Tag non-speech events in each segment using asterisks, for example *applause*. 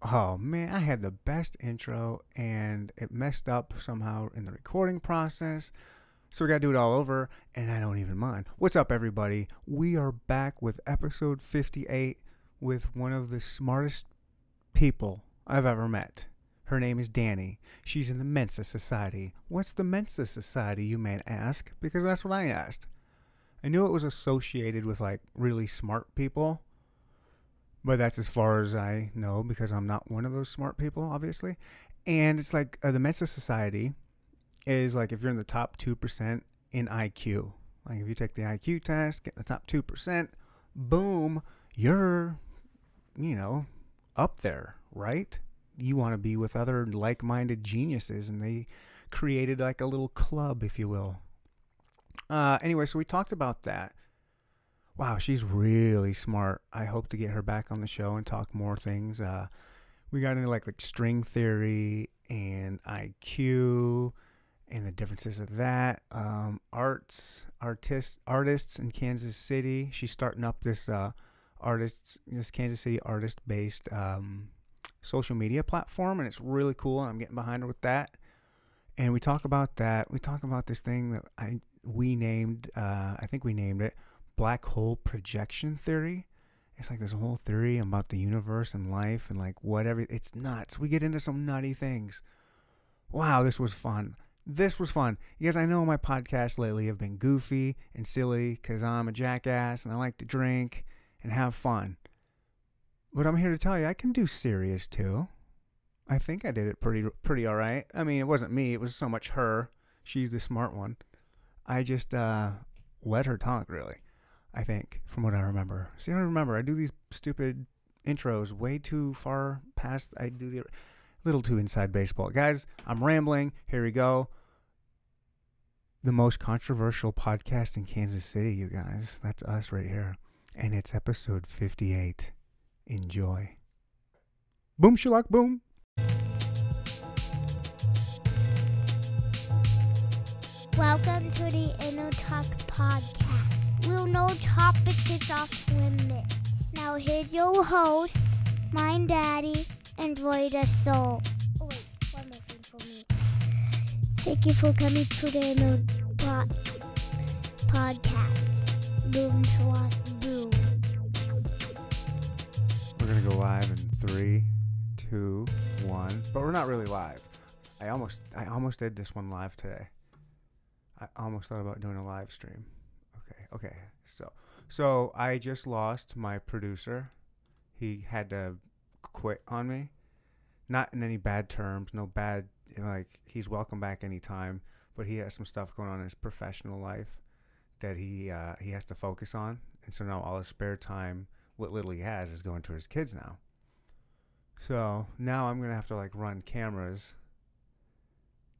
Oh man, I had the best intro and it messed up somehow in the recording process. So we got to do it all over, and I don't even mind. What's up, everybody? We are back with episode 58 with one of the smartest people I've ever met. Her name is Danny. She's in the Mensa Society. What's the Mensa Society, you may ask? Because that's what I asked. I knew it was associated with like really smart people, but that's as far as I know because I'm not one of those smart people, obviously. And it's like uh, the Mensa Society is like if you're in the top 2% in IQ. Like if you take the IQ test, get the top 2%, boom, you're, you know, up there, right? You want to be with other like minded geniuses, and they created like a little club, if you will. Uh, anyway, so we talked about that. Wow, she's really smart. I hope to get her back on the show and talk more things. Uh, we got into like like string theory and IQ and the differences of that. Um, arts, artists, artists in Kansas City. She's starting up this uh, artists, this Kansas City artist-based um, social media platform, and it's really cool. And I'm getting behind her with that. And we talk about that. We talk about this thing that I we named. Uh, I think we named it black hole projection theory. It's like this whole theory about the universe and life and like whatever. It's nuts. We get into some nutty things. Wow, this was fun this was fun. Guys, I know my podcasts lately have been goofy and silly because I'm a jackass and I like to drink and have fun. But I'm here to tell you, I can do serious too. I think I did it pretty pretty all right. I mean, it wasn't me; it was so much her. She's the smart one. I just uh, let her talk, really. I think, from what I remember. See, I don't remember. I do these stupid intros way too far past. I do the little too inside baseball, guys. I'm rambling. Here we go the most controversial podcast in Kansas City, you guys. That's us right here. And it's episode 58. Enjoy. Boom, shalak, boom. Welcome to the Inner Talk Podcast. We'll no topic is off limits. Now here's your host, my daddy, and Roy the Soul. Oh wait, one more thing for me. Thank you for coming to the Podcast. Boom, swat, boom. We're to go live in three, two, one. But we're not really live. I almost I almost did this one live today. I almost thought about doing a live stream. Okay. So so I just lost my producer. He had to quit on me. Not in any bad terms, no bad like he's welcome back anytime, but he has some stuff going on in his professional life that he uh, he has to focus on, and so now all his spare time, what little he has, is going to his kids now. So now I'm gonna have to like run cameras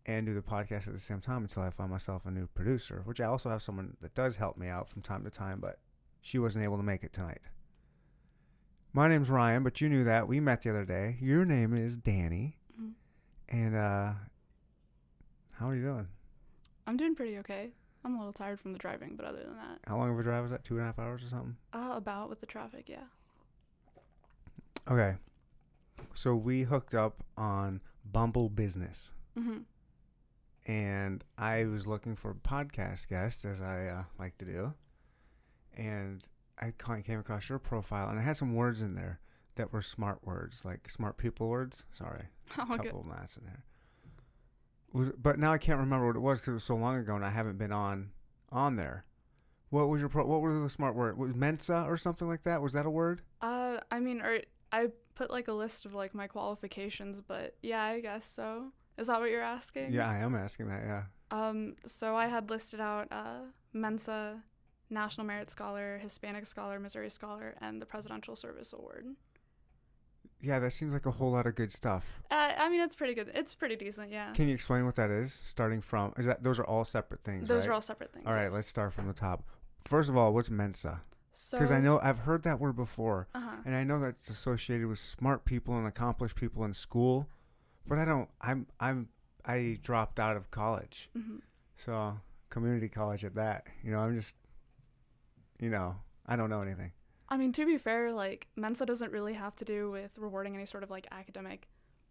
and do the podcast at the same time until I find myself a new producer, which I also have someone that does help me out from time to time, but she wasn't able to make it tonight. My name's Ryan, but you knew that. We met the other day. Your name is Danny. Mhm. And uh how are you doing? I'm doing pretty okay. I'm a little tired from the driving, but other than that, How long of a drive was that? Two and a half hours or something? uh, about with the traffic, yeah. Okay. So we hooked up on Bumble Business. hmm and I was looking for podcast guests as I uh, like to do, and I ca- came across your profile, and it had some words in there that were smart words, like smart people words. Sorry, a *laughs* Oh, good. couple of mats in there. Was but now I can't remember what it was because it was so long ago, and I haven't been on on there. What was your pro? What were the smart word? Was Mensa or something like that? Was that a word? Uh, I mean, or I put like a list of like my qualifications, but yeah, I guess so. Is that what you're asking? Yeah, I am asking that. Yeah. Um, so I had listed out uh, Mensa, National Merit Scholar, Hispanic Scholar, Missouri Scholar, and the Presidential Service Award. Yeah, that seems like a whole lot of good stuff. Uh, I mean, it's pretty good. It's pretty decent, yeah. Can you explain what that is? Starting from is that those are all separate things. Those right? are all separate things. All right, yes. let's start from the top. First of all, what's Mensa? So, Because I know I've heard that word before, Uh-huh. and I know that's associated with smart people and accomplished people in school, but I don't. I'm I'm I dropped out of college, hmm so community college at that. You know, I'm just, you know, I don't know anything. I mean, to be fair, like Mensa doesn't really have to do with rewarding any sort of like academic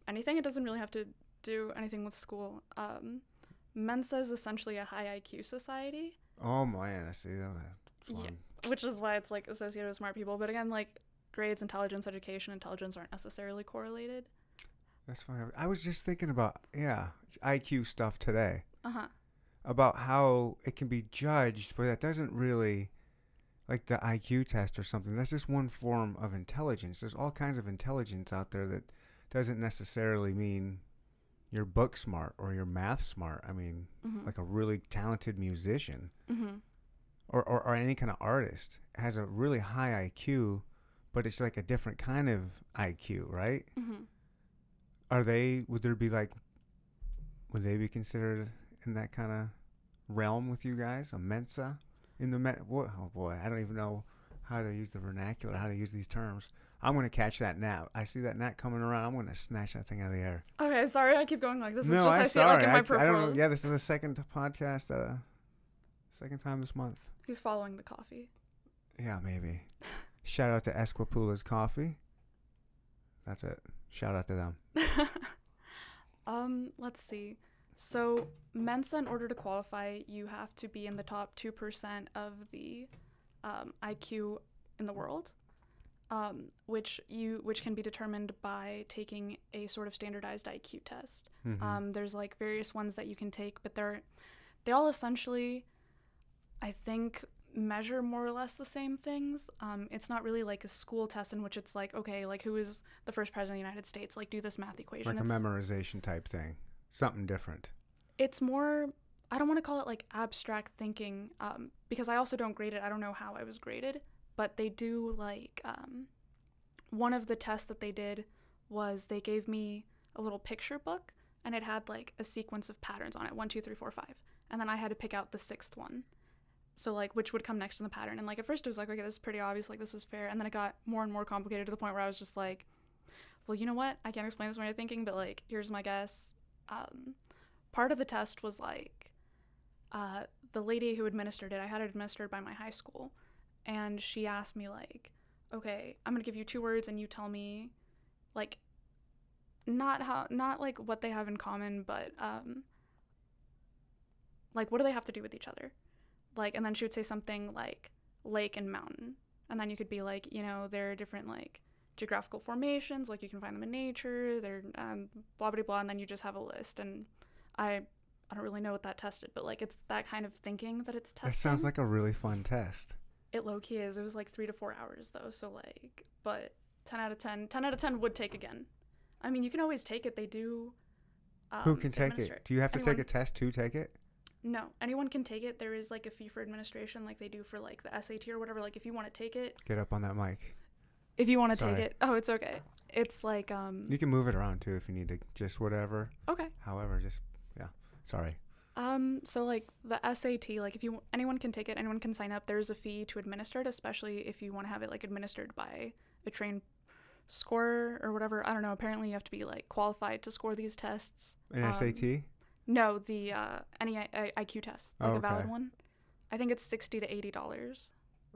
anything. It doesn't really have to do anything with school. Um, Mensa is essentially a high IQ society, Oh man, I see that. Yeah. Which is why it's like associated with smart people. But again, like grades, intelligence, education, intelligence aren't necessarily correlated. That's fine. I was just thinking about yeah IQ stuff today Uh huh. about how it can be judged, but that doesn't really like the IQ test or something. That's just one form of intelligence. There's all kinds of intelligence out there that doesn't necessarily mean you're book smart or you're math smart. I mean, Mm-hmm. like a really talented musician mm-hmm. or, or, or any kind of artist has a really high IQ, but it's like a different kind of IQ, right? Mm-hmm. Are they? Would there be like? Would they be considered in that kind of realm with you guys? A Mensa in the Met? What? Oh boy, I don't even know how to use the vernacular, how to use these terms. I'm gonna catch that gnat. I see that gnat coming around. I'm gonna snatch that thing out of the air. Okay, sorry, I keep going like this. no, is just I'm I see it like in my. I, I don't know. Yeah, this is the second podcast. Uh, second time this month. He's following the coffee. Yeah, maybe. *laughs* Shout out to Esquipula's Coffee. That's it. Shout out to them. *laughs* um, let's see. So Mensa, in order to qualify, you have to be in the top two percent of the um, IQ in the world, um, which you which can be determined by taking a sort of standardized IQ test. Mhm. Um, there's like various ones that you can take, but they're they all essentially, I think, measure more or less the same things. Um, it's not really like a school test in which it's like, okay, like who is the first president of the United States? Like do this math equation. like a It's- memorization type thing. Something different. it's more i don't want to call it like abstract thinking um, because i also don't grade it i don't know how i was graded but they do like um, one of the tests that they did was they gave me a little picture book and it had like a sequence of patterns on it one two three four five and then i had to pick out the sixth one so like which would come next in the pattern. And like at first it was like okay this is pretty obvious like this is fair. And then it got more and more complicated to the point where i was just like well you know what? I can't explain this when you're thinking but like here's my guess. Um, part of the test was like uh, the lady who administered it i had it administered by my high school. And she asked me like okay i'm gonna give you two words and you tell me like not how not like what they have in common but um like what do they have to do with each other like and then she would say something like lake and mountain and then you could be like you know there are different like geographical formations like you can find them in nature they're um, blah blah blah and then you just have a list and i i don't really know what that tested but like it's that kind of thinking that it's testing That sounds like a really fun test. it low key is. It was like three to four hours though, so like, but 10 out of 10, 10 out of 10 would take again. I mean, you can always take it. They do. Um, Who can take it? Do you have to take a test to take it? No, anyone can take it. There is like a fee for administration, like they do for like the SAT or whatever. Like if you want to take it, Get up on that mic. if you want to take it, oh, it's okay. It's like um. You can move it around too if you need to. Just whatever. Okay. However, just yeah. Sorry. Um, so like the SAT, like if you anyone can take it, anyone can sign up. There's a fee to administer it, especially if you want to have it like administered by a trained scorer or whatever. I don't know. Apparently, you have to be like qualified to score these tests. An Um, SAT. No, the uh, any I- I- IQ test, like Oh, a valid okay. one. I think it's sixty to eighty dollars.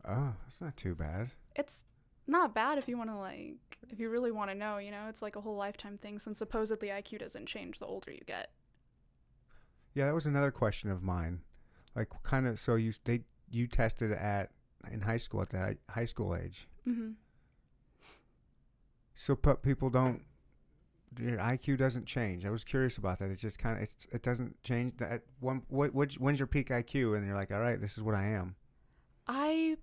Oh, that's not too bad. It's not bad if you want to like if you really want to know. You know, it's like a whole lifetime thing. Since supposedly IQ doesn't change the older you get. Yeah, that was another question of mine. Like, kind of. So you they you tested at in high school at the high school age. Mm-hmm. So, but people don't. Your IQ doesn't change. I was curious about that. It just kind of it's it doesn't change. That one. What? What? When's your peak IQ? And you're like, all right, this is what I am. I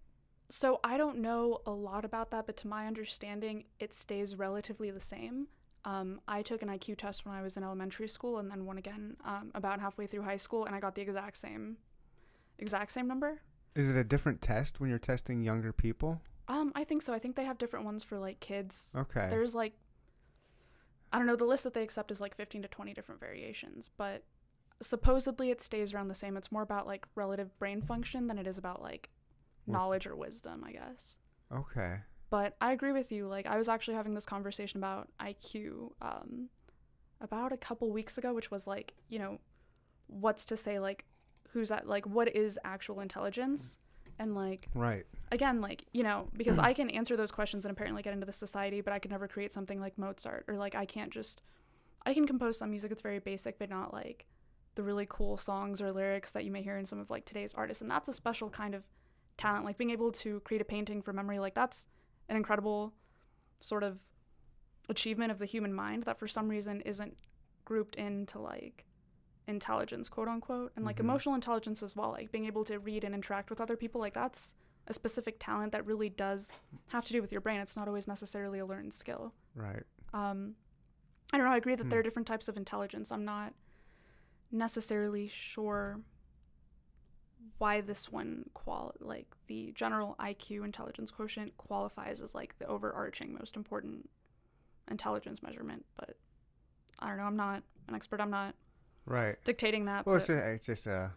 so I don't know a lot about that, but to my understanding, it stays relatively the same. Um, I took an IQ test when I was in elementary school, and then one again um, about halfway through high school, and I got the exact same, exact same number. Is it a different test when you're testing younger people? Um, I think so. I think they have different ones for like kids. Okay. There's like, I don't know. The list that they accept is like 15 to 20 different variations, but supposedly it stays around the same. It's more about like relative brain function than it is about like knowledge or wisdom, I guess. okay. But I agree with you. Like I was actually having this conversation about IQ um, about a couple weeks ago, which was like, you know, what's to say like who's at like what is actual intelligence? And like Right. again, like, you know, because *clears throat* I can answer those questions and apparently get into the society, but I could never create something like Mozart or like I can't just I can compose some music that's very basic but not like the really cool songs or lyrics that you may hear in some of like today's artists. And that's a special kind of talent. Like being able to create a painting from memory, like that's an incredible sort of achievement of the human mind that for some reason isn't grouped into like intelligence, quote unquote, and like Mhm. emotional intelligence as well. Like being able to read and interact with other people, like that's a specific talent that really does have to do with your brain. It's not always necessarily a learned skill. Right. Um, I don't know. I agree that there Hmm. are different types of intelligence. I'm not necessarily sure why this one qual like the general IQ intelligence quotient qualifies as like the overarching most important intelligence measurement, but I don't know. I'm not an expert. I'm not Right. dictating that. Well, it's, a, it's just a,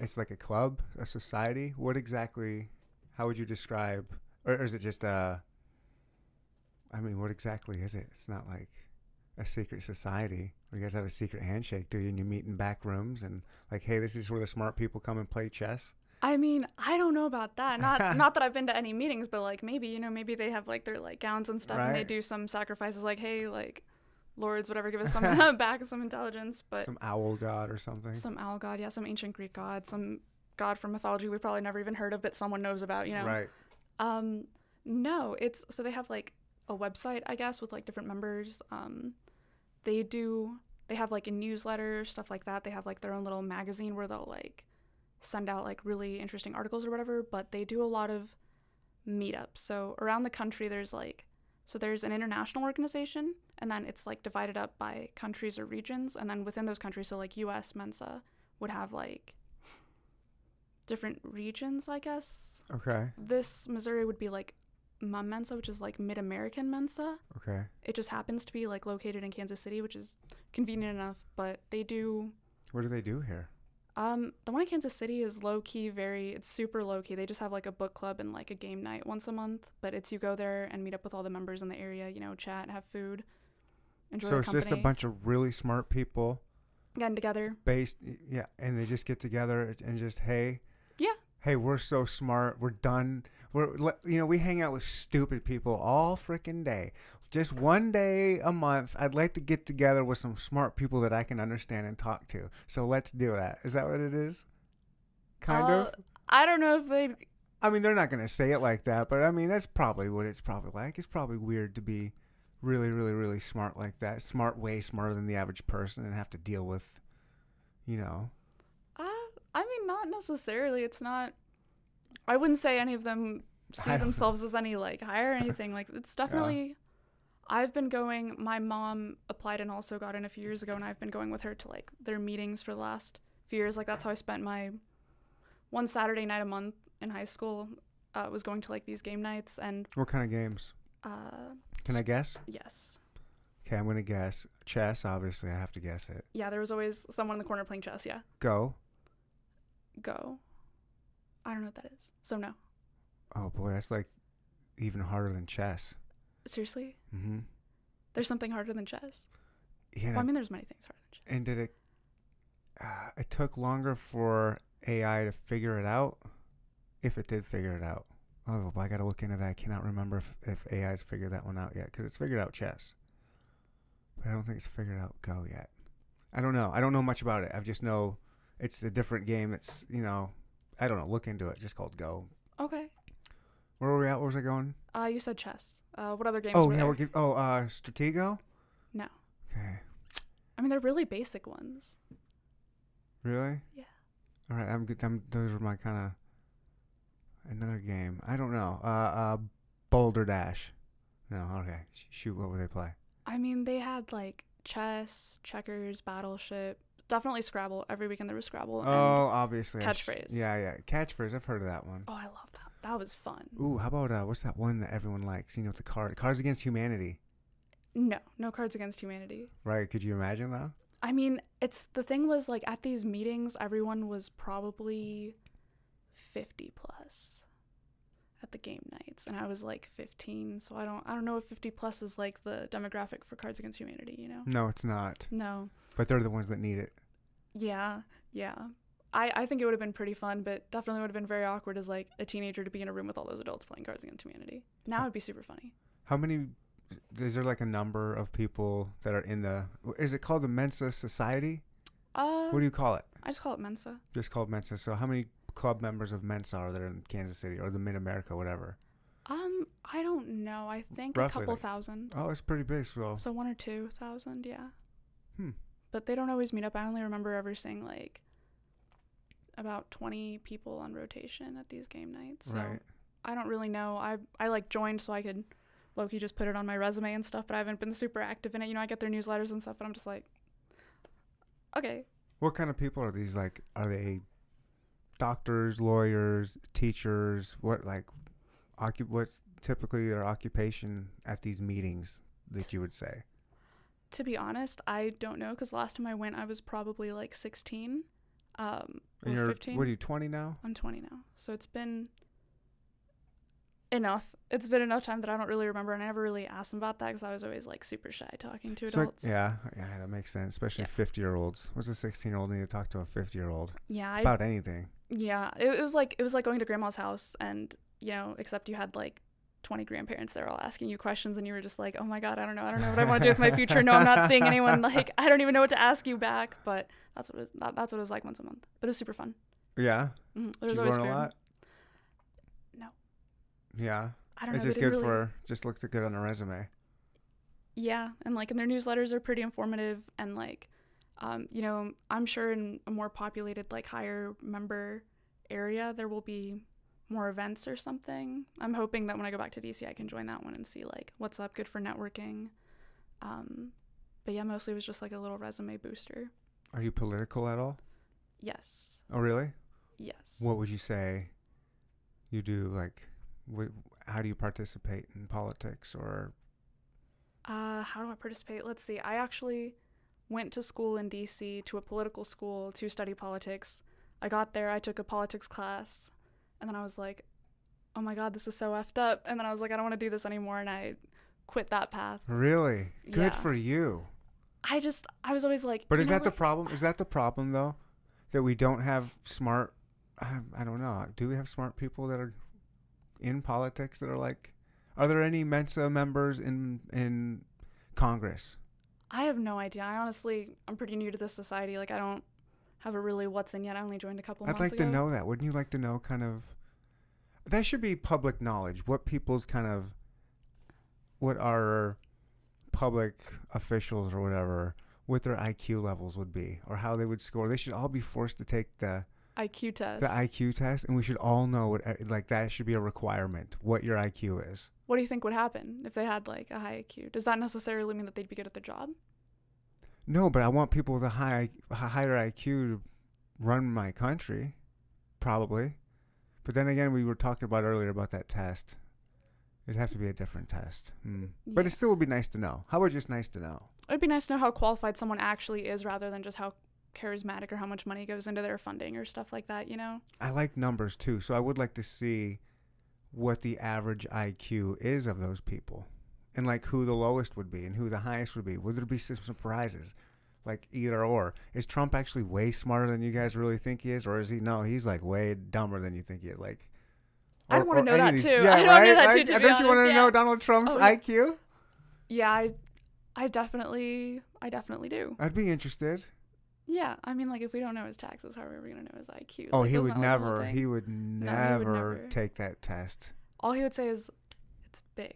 it's like a club, a society. What exactly? How would you describe, or, is it just a? I mean, what exactly is it? It's not like a secret society where you guys have a secret handshake, do you? And you meet in back rooms and like, hey, this is where the smart people come and play chess. I mean, I don't know about that. Not *laughs* not that I've been to any meetings, but like maybe you know maybe they have like their like gowns and stuff, and they do some sacrifices. Like hey, like lords, whatever, give us some *laughs* *laughs* back some intelligence, but Some owl god or something. some owl god, yeah, some ancient Greek god, some god from mythology we've probably never even heard of, but someone knows about. You know, Right. Um, no, it's so they have like a website, I guess, with like different members. Um, they do they have like a newsletter, stuff like that. They have like their own little magazine where they'll like send out like really interesting articles or whatever. But they do a lot of meetups. So around the country, there's like so there's an international organization, and then it's like divided up by countries or regions, and then within those countries, so like U.S. Mensa would have like different regions, I guess Okay. this Missouri would be like Mum Mensa, which is like Mid American Mensa. Okay. It just happens to be like located in Kansas City, which is convenient enough. But they do. What do they do here? Um, the one in Kansas City is low key, very. It's super low key. They just have like a book club and like a game night once a month. But it's you go there and meet up with all the members in the area. You know, chat, have food, enjoy so the it's company, just a bunch of really smart people getting together. based yeah and they just get together and just hey Yeah. hey we're so smart we're done we're you know we hang out with stupid people all freaking day just one day a month i'd like to get together with some smart people that i can understand and talk to so let's do that is that what it is kind Uh, of I don't know if they. i mean they're not going to say it like that but i mean that's probably what it's probably like it's probably weird to be really really really smart like that smart way smarter than the average person and have to deal with you know Uh, I mean, not necessarily. It's not. I wouldn't say any of them see themselves as any like higher or anything. Like it's definitely. I've been going. My mom applied and also got in a few years ago, and I've been going with her to like their meetings for the last few years. Like that's how I spent my one Saturday night a month in high school. Uh, was going to like these game nights, and what kind of games uh, Can I guess? yes, Okay, I'm gonna guess chess. Obviously, I have to guess it. yeah, there was always someone in the corner playing chess. Yeah, Go. go. I don't know what that is. So no, Oh boy, that's like even harder than chess. seriously, Mm-hmm. there's something harder than chess. Yeah. Well, I mean, there's many things harder than chess. and did it? Uh, it took longer for AI to figure it out, if it did figure it out. Oh, well, I gotta look into that. I cannot remember if, if AI's figured that one out yet because it's figured out chess, but I don't think it's figured out Go yet. I don't know. I don't know much about it. I just know it's a different game. It's you know, I don't know. Look into it. Just called Go. Okay. Where were we at? Where was I going? Uh, you said chess. Uh, what other games? Oh were yeah, there? we're gi- oh uh Stratego. No. Okay. I mean, they're really basic ones. Really? Yeah. All right. I'm good. I'm, those are my kind of another game. I don't know. Uh, uh, Boulder Dash. No. Okay. Sh- shoot. What would they play? I mean, they had like chess, checkers, battleship, definitely Scrabble. Every weekend there was Scrabble. oh, obviously. Catchphrase. yeah, yeah. Catchphrase. I've heard of that one. oh, I love that. That was fun. Ooh, how about uh, what's that one that everyone likes? You know, with the card, Cards Against Humanity. No, no Cards Against Humanity. Right? Could you imagine that? I mean, it's the thing was like at these meetings, everyone was probably 50 plus at the game nights, and I was like 15. So I don't, I don't know if 50 plus is like the demographic for Cards Against Humanity. You know? No, it's not. No. But they're the ones that need it. Yeah, yeah. I, I think it would have been pretty fun, but definitely would have been very awkward as like a teenager to be in a room with all those adults playing Cards Against Humanity. Now it'd be super funny. How many? Is there like a number of people that are in the? Is it called the Mensa Society? Uh, What do you call it? I just call it Mensa. Just called Mensa. So how many club members of Mensa are there in Kansas City or the Mid America, whatever? Um, I don't know. I think Roughly, a couple like- thousand. Oh, it's pretty big. So So one or two thousand, yeah. Hmm. But they don't always meet up. I only remember ever seeing like about twenty people on rotation at these game nights. So right. I don't really know. I I like joined so I could low key just put it on my resume and stuff, but I haven't been super active in it. You know, I get their newsletters and stuff, but I'm just like, okay, What kind of people are these? Like, are they doctors, lawyers, teachers? What like, occup- What's typically their occupation at these meetings that you would say? To be honest, I don't know because last time I went, I was probably like 16, um, or And you're 15. what are you 20 now? I'm 20 now, so it's been enough. It's been enough time that I don't really remember, and I never really asked them about that because I was always like super shy talking to like- adults. yeah, yeah, that makes sense. Especially Yeah. 50 year olds. What's a 16 year old need to talk to a 50 year old yeah, I, about anything? yeah. It, it was like it was like going to grandma's house, and you know, except you had like 20 grandparents they're all asking you questions, and you were just like, oh my god, I don't know, I don't know what I want to do with my future. No, I'm not *laughs* seeing anyone. Like, I don't even know what to ask you back. But that's what it was. That, that's what it was like once a month. But it was super fun. Yeah. hmm Did was you always learn a lot? No. Yeah. I don't It's know. just good really, for just looked good on a resume. Yeah, and like and their newsletters are pretty informative and like um you know, I'm sure in a more populated like higher member area there will be more events or something. I'm hoping that when I go back to DC I can join that one and see like what's up good for networking. Um but yeah, mostly it was just like a little resume booster. Are you political at all? Yes. Oh, really? Yes. What would you say you do? Like, wh- how do you participate in politics? Or Uh, how do I participate? Let's see. I actually went to school in DC to a political school to study politics. I got there, I took a politics class, and then I was like, oh my god, this is so effed up. And then I was like, I don't want to do this anymore, and I quit that path. really? Good Yeah. for you. I just, I was always like, But is know that the problem? Is that the problem though? That we don't have smart. I, I don't know. Do we have smart people that are in politics that are like? Are there any Mensa members in in Congress? I have no idea. I honestly, I'm pretty new to this society. Like, I don't have a really what's in yet. I only joined a couple I'd months like ago. to know that. Wouldn't you like to know kind of that should be public knowledge what people's kind of what our public officials or whatever what their IQ levels would be or how they would score. They should all be forced to take the IQ test. the IQ test and we should all know what e, like that should be a requirement what your IQ is. what do you think would happen if they had like a high IQ? Does that necessarily mean that they'd be good at their job? No, but I want people with a high higher IQ to run my country, probably. But then again, we were talking about earlier about that test. It'd have to be a different test. Hmm. But it still would be nice to know. How about just nice to know? It'd be nice to know how qualified someone actually is rather than just how charismatic or how much money goes into their funding or stuff like that, you know? I like numbers too, so I would like to see what the average IQ is of those people, and like who the lowest would be and who the highest would be. Would there be some surprises? Like either or. Is Trump actually way smarter than you guys really think he is, or is he no? He's like way dumber than you think he is. Like. I or- wanna know that too. Yeah, I wanna know that too, to be Don't you want honest, to know. Donald Trump's Oh. IQ? Yeah, I I definitely I definitely do. I'd be interested. Yeah, I mean like if we don't know his taxes, how are we going to know his IQ? Oh, Like, he would like the whole never. He would he would never never. take that test. All he would say is it's big.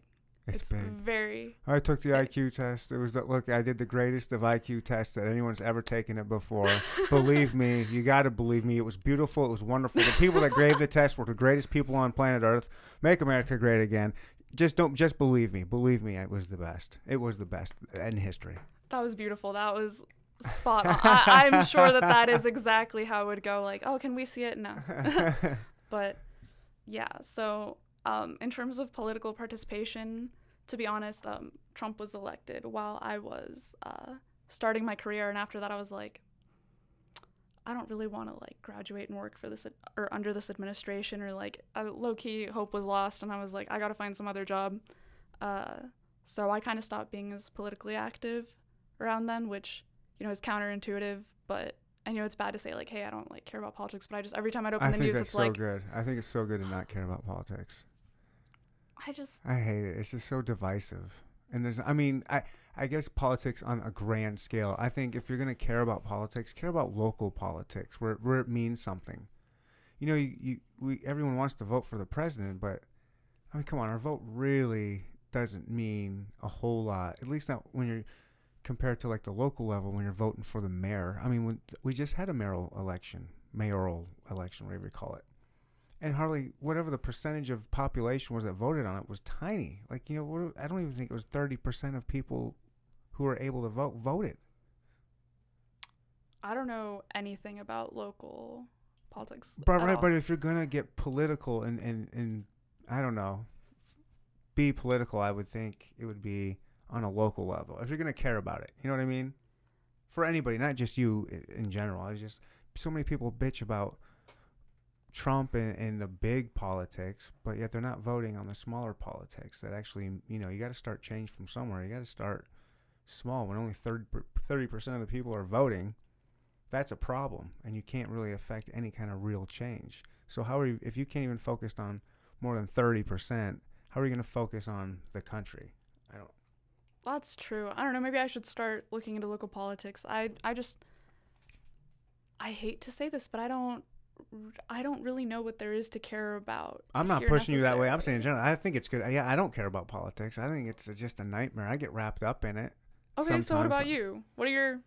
It's, big. very I took the big. IQ test. It was the look. I did the greatest of IQ tests that anyone's ever taken it before. believe me, *laughs* you got to believe me. It was beautiful. It was wonderful. The people that gave the test were the greatest people on planet Earth. Make America great again. Just don't. Just believe me. Believe me. It was the best. It was the best in history. That was beautiful. That was spot on. I, *laughs* I'm sure that that is exactly how it would go. Like, oh, can we see it? No. *laughs* but yeah, so um, in terms of political participation, to be honest, um, Trump was elected while I was uh, starting my career, and after that, I was like, I don't really want to like graduate and work for this ad- or under this administration, or like a low key hope was lost, and I was like, I gotta find some other job. Uh, so I kind of stopped being as politically active around then, which you know is counterintuitive, but I know it's bad to say like, hey, I don't like care about politics, but I just every time I open I the news, it's so like good. I think it's so good to not care about politics. I just I hate it. It's just so divisive. And there's, I mean, I, I guess politics on a grand scale. I think if you're gonna care about politics, care about local politics, where where it means something. You know, you, you we everyone wants to vote for the president, but I mean, come on, our vote really doesn't mean a whole lot. At least not when you're compared to like the local level when you're voting for the mayor. I mean, when we just had a mayoral election, mayoral election, whatever you call it and hardly whatever the percentage of population was that voted on it was tiny. Like you know, I don't even think it was thirty percent of people who were able to vote voted. I don't know anything about local politics. But right, all. but if you're gonna get political and and and I don't know, be political, I would think it would be on a local level. If you're gonna care about it, you know what I mean? For anybody, not just you in general. I just so many people bitch about Trump and, and the big politics, but yet they're not voting on the smaller politics. That actually, you know, you got to start change from somewhere. You got to start small. When only 30 percent of the people are voting, that's a problem, and you can't really affect any kind of real change. So how are you? If you can't even focus on more than thirty percent, how are you going to focus on the country? I don't. That's true. I don't know. Maybe I should start looking into local politics. I I just I hate to say this, but I don't I don't really know what there is to care about. I'm not pushing you that way. I'm saying in general. I think it's good. Yeah, I don't care about politics. I think it's just a nightmare. I get wrapped up in it. Okay, so what about you? What are your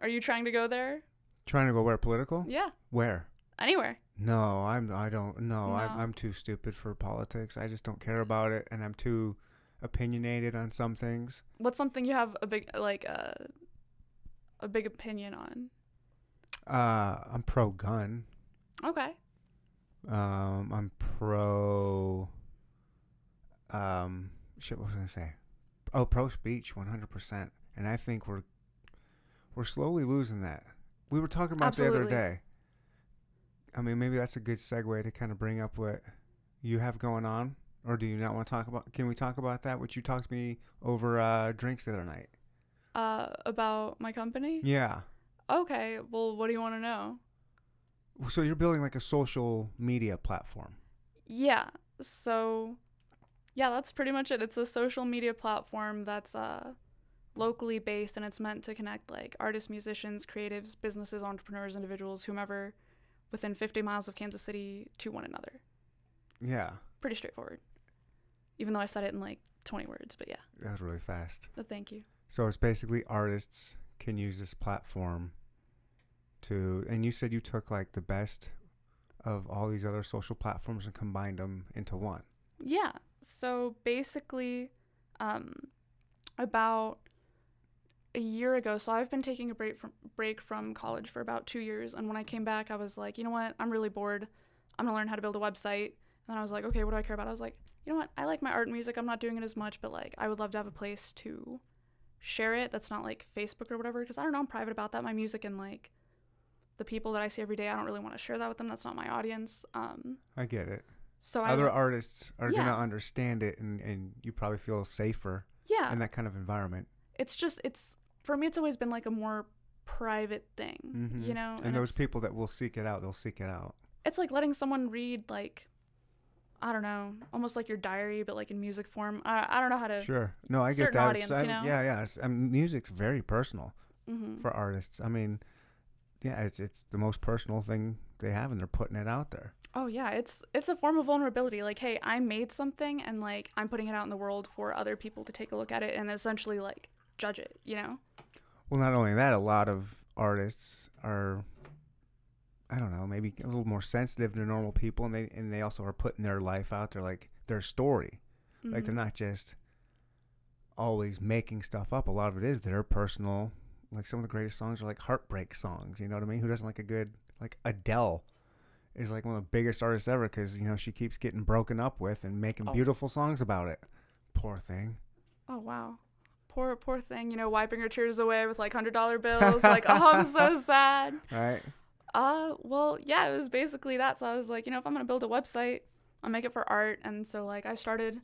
Are you trying to go there? Trying to go where political? Yeah, Where? anywhere. No, I'm. I don't. No, I'm. I'm too stupid for politics. I just don't care about it, and I'm too opinionated on some things. What's something you have a big like uh, a big opinion on? Uh, I'm pro gun. Okay. Um, I'm pro. Um, shit. What was I gonna say? Oh, pro speech, 100. percent And I think we're we're slowly losing that. We were talking about the other day. I mean, maybe that's a good segue to kind of bring up what you have going on, or do you not want to talk about? Can we talk about that? What you talked to me over uh, drinks the other night? Uh, about my company. Yeah. Okay. Well, what do you want to know? So you're building like a social media platform. Yeah. So, yeah, that's pretty much it. It's a social media platform that's uh, locally based and it's meant to connect like artists, musicians, creatives, businesses, entrepreneurs, individuals, whomever within 50 miles of Kansas City to one another. Yeah, Pretty straightforward. Even though I said it in like 20 words, but yeah. that was really fast. But thank you. So it's basically artists can use this platform to, and you said you took like the best of all these other social platforms and combined them into one. Yeah. So basically, um, about a year ago, so I've been taking a break from break from college for about two years, and when I came back, I was like, you know what, I'm really bored. I'm gonna learn how to build a website. And I was like, okay, what do I care about? I was like, you know what, I like my art and music. I'm not doing it as much, but like, I would love to have a place to share it. That's not like Facebook or whatever, because I don't know, I'm private about that. My music and like the people that I see every day, I don't really want to share that with them. That's not my audience. Um, I get it. so Other artists are Yeah. gonna understand it, and and you probably feel safer yeah, in that kind of environment. it's just it's for me it's always been like a more private thing Mhm. you know And, those people that will seek it out, they'll seek it out. it's like letting someone read like i don't know almost like your diary but like in music form i, I don't know how to Sure. No, I get that. audience, I- you know? Yeah, yeah. I mean, music's very personal Mhm. for artists. I mean, yeah, it's it's the most personal thing they have, and they're putting it out there. oh yeah it's it's a form of vulnerability like hey i made something and like i'm putting it out in the world for other people to take a look at it and essentially like judge it you know Well, not only that, a lot of artists are, I don't know, maybe a little more sensitive to normal people, and they and they also are putting their life out there, like their story. Like they're Mhm. not just always making stuff up. A lot of it is their personal. Like some of the greatest songs are like heartbreak songs. You know what I mean? Who doesn't like a good like Adele? Is like one of the biggest artists ever because you know she keeps getting broken up with and making Oh. beautiful songs about it. Poor thing. oh wow poor poor thing you know wiping her tears away with like hundred dollar bills like oh i'm so *laughs* sad Right? Uh, well, yeah, it was basically that. So I was like, you know, if I'm gonna build a website, I'll make it for art. And so like I started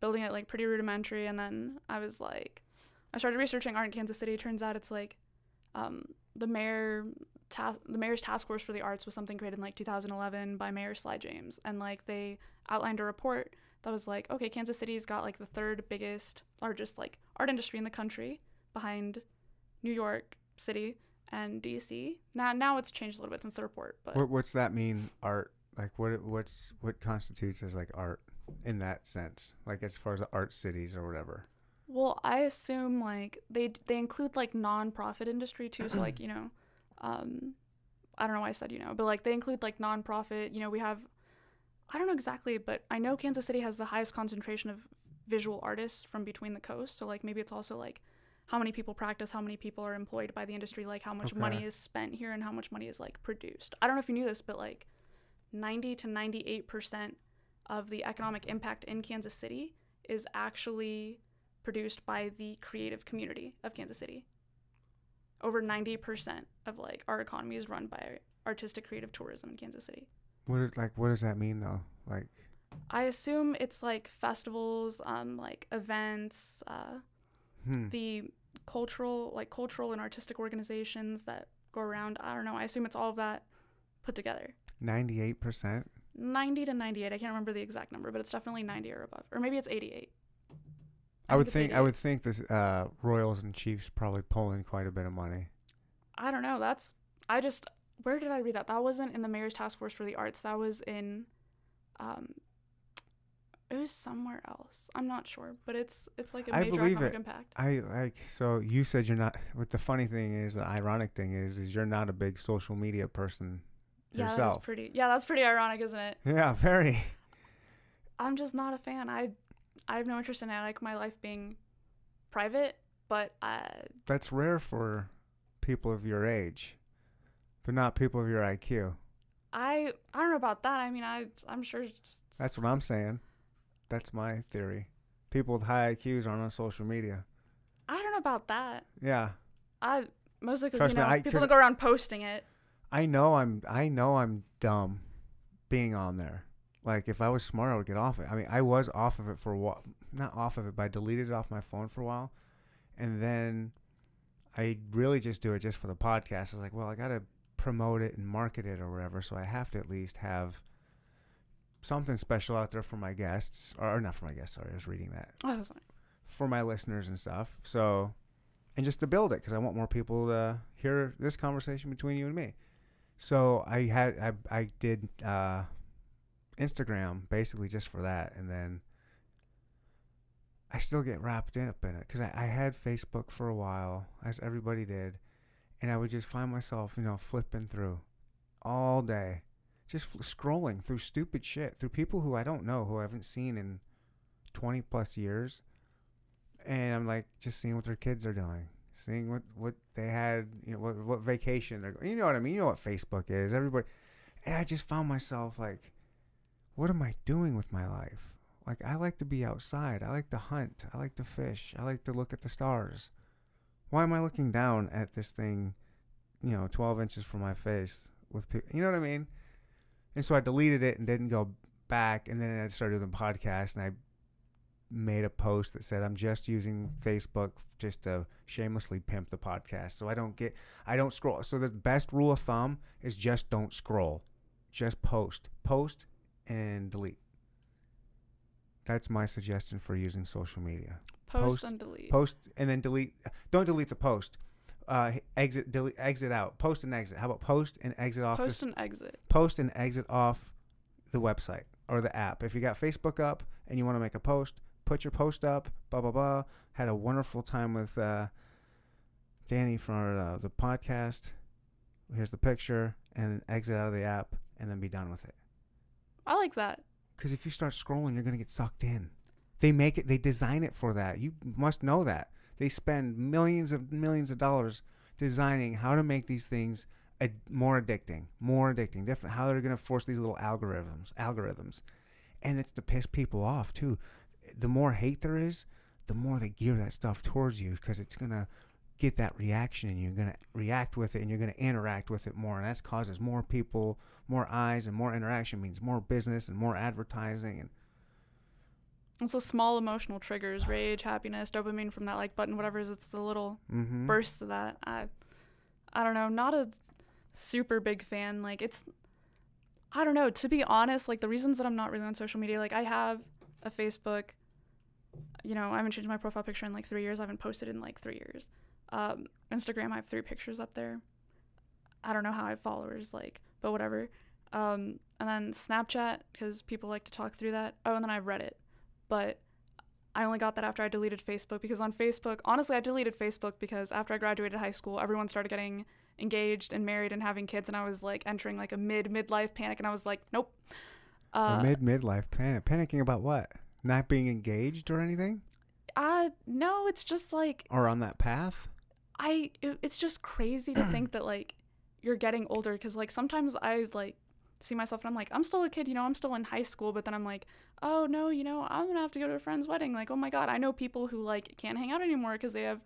building it like pretty rudimentary, and then I was like, I started researching art in Kansas City. Turns out it's like, um, the mayor task the mayor's task force for the arts was something created in like 2011 by Mayor Sly James, and like they outlined a report that was like, okay, Kansas City's got like the third biggest, largest like art industry in the country, behind New York City and DC. Now now it's changed a little bit since the report, but What, what's that mean? Art? Like what? What's what constitutes as like art in that sense? Like as far as the art cities or whatever. Well, I assume like they they include like non-profit industry too. So like *clears throat* you know, um, I don't know why I said you know, but like they include like non-profit. You know, we have, I don't know exactly, but I know Kansas City has the highest concentration of visual artists from between the coast. So like maybe it's also like how many people practice, how many people are employed by the industry, like how much money is spent here and how much money is like produced. I don't know if you knew this, but like 90 to 98 percent of the economic impact in Kansas City is actually produced by the creative community of Kansas City. Over 90% of like our economy is run by artistic creative tourism in Kansas City. What is like? What does that mean though? Like I assume it's like festivals, um, like events, uh, hmm. the cultural, like cultural and artistic organizations that go around. I don't know. I assume it's all of that put together. ninety-eight percent. 90 to 98. I can't remember the exact number, but it's definitely 90 or above. Or maybe it's 88. I would think. I would think this uh, Royals and Chiefs probably pull in quite a bit of money. I don't know. That's I just where did I read that? That wasn't in the mayor's task force for the arts. That was in um it was somewhere else. I'm not sure, but it's it's like a major I believe economic it. impact. I like. So you said you're not. What the funny thing is, the ironic thing is, is you're not a big social media person Yeah, that's pretty. Yeah, that's pretty ironic, isn't it? *laughs* Yeah, very. I'm just not a fan. I I have no interest in it. I like my life being private, but uh That's rare for people of your age, but not people of your IQ. I I don't know about that. I mean, I I'm sure it's- That's what I'm saying. That's my theory. People with high IQs aren't on social media. I don't know about that. Yeah, I mostly because you me, know I- people don't go around posting it. I know I'm. I know I'm dumb, being on there. Like if I was smart, I would get off it. I mean, I was off of it for a while. Not off of it, but I deleted it off my phone for a while, and then I really just do it just for the podcast. I was like, well, I gotta promote it and market it or whatever, so I have to at least have something special out there for my guests, or, not for my guests. Sorry, I was reading that I was like, for my listeners and stuff. So, and just to build it because I want more people to hear this conversation between you and me. So I had I I did uh, Instagram basically just for that, and then I still get wrapped up in it because I, I had Facebook for a while, as everybody did, and I would just find myself you know flipping through all day, just fl- scrolling through stupid shit through people who I don't know who I haven't seen in twenty plus years and I'm like just seeing what their kids are doing, seeing what what they had, you know, what what vacation they're. You know what I mean? You know what Facebook is. Everybody, and I just found myself like, what am I doing with my life? Like I like to be outside. I like to hunt. I like to fish. I like to look at the stars. Why am I looking down at this thing, you know, 12 inches from my face with people? You know what I mean? And so I deleted it and didn't go back. And then I started the podcast and I made a post that said I'm just using Facebook just to shamelessly pimp the podcast. So I don't get I don't scroll. So the best rule of thumb is just don't scroll. Just post. Post and delete. That's my suggestion for using social media. post, Post- and delete. Post and then delete. Don't delete the post. Uh, exit, delete, exit out. Post and exit. How about post and exit off? Post and exit. post and exit off the website or the app. If you got Facebook up and you want to make a post, put your post up. Blah blah blah. Had a wonderful time with uh, Danny from uh, the podcast. Here's the picture, and exit out of the app, and then be done with it. I like that. Because if you start scrolling, you're gonna get sucked in. They make it. They design it for that. You must know that. They spend millions of millions of dollars designing how to make these things ad- more addicting, more addicting, different. How they're gonna force these little algorithms, algorithms, and it's to piss people off too. The more hate there is, the more they gear that stuff towards you because it's gonna get that reaction and you're going to react with it and you're going to interact with it more and that causes more people more eyes and more interaction means more business and more advertising and It's the small emotional triggers, rage, happiness, dopamine from that like button, whatever it is. It's the little mm-hmm. bursts of that. I, I don't know. Not a, super big fan. Like it's I don't know, to be honest, like the reasons that I'm not really on social media, like I have a Facebook, you know, I haven't changed my profile picture in like 3 years. I haven't posted in like 3 years. Um Instagram, I have 3 pictures up there. I don't know how I have followers like, but whatever. Um and then Snapchat cuz people like to talk through that. Oh, and then I have Reddit. But I only got that after I deleted Facebook because on Facebook, honestly, I deleted Facebook because after I graduated high school, everyone started getting engaged and married and having kids, and I was like entering like a mid midlife panic, and I was like, nope. Uh, mid midlife panic. Panicking about what? Not being engaged or anything? uh, no, it's just like Or on that path? I. It, it's just crazy to think *clears throat* that like you're getting older because like sometimes I like see myself and I'm like I'm still a kid, you know, I'm still in high school, but then I'm like, oh no, you know, I'm gonna have to go to a friend's wedding. Like, oh my god, I know people who like can't hang out anymore because they have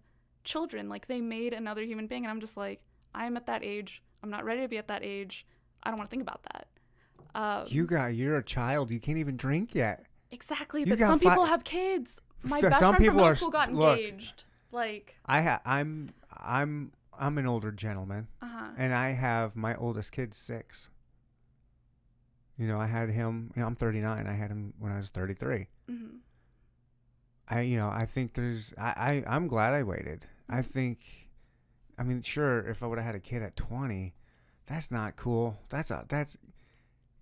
children. Like they made another human being, and I'm just like, I am at that age. I'm not ready to be at that age. I don't want to think about that. Um, You got you're a child. You can't even drink yet. exactly, you but some fi- people have kids. My *laughs* best friend from middle school got look. engaged. Like, I ha- I'm I'm I'm an older gentleman uh huh. and I have my oldest kid 6. You know, I had him, you know, I'm 39. I had him when I was 33. hmm I you know, I think there's I, I I'm glad I waited. I Mhm. think I mean, sure, if I would have had a kid at 20, that's not cool. That's a that's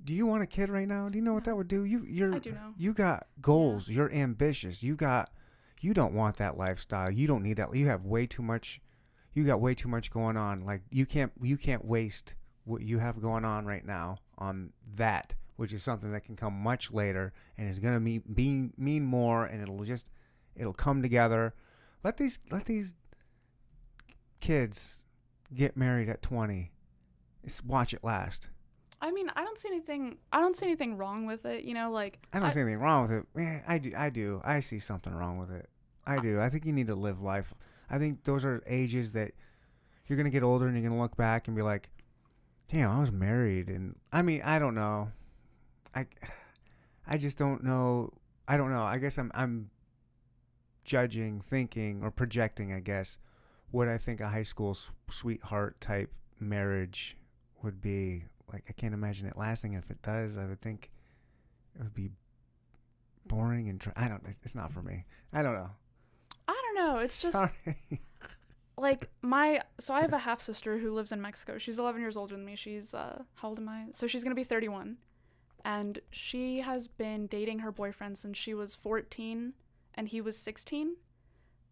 Do you want a kid right now? Do you know what that would do? You you're I do know. you got goals. You're ambitious. You got you don't want that lifestyle. You don't need that. You have way too much you got way too much going on. Like you can't you can't waste what you have going on right now on that, which is something that can come much later and is going to mean mean mean more and it'll just it'll come together. Let these let these kids get married at 20. Just watch it last. I mean, I don't see anything. I don't see anything wrong with it. You know, like I don't I- see anything wrong with it. Yeah, I do. I do. I see something wrong with it. I do. I think you need to live life. I think those are ages that you're gonna get older and you're gonna look back and be like, "Damn, I was married." And I mean, I don't know. I, I just don't know. I don't know. I guess I'm I'm judging, thinking, or projecting. I guess what I think a high school s- sweetheart type marriage would be. Like, I can't imagine it lasting. If it does, I would think it would be boring and I don't. It's not for me. I don't know. I don't know. It's just Sorry. like my. So I have a half sister who lives in Mexico. She's 11 years older than me. She's uh, how old am I? So she's gonna be 31, and she has been dating her boyfriend since she was 14, and he was 16.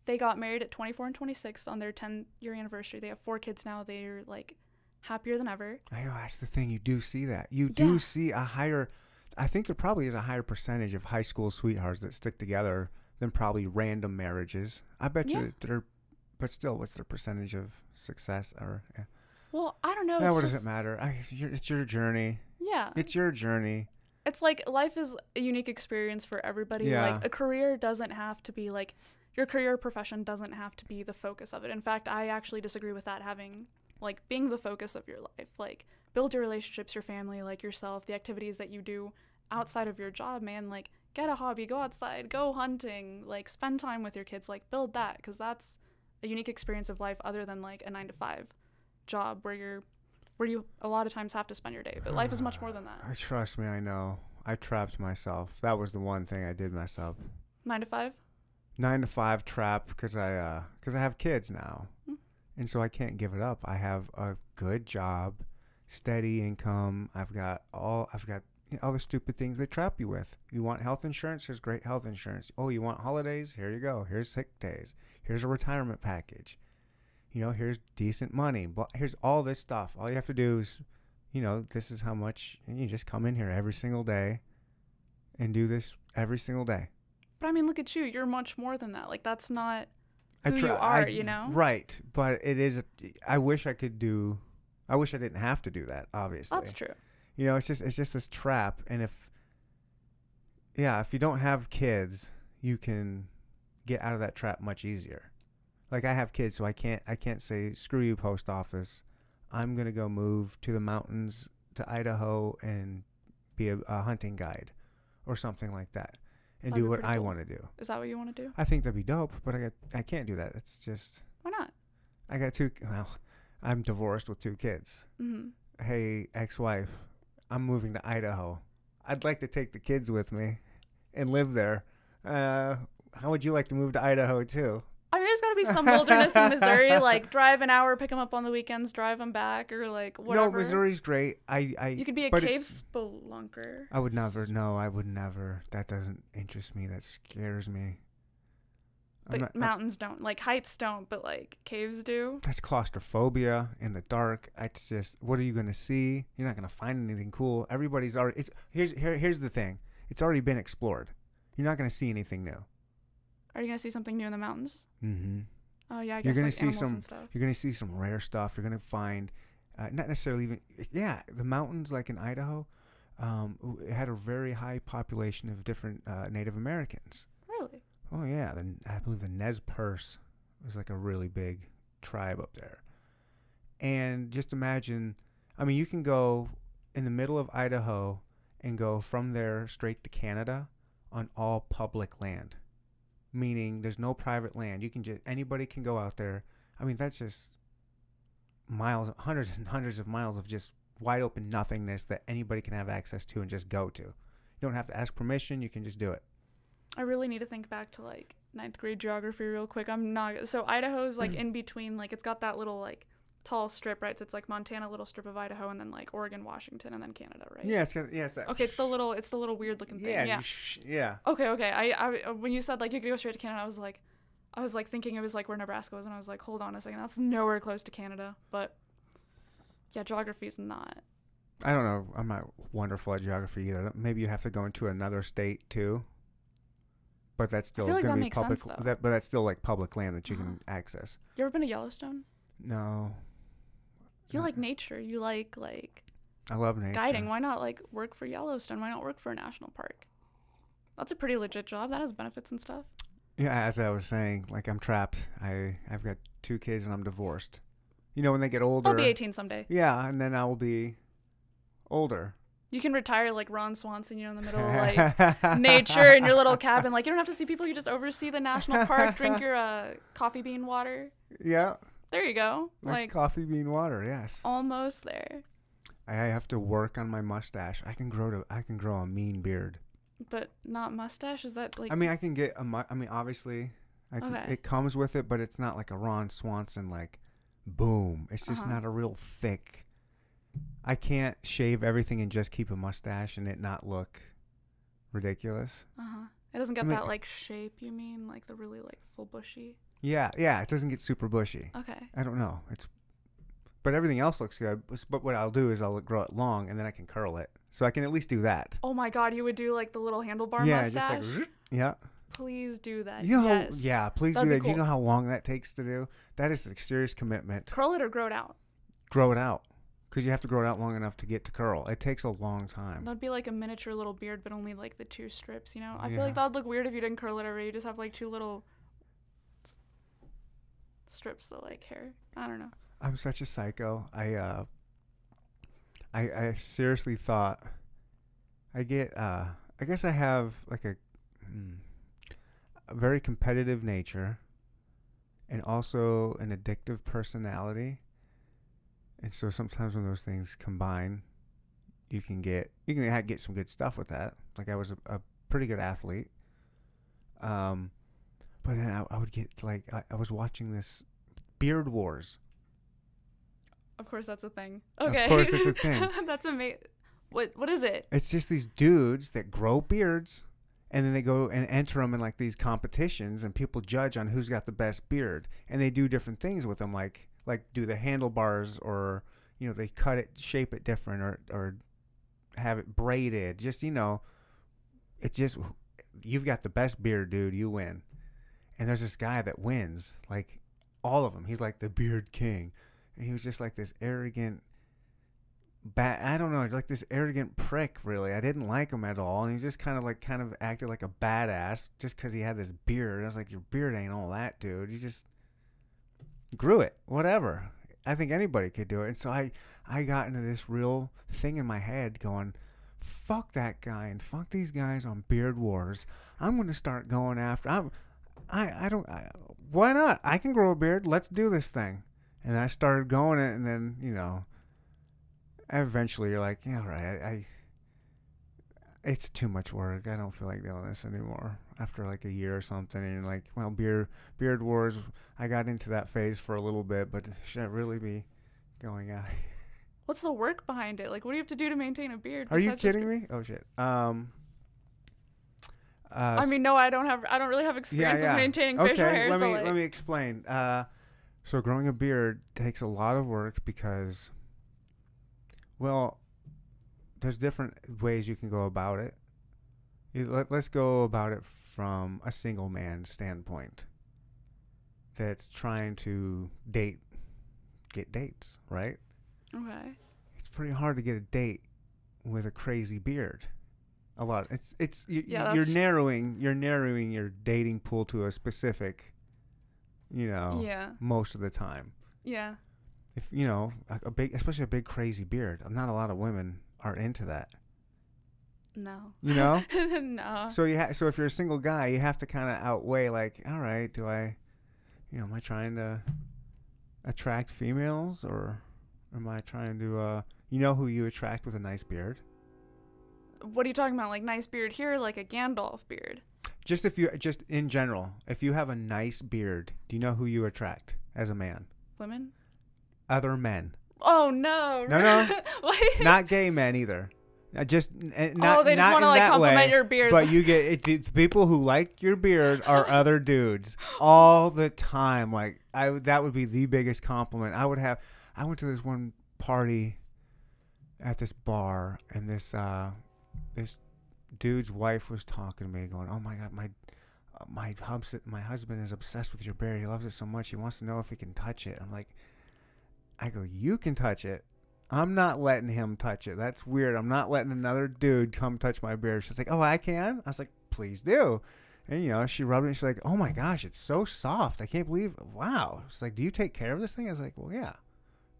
They got married at 24 and 26 on their 10 year anniversary. They have four kids now. They're like happier than ever. I know that's the thing. You do see that. You do Yeah. see a higher. I think there probably is a higher percentage of high school sweethearts that stick together than probably random marriages. I bet Yeah. you they're. But still, what's their percentage of success? Or yeah, Well, I don't know. It's what just, does it matter? I, it's, your, it's your journey. Yeah. It's your journey. it's like life is a unique experience for everybody. Yeah. Like a career doesn't have to be like your career profession doesn't have to be the focus of it. In fact, I actually disagree with that having like being the focus of your life. Like build your relationships, your family, like yourself, the activities that you do outside of your job, man. Like get a hobby, go outside, go hunting, like spend time with your kids, like build that cuz that's a unique experience of life other than like a 9 to 5 job where you're where you a lot of times have to spend your day. But life is much more than that. I *sighs* trust me. I know. I trapped myself. That was the one thing I did mess up. 9 to 5? nine to five trap because I uh because I have kids now, Mm. and so I can't give it up. I have a good job, steady income. I've got all I've got all the stupid things they trap you with. You want health insurance? Here's great health insurance. Oh, you want holidays? Here you go. Here's sick days. Here's a retirement package. You know, here's decent money. But here's all this stuff. All you have to do is, you know, this is how much. And you just come in here every single day, and do this every single day. But I mean, look at you. You're much more than that. Like that's not who you are, I- you know? Right, but it is. I wish I could do. I wish I didn't have to do that. Obviously, that's true. You know, it's just it's just this trap, and if yeah, if you don't have kids, you can get out of that trap much easier. Like I have kids, so I can't I can't say screw you post office. I'm gonna go move to the mountains to Idaho and be a, a hunting guide, or something like that, and That'd do what I cool. want to do. Is that what you want to do? I think that'd be dope, but I got I can't do that. It's just Why not? I got two. Well, I'm divorced with two kids. hmm Hey, ex-wife, I'm moving to Idaho. I'd like to take the kids with me and live there. Uh, how would you like to move to Idaho too? I mean, there's got to be some wilderness in Missouri. *laughs* Like, drive an hour, pick them up on the weekends, drive them back, or like whatever. No, Missouri's great. I, I, You could be a cave spelunker. I would never. No, I would never. That doesn't interest me. That scares me. But not- mountains don't. Like heights don't, but like caves do. that's claustrophobia in the dark. It's just, what are you gonna see? You're not gonna find anything cool. Everybody's already. It's here's here, here's the thing. It's already been explored. You're not gonna see anything new. Are you gonna see something new in the mountains? Mm-hmm. Oh yeah, I guess You're gonna like see some- stuff. You're gonna see some rare stuff. You're gonna find, uh, not necessarily even. Yeah, the mountains like in Idaho, um, had a very high population of different uh, Native Americans. Really? Oh yeah, the I believe the Nez Perce was like a really big tribe up there. And just imagine, I mean, you can go in the middle of Idaho and go from there straight to Canada on all public land. Meaning there's no private land. You can just anybody can go out there. I mean, that's just miles, hundreds and hundreds of miles of just wide open nothingness that anybody can have access to and just go to. You don't have to ask permission. You can just do it. I really need to think back to like ninth grade geography real quick. I'm not so Idaho's like Mm. in between. Like it's got that little like tall strip, right? So it's like Montana, little strip of Idaho, and then like Oregon, Washington, and then Canada, right? Yeah, it's got, yeah, it's that. Okay, it's the little, it's the little weird looking thing. Yeah, Yeah. sh- yeah. Okay, okay. I, I, when you said like you could go straight to Canada, I was like, I was like thinking it was like where Nebraska was, and I was like, hold on a second, that's nowhere close to Canada. But yeah, geography's not. I don't know. I'm not wonderful at geography either. Maybe you have to go into another state too. But that's still like gonna that be public. sense, that, but that's still like public land that you Uh-huh. can access. You ever been to Yellowstone? No, You like nature. You like like I love nature. guiding. Why not like work for Yellowstone? Why not work for a national park? That's a pretty legit job. That has benefits and stuff. Yeah, as I was saying, like I'm trapped. I I've got two kids and I'm divorced. You know, when they get older. I'll be 18 someday. Yeah, and then I will be older. You can retire like Ron Swanson, you know, in the middle of like *laughs* nature in your little cabin. Like you don't have to see people. You just oversee the national park, drink your uh, coffee bean water. Yeah, There you go. like, Like coffee bean water. Yes. almost there. I have to work on my mustache. I can grow to. I can grow a mean beard. But not mustache. Is that like? I mean, I can get a. mu- I mean, obviously, I can, Okay. it comes with it, but it's not like a Ron Swanson like, boom. It's just Uh-huh. not a real thick. I can't shave everything and just keep a mustache and it not look ridiculous. uh huh. It doesn't get I mean- that like shape. You mean like the really like full bushy? Yeah, yeah. It doesn't get super bushy. Okay. I don't know. It's, but everything else looks good. But- what I'll do is I'll grow it long and then I can curl it, so I can at least do that. Oh my God! You would do like the little handlebar yeah, mustache. just like *laughs* yeah. Please do that. You know, yes. yeah. Please That'd do that. Do you know how long that takes to do? That is a serious commitment. Curl it or grow it out. grow it out because you have to grow it out long enough to get to curl. It takes a long time. That'd be like a miniature little beard, but only like the two strips. You know, I feel like that'd look weird if you didn't curl it ever. You just have like two little s- strips of like hair. I don't know. I'm such a psycho. I uh, I I seriously thought I get uh, I guess I have like a, hmm, a very competitive nature, and also an addictive personality. And so sometimes when those things combine, you can get you can get some good stuff with that. Like I was a, a pretty good athlete. Um, but then I, I would get like I, I was watching this Beard Wars. Of course, that's a thing. Okay, of course it's a *laughs* thing. that's amazing. What What is it? It's just these dudes that grow beards, and then they go and enter them in like these competitions, and people judge on who's got the best beard, and they do different things with them, like like do the handlebars, or you know they cut it, shape it different, or or have it braided. Just you know, it's just you've got the best beard, dude. You win. And there's this guy that wins, like all of them. He's like the beard king, and he was just like this arrogant bad I don't know, like this arrogant prick really. I didn't like him at all and he just kind of like kind of acted like a badass just cuz he had this beard. I was like your beard ain't all that, dude. You just grew it. Whatever. I think anybody could do it. And so I I got into this real thing in my head going fuck that guy and fuck these guys on beard wars. I'm going to start going after I'm I I don't I, why not? I can grow a beard. Let's do this thing. And I started going it, and then you know, eventually you're like, yeah, right, I, I it's too much work. I don't feel like doing this anymore. After like a year or something, and you're like, well, beard beard wars. I got into that phase for a little bit, but should I really be going out? *laughs* What's the work behind it? Like, what do you have to do to maintain a beard? Are you kidding me? Oh shit. Um. Uh, I mean, no, I don't have. I don't really have experience yeah. with maintaining okay, facial hair. let so me like, let me explain. Uh, so growing a beard takes a lot of work because, well, there's different ways you can go about it. Let, let's go about it from a single man standpoint. That's trying to date, get dates, right? okay. It's pretty hard to get a date with a crazy beard. A lot. It's it's you, Yeah, you're narrowing you're narrowing your dating pool to a specific, you know, Yeah. most of the time. Yeah. If you know a, a big, especially a big crazy beard, not a lot of women are into that. No. You know. *laughs* no. so you ha- so if you're a single guy, you have to kind of outweigh like, all right, do I, you know, am I trying to attract females or am I trying to, uh, you know, who you attract with a nice beard? what are you talking about? Like nice beard here, like a Gandalf beard. Just if you just in general, if you have a nice beard, do you know who you attract as a man? Women. Other men, Oh no. No, no. *laughs* Not gay men either. Uh, just n- not, oh, they just want to like compliment way, your beard. But you get it, the people who like your beard are *laughs* other dudes all the time. Like I, that would be the biggest compliment I would have. I went to this one party at this bar, and this uh, this dude's wife was talking to me, going, "Oh my god, my my hubs, my husband is obsessed with your beard. He loves it so much. He wants to know if he can touch it." I'm like, I go, "You can touch it." I'm not letting him touch it. That's weird. I'm not letting another dude come touch my beard. She's like, "Oh, I can." I was like, "Please do." And you know, she rubbed it. and She's like, "Oh my gosh, it's so soft. I can't believe. Wow." It's like, "Do you take care of this thing?" I was like, "Well, yeah.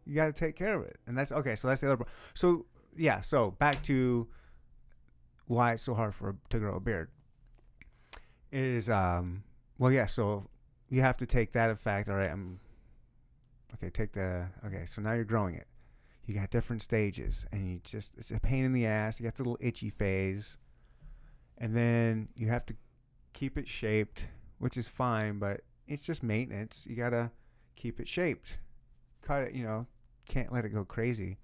You got to take care of it." And that's okay. So that's the other. part. So yeah. So back to why it's so hard for to grow a beard is um well yeah. So you have to take that effect. All right. I'm okay. Take the okay. So now you're growing it. You got different stages and you just it's a pain in the ass. You got the little itchy phase. And then you have to keep it shaped which is fine but it's just maintenance. You gotta keep it shaped. Cut it you know can't let it go crazy.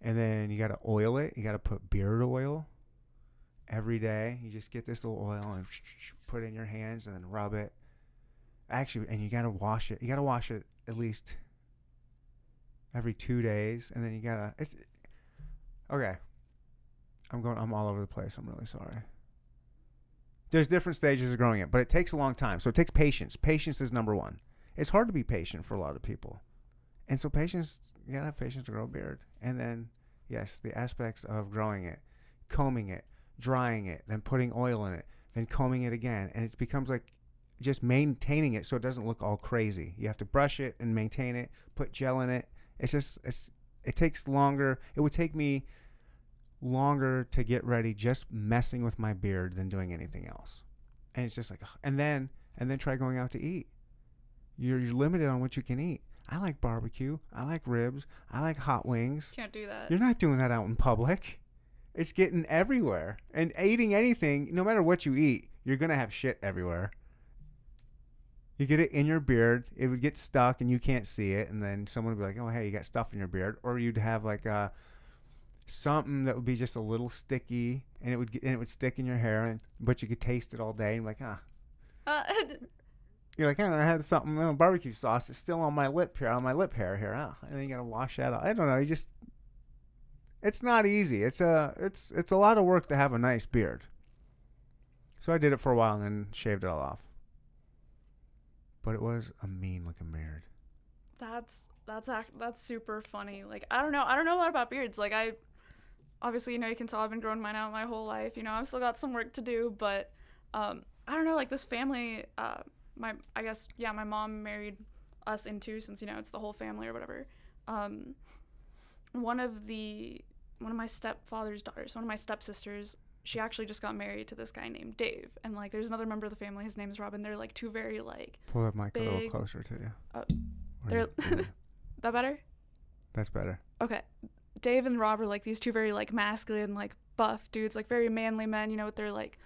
And then you gotta oil it. You gotta put beard oil every day. You just get this little oil and put it in your hands and then rub it. Actually and you gotta wash it. You gotta wash it at least every two days, and then you gotta. It's okay. I'm going. I'm all over the place. I'm really sorry. There's different stages of growing it, but it takes a long time. So it takes patience. Patience is number one. It's hard to be patient for a lot of people, and so patience. You gotta have patience to grow a beard, and then yes, the aspects of growing it, combing it, drying it, then putting oil in it, then combing it again, and it becomes like just maintaining it so it doesn't look all crazy. You have to brush it and maintain it, put gel in it. It's just it's it takes longer. It would take me longer to get ready just messing with my beard than doing anything else. And it's just like and then and then try going out to eat. You're, you're limited on what you can eat. I like barbecue. I like ribs. I like hot wings. Can't do that. You're not doing that out in public. It's getting everywhere. And eating anything, no matter what you eat, you're going to have shit everywhere. You get it in your beard, it would get stuck and you can't see it. And then someone would be like, oh, hey, you got stuff in your beard. Or you'd have like a, something that would be just a little sticky and it would get, and it would stick in your hair, and, but you could taste it all day. And be like, ah. Uh, *laughs* You're like, oh, I had something, oh, barbecue sauce. It's still on my lip here, on my lip hair here. Oh, and then you gotta wash that out. I don't know. You just, it's not easy. It's a, it's, it's a lot of work to have a nice beard. So I did it for a while and then shaved it all off. But it was a mean looking beard. that's that's ac- that's super funny. Like I don't know, I don't know a lot about beards. Like I, obviously you know you can tell I've been growing mine out my whole life. You know I've still got some work to do, but um, I don't know. Like this family, uh, my I guess yeah, my mom married us into since you know it's the whole family or whatever. Um, one of the one of my stepfather's daughters, one of my stepsisters, she actually just got married to this guy named Dave. And like there's another member of the family, his name is Robin. They're like two very like Pull that mic a little closer to you. Uh, they're- you- *laughs* That better? That's better. Okay. Dave and Rob are like these two very like masculine, like buff dudes, like very manly men, you know, with their like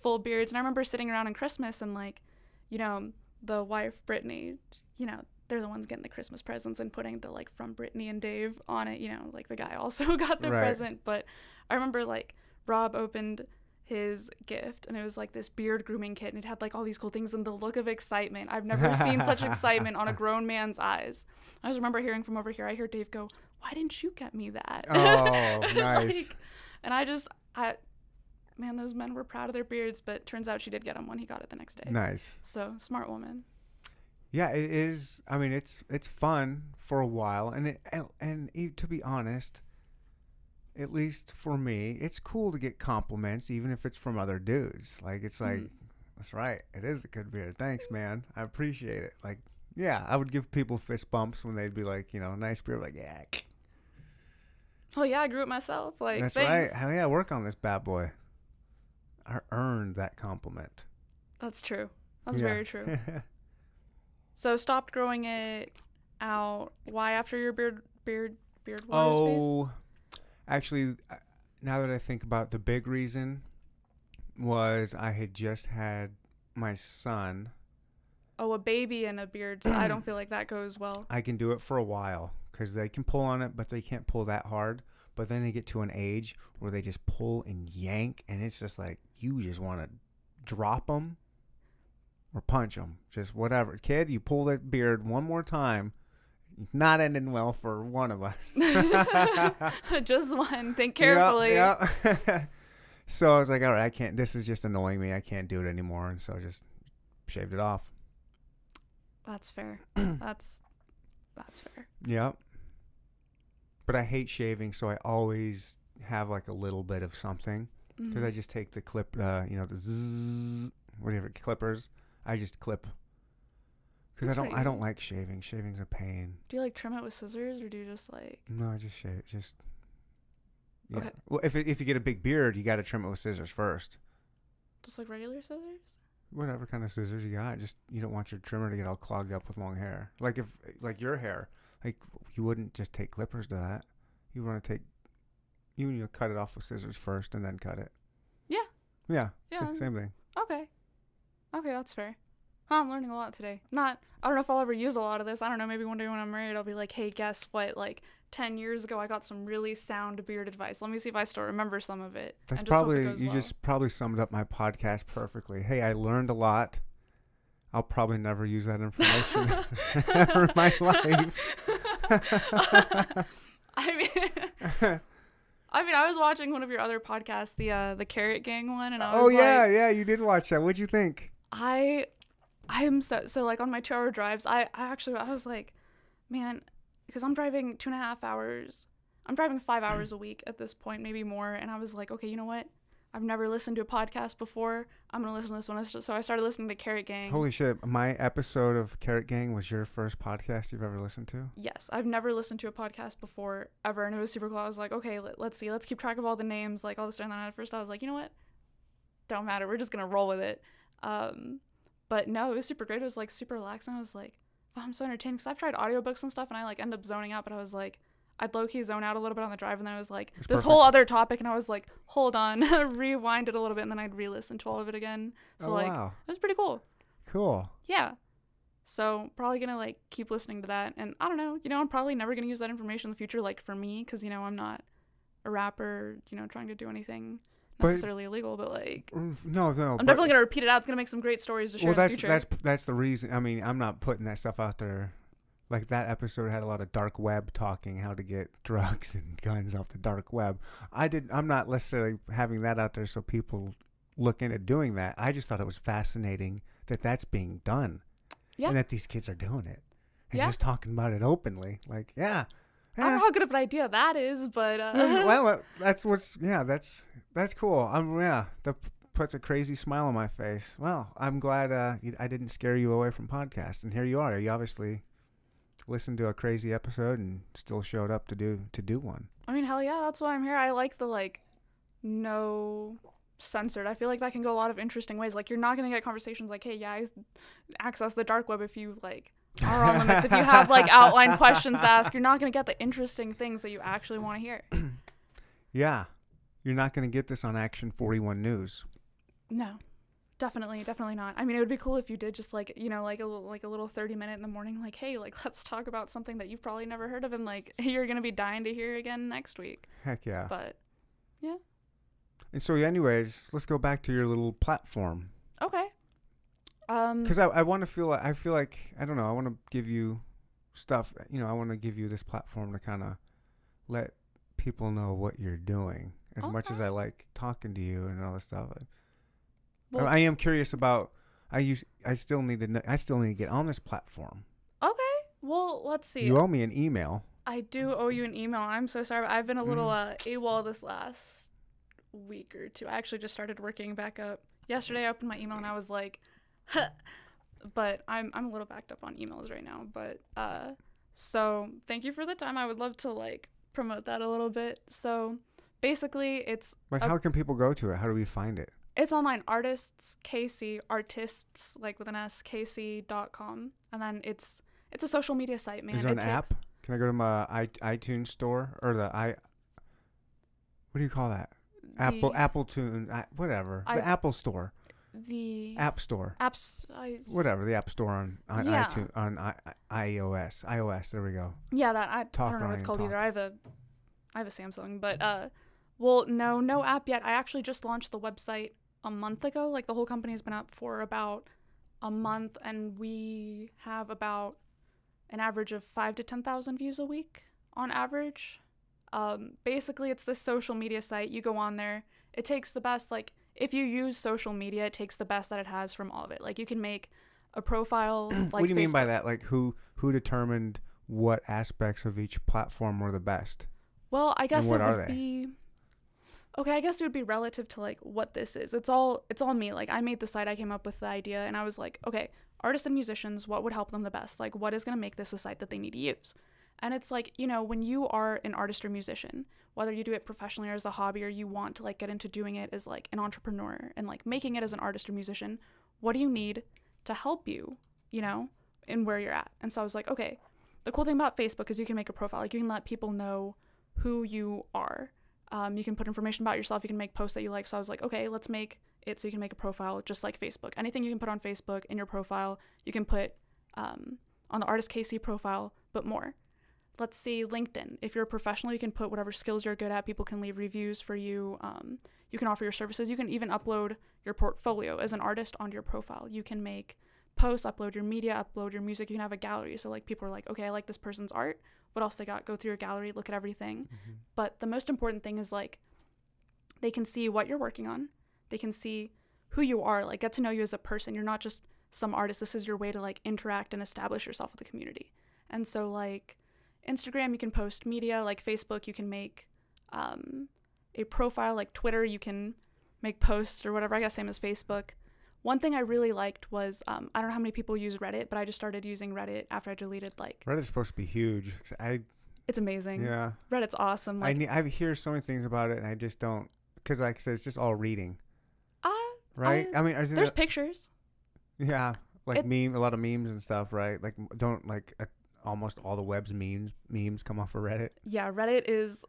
full beards. And I remember sitting around on Christmas and like, you know, the wife Brittany, you know, they're the ones getting the Christmas presents and putting the like from Brittany and Dave on it, you know, like the guy *laughs* also got the Right. present. But I remember like Rob opened his gift and it was like this beard grooming kit and it had like all these cool things and the look of excitement. I've never seen such *laughs* excitement on a grown man's eyes. I just remember hearing from over here, I hear Dave go, Why didn't you get me that? Oh, *laughs* nice. Like, and I just I man, those men were proud of their beards, but turns out she did get him when he got it the next day. Nice. So smart woman. Yeah, it is. I mean, it's it's fun for a while, and it and, and to be honest, at least for me, it's cool to get compliments, even if it's from other dudes. Like it's like, Mhm. that's right, it is a good beard. Thanks, man. I appreciate it. Like, yeah, I would give people fist bumps when they'd be like, you know, nice beard. Like, yeah, Oh yeah, I grew it myself. Like that's thanks. right. Hell yeah, work on this bad boy. I earned that compliment. That's true. That's Yeah. very true. *laughs* So stopped growing it out. Why after your beard beard beard? Oh, actually, now that I think about the big reason was I had just had my son. Oh, a baby and a beard. I don't feel like that goes well. *clears throat* I can do it for a while because they can pull on it, but they can't pull that hard. But then they get to an age where they just pull and yank, and it's just like you just want to drop them or punch them, just whatever. Kid, you pull that beard one more time. Not ending well for one of us. *laughs* Just one. Think carefully. Yeah. *laughs* so I was like, all right, I can't. This is just annoying me. I can't do it anymore, and so I just shaved it off. That's fair. *clears throat* that's that's fair. Yep. But I hate shaving, so I always have like a little bit of something because I Mhm. just take the clip, uh, you know, the zzz, whatever clippers. I just clip because I don't. I don't like shaving. Shaving's a pain. Do you like trim it with scissors or do you just like No, I just shave. Just. Yeah. Okay. Well, if it, if you get a big beard, you got to trim it with scissors first. just like regular scissors? whatever kind of scissors you got. Just you don't want your trimmer to get all clogged up with long hair. Like if like your hair, like you wouldn't just take clippers to that. You want to take you and you cut it off with scissors first and then cut it. Yeah. Yeah. Yeah. same thing. Okay. Okay, that's fair. I'm learning a lot today. Not I don't know if I'll ever use a lot of this. I don't know, maybe one day when I'm married I'll be like, "Hey, guess what? Like 10 years ago I got some really sound beard advice. Let me see if I still remember some of it." That's hope it probably you well. just probably summed up my podcast perfectly. Hey, I learned a lot. I'll probably never use that information *laughs* in my life. *laughs* I mean *laughs* I mean, I was watching one of your other podcasts, the uh the Carrot Gang one, and I was oh yeah, like, yeah, you did watch that. What'd you think? I I am so so like on my two hour drives, I, I actually I was like, man, because I'm driving two and a half hours. I'm driving five hours a week at this point, maybe more, and I was like, okay, you know what? I've never listened to a podcast before. I'm gonna listen to this one. So I started listening to Carrot Gang. Holy shit! My episode of Carrot Gang was your first podcast you've ever listened to. Yes, I've never listened to a podcast before ever, and it was super cool. I was like, okay, let, let's see, let's keep track of all the names, like all this stuff. And then at first, I was like, you know what? Don't matter. We're just gonna roll with it. Um, but no, it was super great. It was like super relaxing. I was like, oh, I'm so entertained because I've tried audiobooks and stuff, and I like end up zoning out. But I was like, I'd low key zone out a little bit on the drive, and then I was like, It's this whole other topic, and I was like, hold on, *laughs* rewind it a little bit, and then I'd re-listen to all of it again. So oh like, wow, it was pretty cool. cool. Yeah. So probably gonna like keep listening to that, and I don't know. You know, I'm probably never gonna use that information in the future, like for me, because you know I'm not a rapper. You know, trying to do anything necessarily illegal, but like No, no. I'm definitely gonna repeat it out. It's gonna make some great stories to share well, in the that's that's that's the reason. I mean, I'm not putting that stuff out there. Like that episode had a lot of dark web talking, how to get *laughs* drugs and guns off the dark web. I did. I'm not necessarily having that out there so people look into doing that. I just thought it was fascinating that that's being done, Yeah. and that these kids are doing it, and Yeah. just talking about it openly. Like, yeah, I don't eh. know how good of an idea that is, but uh, *laughs* Mm, well, that's what's yeah, that's that's cool. I'm yeah, that puts a crazy smile on my face. Well, I'm glad uh, I didn't scare you away from podcasts, and here you are. You obviously listened to a crazy episode and still showed up to do to do one. I mean, hell yeah, that's why I'm here. I like the like no censored. I feel like that can go a lot of interesting ways. Like you're not gonna get conversations like, hey, yeah, I access the dark web if you like are on limits. if you have like *laughs* outline questions to ask, you're not going to get the interesting things that you actually want to hear. *clears throat* Yeah. You're not going to get this on Action 41 News. No. Definitely, definitely not. I mean, it would be cool if you did just like, you know, like a like a little 30 minute in the morning like, "Hey, like *laughs* let's talk about something that you've probably never heard of and like *laughs* you're going to be dying to hear again next week." Heck yeah. But yeah. And so, anyways, let's go back to your little platform. okay. Um Because I, I want to feel like, I feel like, I don't know, I want to give you stuff, you know, I want to give you this platform to kind of let people know what you're doing. As much as I like talking to you and all this stuff. I- well, I am curious about, I use, I still need to know, I still need to get on this platform. okay. Well, let's see. You owe me an email. I do owe you an email. I'm so sorry. I've been a little Mm. uh, AWOL this last week or two. I actually just started working back up. Yesterday, I opened my email and I was like, *laughs* but I'm I'm a little backed up on emails right now. But uh, so thank you for the time. I would love to like promote that a little bit. So basically, it's Like, how can people go to it? How do we find it? it's online artists KC artists like with an S KC.com and then it's it's a social media site man. Is there It an app? Can I go to my I, iTunes store or the i? What do you call that? Apple Apple Tune, I, whatever. I- the Apple Store, the App Store, apps I whatever. The App Store on on Yeah. iTunes on I, I, iOS. iOS. There we go. Yeah, that I, Talk, I don't know what it's Ryan, called either. I have a I have a Samsung, but uh well, no, no app yet. I actually just launched the website a month ago. Like the whole company has been up for about a month and we have about an average of 5 to 10,000 views a week on average. Um basically it's this social media site. You go on there. It takes the best like if you use social media, it takes the best that it has from all of it. Like you can make a profile *clears throat* like what do you mean by that? Like who who determined what aspects of each platform were the best? Well, I guess what it are would they? be Okay, I guess it would be relative to like what this is. It's all it's all me. Like I made the site, I came up with the idea and I was like, okay, artists and musicians, what would help them the best? Like what is going to make this a site that they need to use? And it's like, you know, when you are an artist or musician, whether you do it professionally or as a hobby or you want to like get into doing it as like an entrepreneur and like making it as an artist or musician, what do you need to help you, you know, in where you're at? And so I was like, okay, the cool thing about Facebook is you can make a profile. Like you can let people know who you are. Um, you can put information about yourself. You can make posts that you like. So I was like, okay, let's make it so you can make a profile just like Facebook. Anything you can put on Facebook in your profile, you can put um, on the artist KC profile, but more. Let's see LinkedIn. If you're a professional, you can put whatever skills you're good at. People can leave reviews for you. Um, you can offer your services. You can even upload your portfolio as an artist onto your profile. You can make posts, upload your media, upload your music. You can have a gallery. So like people are like, okay, I like this person's art. What else they got? Go through your gallery, look at everything. But the most important thing is like they can see what you're working on. They can see who you are, like get to know you as a person. You're not just some artist. This is your way to like interact and establish yourself with the community. And so like Instagram, you can post media. Like Facebook, you can make um, a profile. Like Twitter, you can make posts or whatever. I guess same as Facebook. One thing I really liked was um, I don't know how many people use Reddit, but I just started using Reddit after I deleted like Reddit's supposed to be huge. I it's amazing. yeah. Reddit's awesome. I Like need, I hear so many things about it, and I just don't. Because like I said, it's just all reading, uh, right? I, mean, there's pictures. yeah, like it- meme, a lot of memes and stuff, right? Like don't like almost all the web's memes memes come off of Reddit. yeah, Reddit is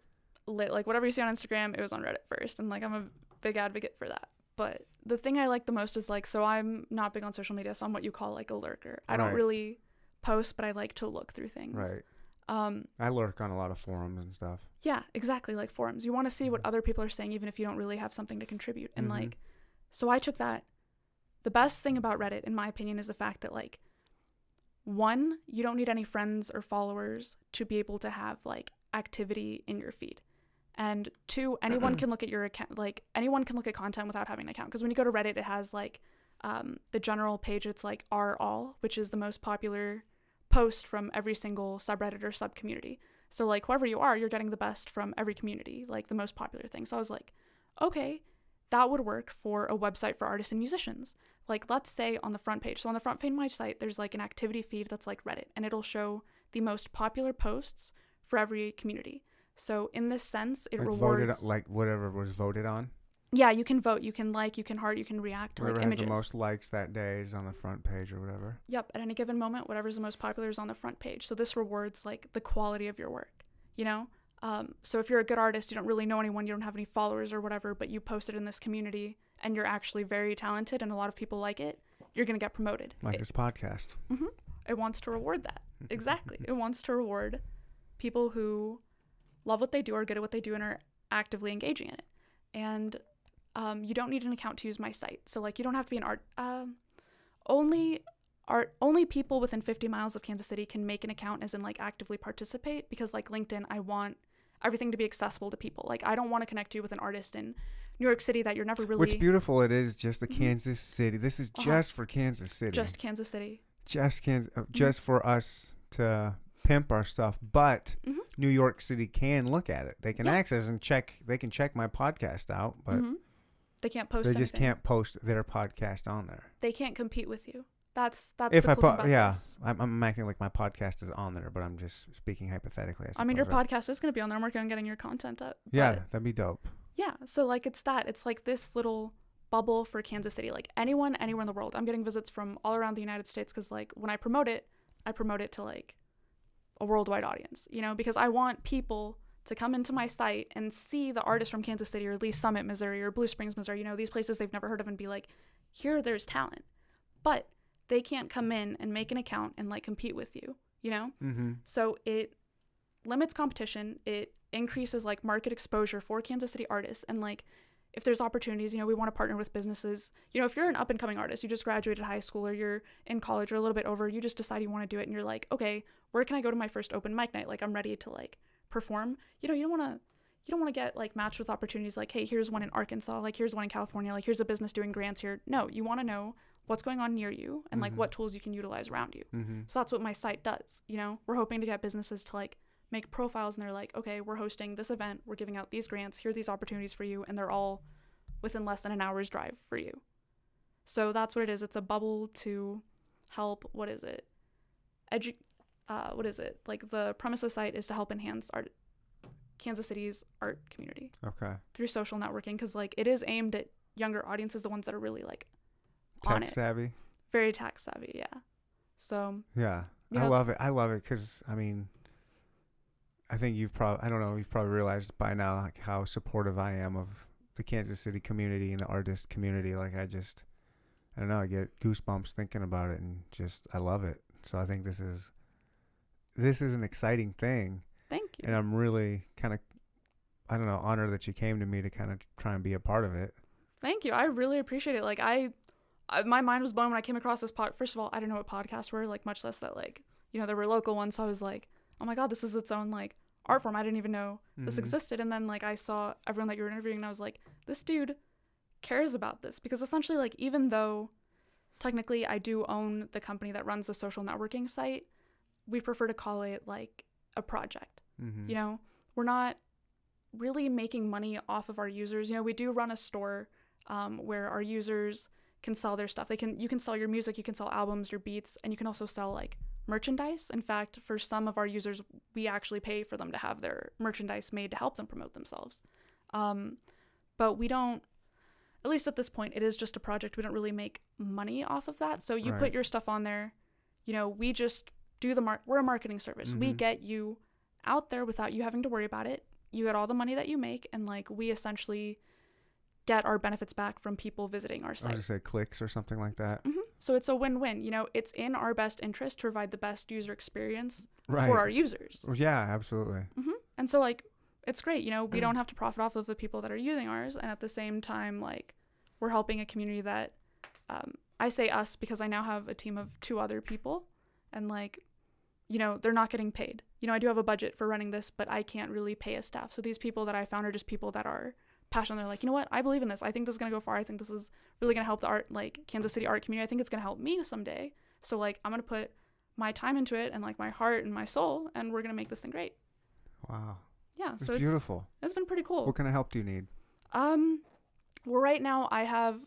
lit. Like whatever you see on Instagram, it was on Reddit first, and like I'm a big advocate for that. But the thing I like the most is like, so I'm not big on social media, so I'm what you call like a lurker. I don't really post, but I like to look through things. Right. Um. I lurk on a lot of forums and stuff. Yeah. Exactly. Like forums. You want to see what other people are saying, even if you don't really have something to contribute. And Mhm. like, so I took that. The best thing about Reddit, in my opinion, is the fact that like, one, you don't need any friends or followers to be able to have like activity in your feed. And two, *clears throat* anyone can look at your account, like anyone can look at content without having an account. Because when you go to Reddit, it has like um, the general page. It's like r all, which is the most popular post from every single subreddit or sub community. So like whoever you are, you're getting the best from every community, like the most popular thing. So I was like, okay, that would work for a website for artists and musicians. Like let's say on the front page. So on the front page of my site, there's like an activity feed that's like Reddit, and it'll show the most popular posts for every community. So in this sense, it like rewards voted like whatever was voted on. yeah, you can vote, you can like, you can heart, you can react to Whatever like images. the most likes that day is on the front page or whatever. Yep, at any given moment, whatever's the most popular is on the front page. So this rewards like the quality of your work, you know? Um, so if you're a good artist, you don't really know anyone, you don't have any followers or whatever, but you post it in this community and you're actually very talented and a lot of people like it, you're going to get promoted. Like It, this podcast. mhm. it wants to reward that. *laughs* Exactly. it wants to reward people who love what they do, are good at what they do, and are actively engaging in it. And um, you don't need an account to use my site. So like you don't have to be an art. Um, only art. Only people within 50 miles of Kansas City can make an account, as in like actively participate. Because like LinkedIn, I want everything to be accessible to people. Like I don't want to connect you with an artist in New York City that you're never really What's beautiful, it is just the Mhm. Kansas City. This is Uh-huh. just for Kansas City. just Kansas City. just Kansas, uh, Mm-hmm. just for us to pimp our stuff. But Mhm. New York City can look at it. They can Yeah. access and check. They can check my podcast out, but Mhm. They can't post. they just anything. can't post their podcast on there. They can't compete with you. That's that's if the I cool put, about yeah. I'm, I'm acting like my podcast is on there, but I'm just speaking hypothetically. I, I mean, your podcast is going to be on there. I'm working on getting your content up. Yeah, that'd be dope. Yeah. So like, it's that. It's like this little bubble for Kansas City. Like anyone, anywhere in the world. I'm getting visits from all around the United States because like when I promote it, I promote it to like a worldwide audience. You know, because I want people to come into my site and see the artist from Kansas City or Lee's Summit, Missouri, or Blue Springs, Missouri. You know, these places they've never heard of, and be like, here, there's talent, but they can't come in and make an account and like compete with you. You know. Mm-hmm. So it limits competition. It increases like market exposure for Kansas City artists. And like if there's opportunities, you know, we want to partner with businesses. You know, if you're an up and coming artist, you just graduated high school or you're in college or a little bit over, you just decide you want to do it and you're like, okay, where can I go to my first open mic night? Like I'm ready to like perform. You know, you don't want to you don't want to get like matched with opportunities like, hey, here's one in Arkansas, like here's one in California, like here's a business doing grants here. No, you want to know what's going on near you and like Mhm. what tools you can utilize around you. Mm-hmm. So that's what my site does. You know, we're hoping to get businesses to like make profiles and they're like, okay, we're hosting this event, we're giving out these grants, here are these opportunities for you, and they're all within less than an hour's drive for you. So that's what it is. It's a bubble to help. What is it? Edu. Uh, what is it? Like the premise of the site is to help enhance art, Kansas City's art community Okay. through social networking because like it is aimed at younger audiences, the ones that are really like on Tech savvy. very tech savvy. Yeah. So Yeah, I love it. I love it because I mean, I think you've probably I don't know you've probably realized by now like how supportive I am of the Kansas City community and the artist community. Like I just I don't know I get goosebumps thinking about it and just I love it. So I think this is this is an exciting thing, thank you. and I'm really kind of I don't know honored that you came to me to kind of try and be a part of it. Thank you. I really appreciate it. Like I, I my mind was blown when I came across this pod. First of all, I didn't know what podcasts were, like much less that like you know there were local ones. So I was like, oh my god, this is its own like art form. I didn't even know this Mhm. existed. And then like I saw everyone that you were interviewing, and I was like, this dude cares about this because essentially like even though technically I do own the company that runs the social networking site, we prefer to call it like a project. Mhm. You know, we're not really making money off of our users. You know, we do run a store um, where our users can sell their stuff. They can you can sell your music, you can sell albums, your beats, and you can also sell like merchandise. In fact, for some of our users, we actually pay for them to have their merchandise made to help them promote themselves. Um, but we don't. At least at this point, it is just a project. We don't really make money off of that. So you Right. put your stuff on there. You know, we just do the mar- we're a marketing service. We Mhm. get you out there without you having to worry about it. You get all the money that you make, and like we essentially get our benefits back from people visiting our site. I was say clicks or something like that. hmm So it's a win-win. You know, it's in our best interest to provide the best user experience Right. for our users. Yeah, absolutely. hmm And so like it's great. You know, we don't *clears throat* have to profit off of the people that are using ours, and at the same time, like we're helping a community that um, I say us because I now have a team of two other people, and like you know they're not getting paid. You know, I do have a budget for running this, but I can't really pay a staff. So these people that I found are just people that are passionate. They're like, you know what, I believe in this. I think this is gonna go far. I think this is really gonna help the art, like Kansas City art community. I think it's gonna help me someday. So like I'm gonna put my time into it and like my heart and my soul, and we're gonna make this thing great. Wow, Yeah, it's so it's beautiful. it's been pretty cool. What kind of help do you need? Um, well, right now I have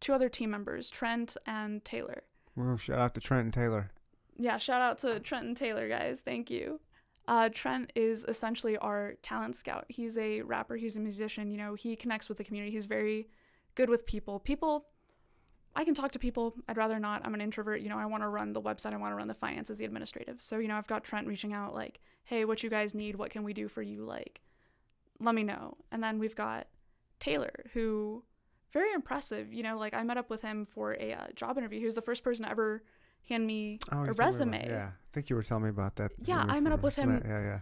two other team members, Trent and Taylor. Well, shout out to Trent and Taylor. Yeah, shout out to Trent and Taylor, guys. Thank you. Uh, Trent is essentially our talent scout. He's a rapper, he's a musician, you know, he connects with the community. He's very good with people. People, I can talk to people. I'd rather not. I'm an introvert. You know, I want to run the website, I want to run the finances, the administrative. So, you know, I've got Trent reaching out, like, hey, what you guys need? What can we do for you? Like, let me know. And then we've got Taylor, who very impressive. You know, like I met up with him for a uh, job interview. He was the first person to ever hand me Oh, a you told me about- resume. yeah, I think you were telling me about that. Yeah, I met up with him- Yeah, yeah.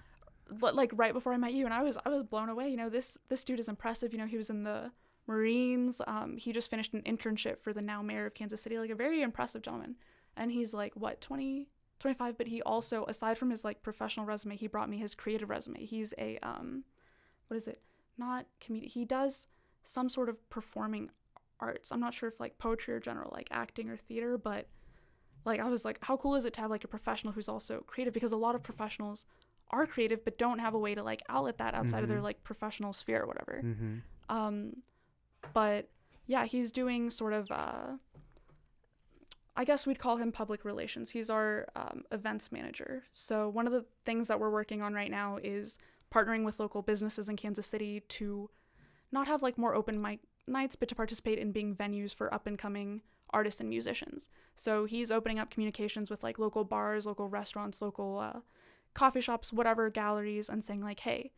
like right before I met you, and I was I was blown away. You know, this this dude is impressive. You know, he was in the Marines. Um, he just finished an internship for the now mayor of Kansas City. Like a very impressive gentleman. And he's like what 20, 25, but he also aside from his like professional resume, he brought me his creative resume. He's a um, what is it? Not comedian. He does some sort of performing arts. I'm not sure if like poetry or general like acting or theater, but like I was like, how cool is it to have like a professional who's also creative? Because a lot of professionals are creative but don't have a way to like outlet that outside of their Mhm. like professional sphere or whatever. Mm-hmm. Um, but yeah, he's doing sort of, uh, I guess we'd call him public relations. He's our um, events manager. So one of the things that we're working on right now is partnering with local businesses in Kansas City to not have like more open mic nights, but to participate in being venues for up and coming artists and musicians. So he's opening up communications with like local bars, local restaurants, local uh, coffee shops, whatever galleries, and saying like, hey,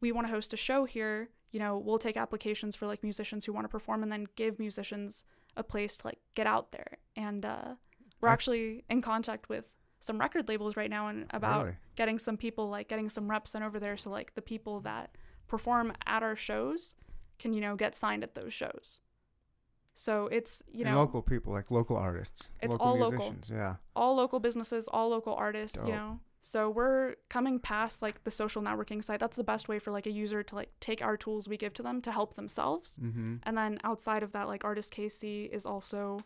we want to host a show here. You know, we'll take applications for like musicians who want to perform, and then give musicians a place to like get out there. And uh, we're actually in contact with some record labels right now and about Really? getting some people like getting some reps sent over there so like the people that perform at our shows can you know get signed at those shows so it's you and know local people, like local artists. It's local all local. musicians, Yeah. all local businesses all local artists Dope. you know so we're coming past like the social networking site that's the best way for like a user to like take our tools we give to them to help themselves Mm-hmm. and then outside of that like artist kc is also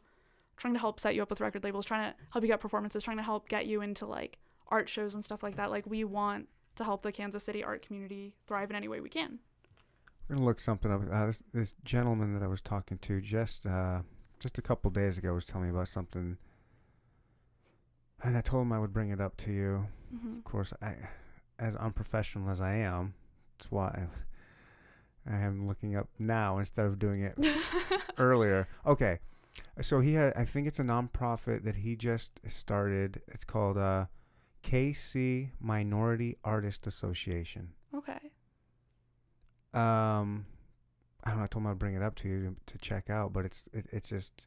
trying to help set you up with record labels trying to help you get performances trying to help get you into like art shows and stuff like that like we want to help the kansas city art community thrive in any way we can We're gonna look something up. Uh, this, this gentleman that I was talking to just uh, just a couple days ago was telling me about something, and I told him I would bring it up to you. hmm Of course, I, as unprofessional as I am, that's why I, I am looking up now instead of doing it *laughs* earlier. Okay, so he had. I think it's a nonprofit that he just started. It's called uh, KC Minority Artist Association. okay Um, I don't know. I told him I'd bring it up to you to, to check out, but it's it, it's just,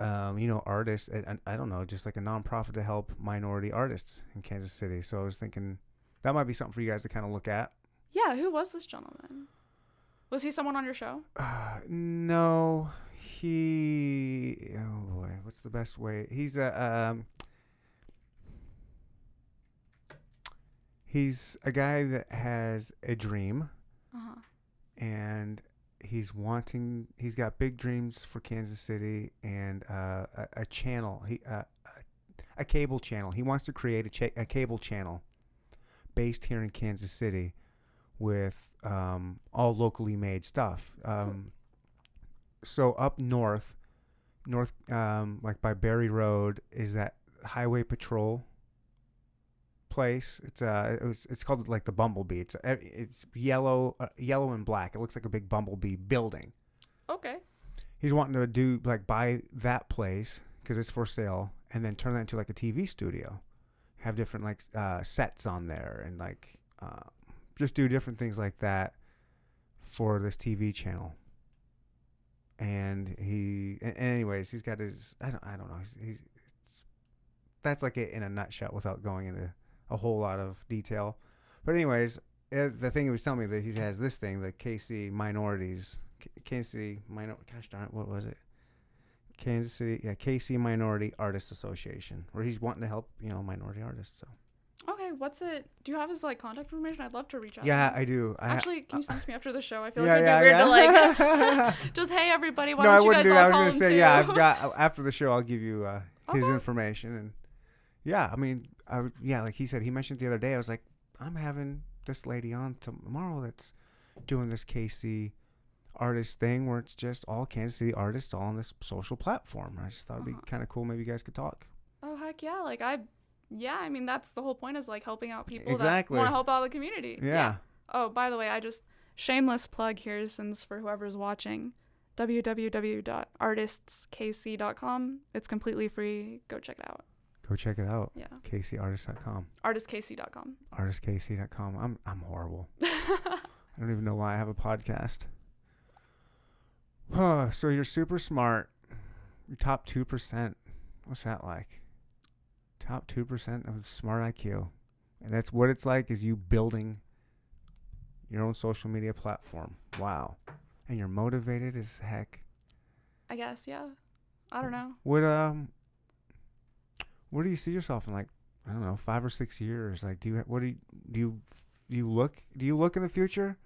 um, you know, artists. And I, don't know, just like a nonprofit to help minority artists in Kansas City. So I was thinking that might be something for you guys to kind of look at. yeah who was this gentleman was he someone on your show Uh, no, he. Oh boy, what's the best way? He's a um. He's a guy that has a dream. Uh-huh. And he's wanting he's got big dreams for Kansas City and uh, a, a channel. He uh, a, a cable channel. He wants to create a, cha- a cable channel based here in Kansas City with um, all locally made stuff. Um, so up north north um, like by Barry Road is that highway patrol place. It's uh, it was, it's called like the Bumblebee. It's uh, it's yellow, uh, yellow and black. It looks like a big bumblebee building. okay He's wanting to do like buy that place because it's for sale, and then turn that into like a TV studio. Have different like uh, sets on there, and like uh, just do different things like that for this TV channel. And he, a- anyways, he's got his. I don't. I don't know. He's. he's it's, that's like it in a nutshell, without going into a whole lot of detail. But anyways, uh, the thing he was telling me that he has this thing, the KC minorities, K- KC minor. Gosh darn it, what was it? Kansas City, yeah, KC Minority Artists Association, where he's wanting to help, you know, minority artists. So okay what's it do you have his like contact information i'd love to reach out yeah. I do. I, actually can you send it to me after the show i feel yeah, like it'd yeah, be weird yeah. to like *laughs* just hey everybody why no, don't you wouldn't guys do that. I was gonna say, yeah. I've got *laughs* after the show, I'll give you uh, his Okay. information, and yeah, I mean, I yeah, like he said, he mentioned the other day. I was like, I'm having this lady on tomorrow that's doing this KC artist thing where it's just all Kansas City artists all on this social platform. I just thought it'd Uh-huh. be kind of cool. Maybe you guys could talk. Oh heck yeah! Like I yeah, I mean that's the whole point is like helping out people Exactly. that want to help out the community. Yeah. Oh, by the way, I just shameless plug here since for whoever's watching, www.artistskc.com. It's completely free. Go check it out. Go check it out. Yeah, KCartist.com. artistkc.com. Artistkc.com. I'm I'm horrible. *laughs* I don't even know why I have a podcast. Huh, so you're super smart. You're top two percent. What's that like? Top two percent of smart IQ. And that's what it's like is you building your own social media platform. Wow. And you're motivated as heck. I guess, yeah. I don't know. What um where do you see yourself in like I don't know, 5 or 6 years? Like do you what do you do you do you look do you look in the future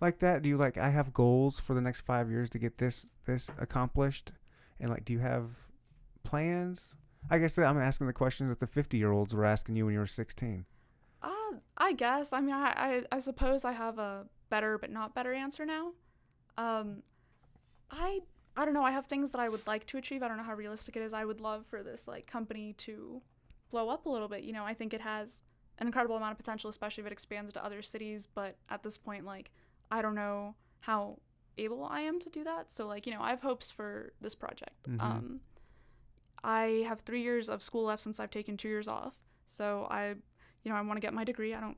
like that? Do you like I have goals for the next 5 years to get this this accomplished? And like do you have plans? I guess I'm asking the questions that the 50-year-olds were asking you when you were 16. Uh, I guess. I mean, I, I, I suppose I have a better but not better answer now. Um, I, I don't know. I have things that I would like to achieve. I don't know how realistic it is. I would love for this like company to blow up a little bit. You know, I think it has an incredible amount of potential, especially if it expands to other cities. But at this point, like, I don't know how able I am to do that. So, like, you know, I have hopes for this project. Mhm. Um, I have three years of school left since I've taken two years off. So I, you know, I want to get my degree. I don't,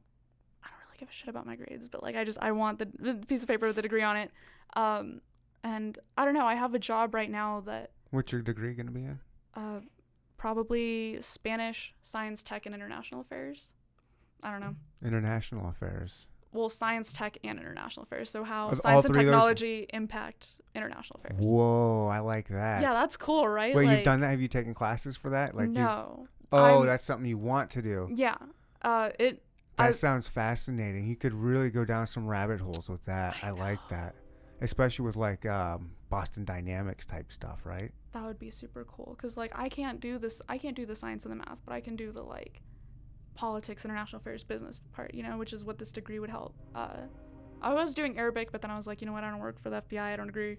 I don't really give a shit about my grades, but like I just I want the, the piece of paper with the degree on it. Um, and I don't know. I have a job right now that What's your degree going to be in? uh, probably Spanish, science, tech, and international affairs. I don't know. International affairs. Well, science, tech, and international affairs. So how all science and three of those- technology impact international affairs. Whoa, I like that. Yeah, that's cool, right? Wait, like, you've done that? Have you taken classes for that? Like no. Oh, I'm- that's something you want to do. Yeah. Uh, it. That I- sounds fascinating. You could really go down some rabbit holes with that. I, I like that. Especially with like um, Boston Dynamics type stuff, right? that would be super cool because like i can't do this i can't do the science and the math but i can do the like politics international affairs business part you know which is what this degree would help uh, i was doing arabic but then i was like you know what? I don't work for the fbi i don't agree.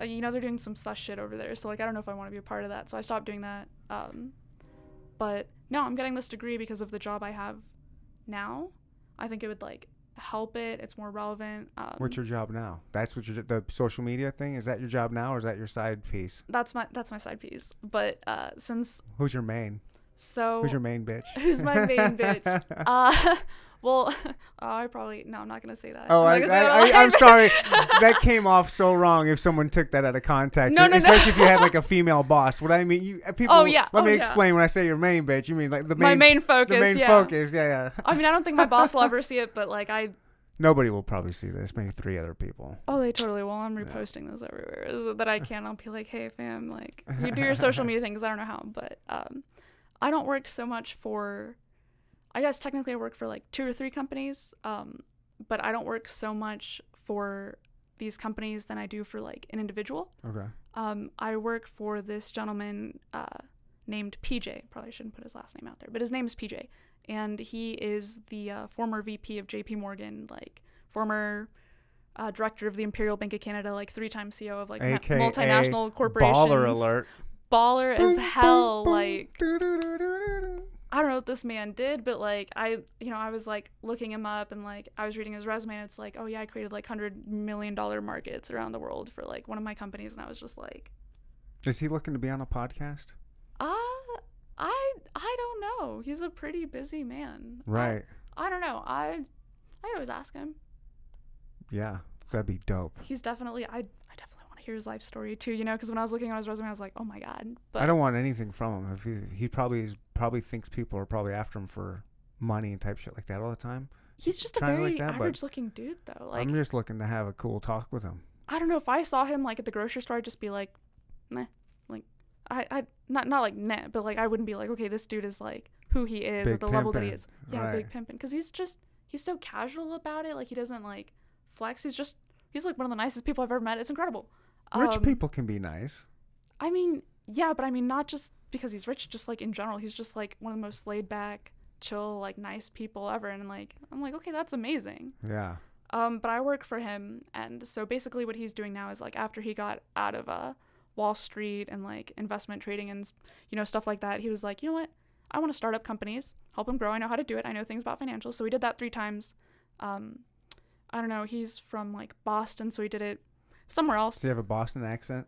Uh, you know they're doing some sus shit over there so like i don't know if i want to be a part of that so i stopped doing that um, but no i'm getting this degree because of the job i have now. I think it would like help it it's more relevant um, What's your job now? That's what your the social media thing is. That your job now, or is that your side piece? that's my that's my side piece but uh, since Who's your main? so Who's your main bitch? *laughs* Who's my main bitch? *laughs* Uh, well, *laughs* oh, I probably no. I'm not gonna say that. Oh, I, I'm I, *laughs* I'm sorry. that came off so wrong. If someone took that out of context, No, no, no. especially if you had like a female boss. What I mean, you uh, people. Oh, yeah. Let Oh, me yeah. explain. When I say your main bitch, you mean like the main, my main focus. the main yeah. focus. Yeah, yeah. I mean, I don't think my boss will ever see it, but like I. Nobody will probably see this. Maybe three other people. Oh, they totally will. I'm Yeah. reposting this everywhere so that I can. I'll be like, hey, fam, like you do your *laughs* social media things. I don't know how, but um, I don't work so much for. I guess technically I work for like two or three companies, um, but I don't work so much for these companies than I do for like an individual. Okay. Um, I work for this gentleman uh, named PJ. Probably shouldn't put his last name out there, but his name is PJ, and he is the uh, former VP of JP Morgan, like former uh, director of the Imperial Bank of Canada, like three-time CEO of like AKA multinational corporations. Baller alert. Baller as hell. Like. I don't know what this man did, but like I, you know, I was like looking him up and like I was reading his resume and it's like, oh yeah, I created like hundred million dollar markets around the world for like one of my companies, and I was just like. Is he looking to be on a podcast? Uh, I I don't know. He's a pretty busy man. Right. I, don't know. I I'd always ask him. Yeah. That'd be dope. He's definitely I I definitely want to hear his life story too. You know, because when I was looking at his resume, I was like, oh my god. But I don't want anything from him. If he, he probably is, probably thinks people are probably after him for money and type shit like that all the time. he's just a very like that, average looking dude though. Like I'm just looking to have a cool talk with him. I don't know if I saw him like at the grocery store, I'd just be like, meh. Like I I not not like nah, but like I wouldn't be like, okay, this dude is like who he is Big at the level that he is. Yeah, right. big pimpin'. Because he's just he's so casual about it. Like he doesn't like flex. He's just he's like one of the nicest people I've ever met. It's incredible. Rich Um, people can be nice. I mean, yeah, but I mean not just because he's rich, just like in general, he's just like one of the most laid back, chill, like nice people ever. And like I'm like, okay, that's amazing. Yeah. Um, but I work for him, and so basically what he's doing now is like after he got out of uh, Wall Street and like investment trading and you know stuff like that, he was like, you know what? I want to start up companies, help them grow. I know how to do it. I know things about financials. So we did that three times. Um, I don't know. He's from like Boston, so he did it somewhere else. Do you have a Boston accent?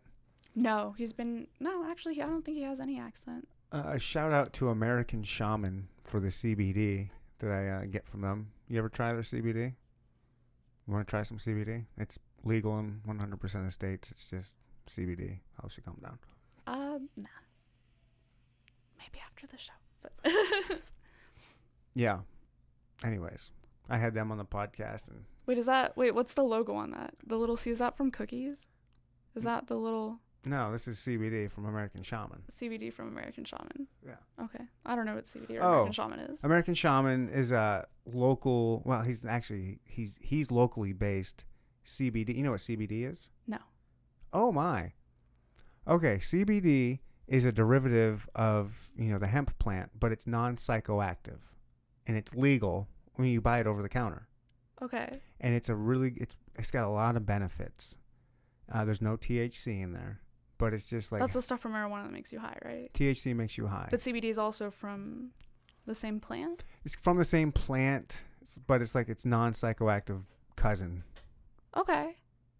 No, he's been no. Actually, I don't think he has any accent. Uh, a shout out to American Shaman for the CBD that I uh, get from them. You ever try their CBD? You want to try some CBD? It's legal in 100% of states. It's just CBD helps you calm down. Um, nah. Maybe after the show, but *laughs* Yeah. Anyways, I had them on the podcast, and wait, is that wait? What's the logo on that? The little C is that from Cookies? Is Mm. that the little no, this is CBD from American Shaman. CBD from American Shaman? Yeah. Okay, I don't know what CBD or Oh. American Shaman is. American Shaman is a local. Well, he's actually he's he's locally based CBD. You know what CBD is? No. Oh my. Okay, CBD is a derivative of you know the hemp plant, but it's non-psychoactive, and it's legal when you buy it over the counter. Okay. And it's a really it's it's got a lot of benefits. Uh, there's no THC in there, but it's just like That's the stuff from marijuana that makes you high, right? THC makes you high. But CBD is also from the same plant. It's from the same plant, but it's like its non-psychoactive cousin. Okay.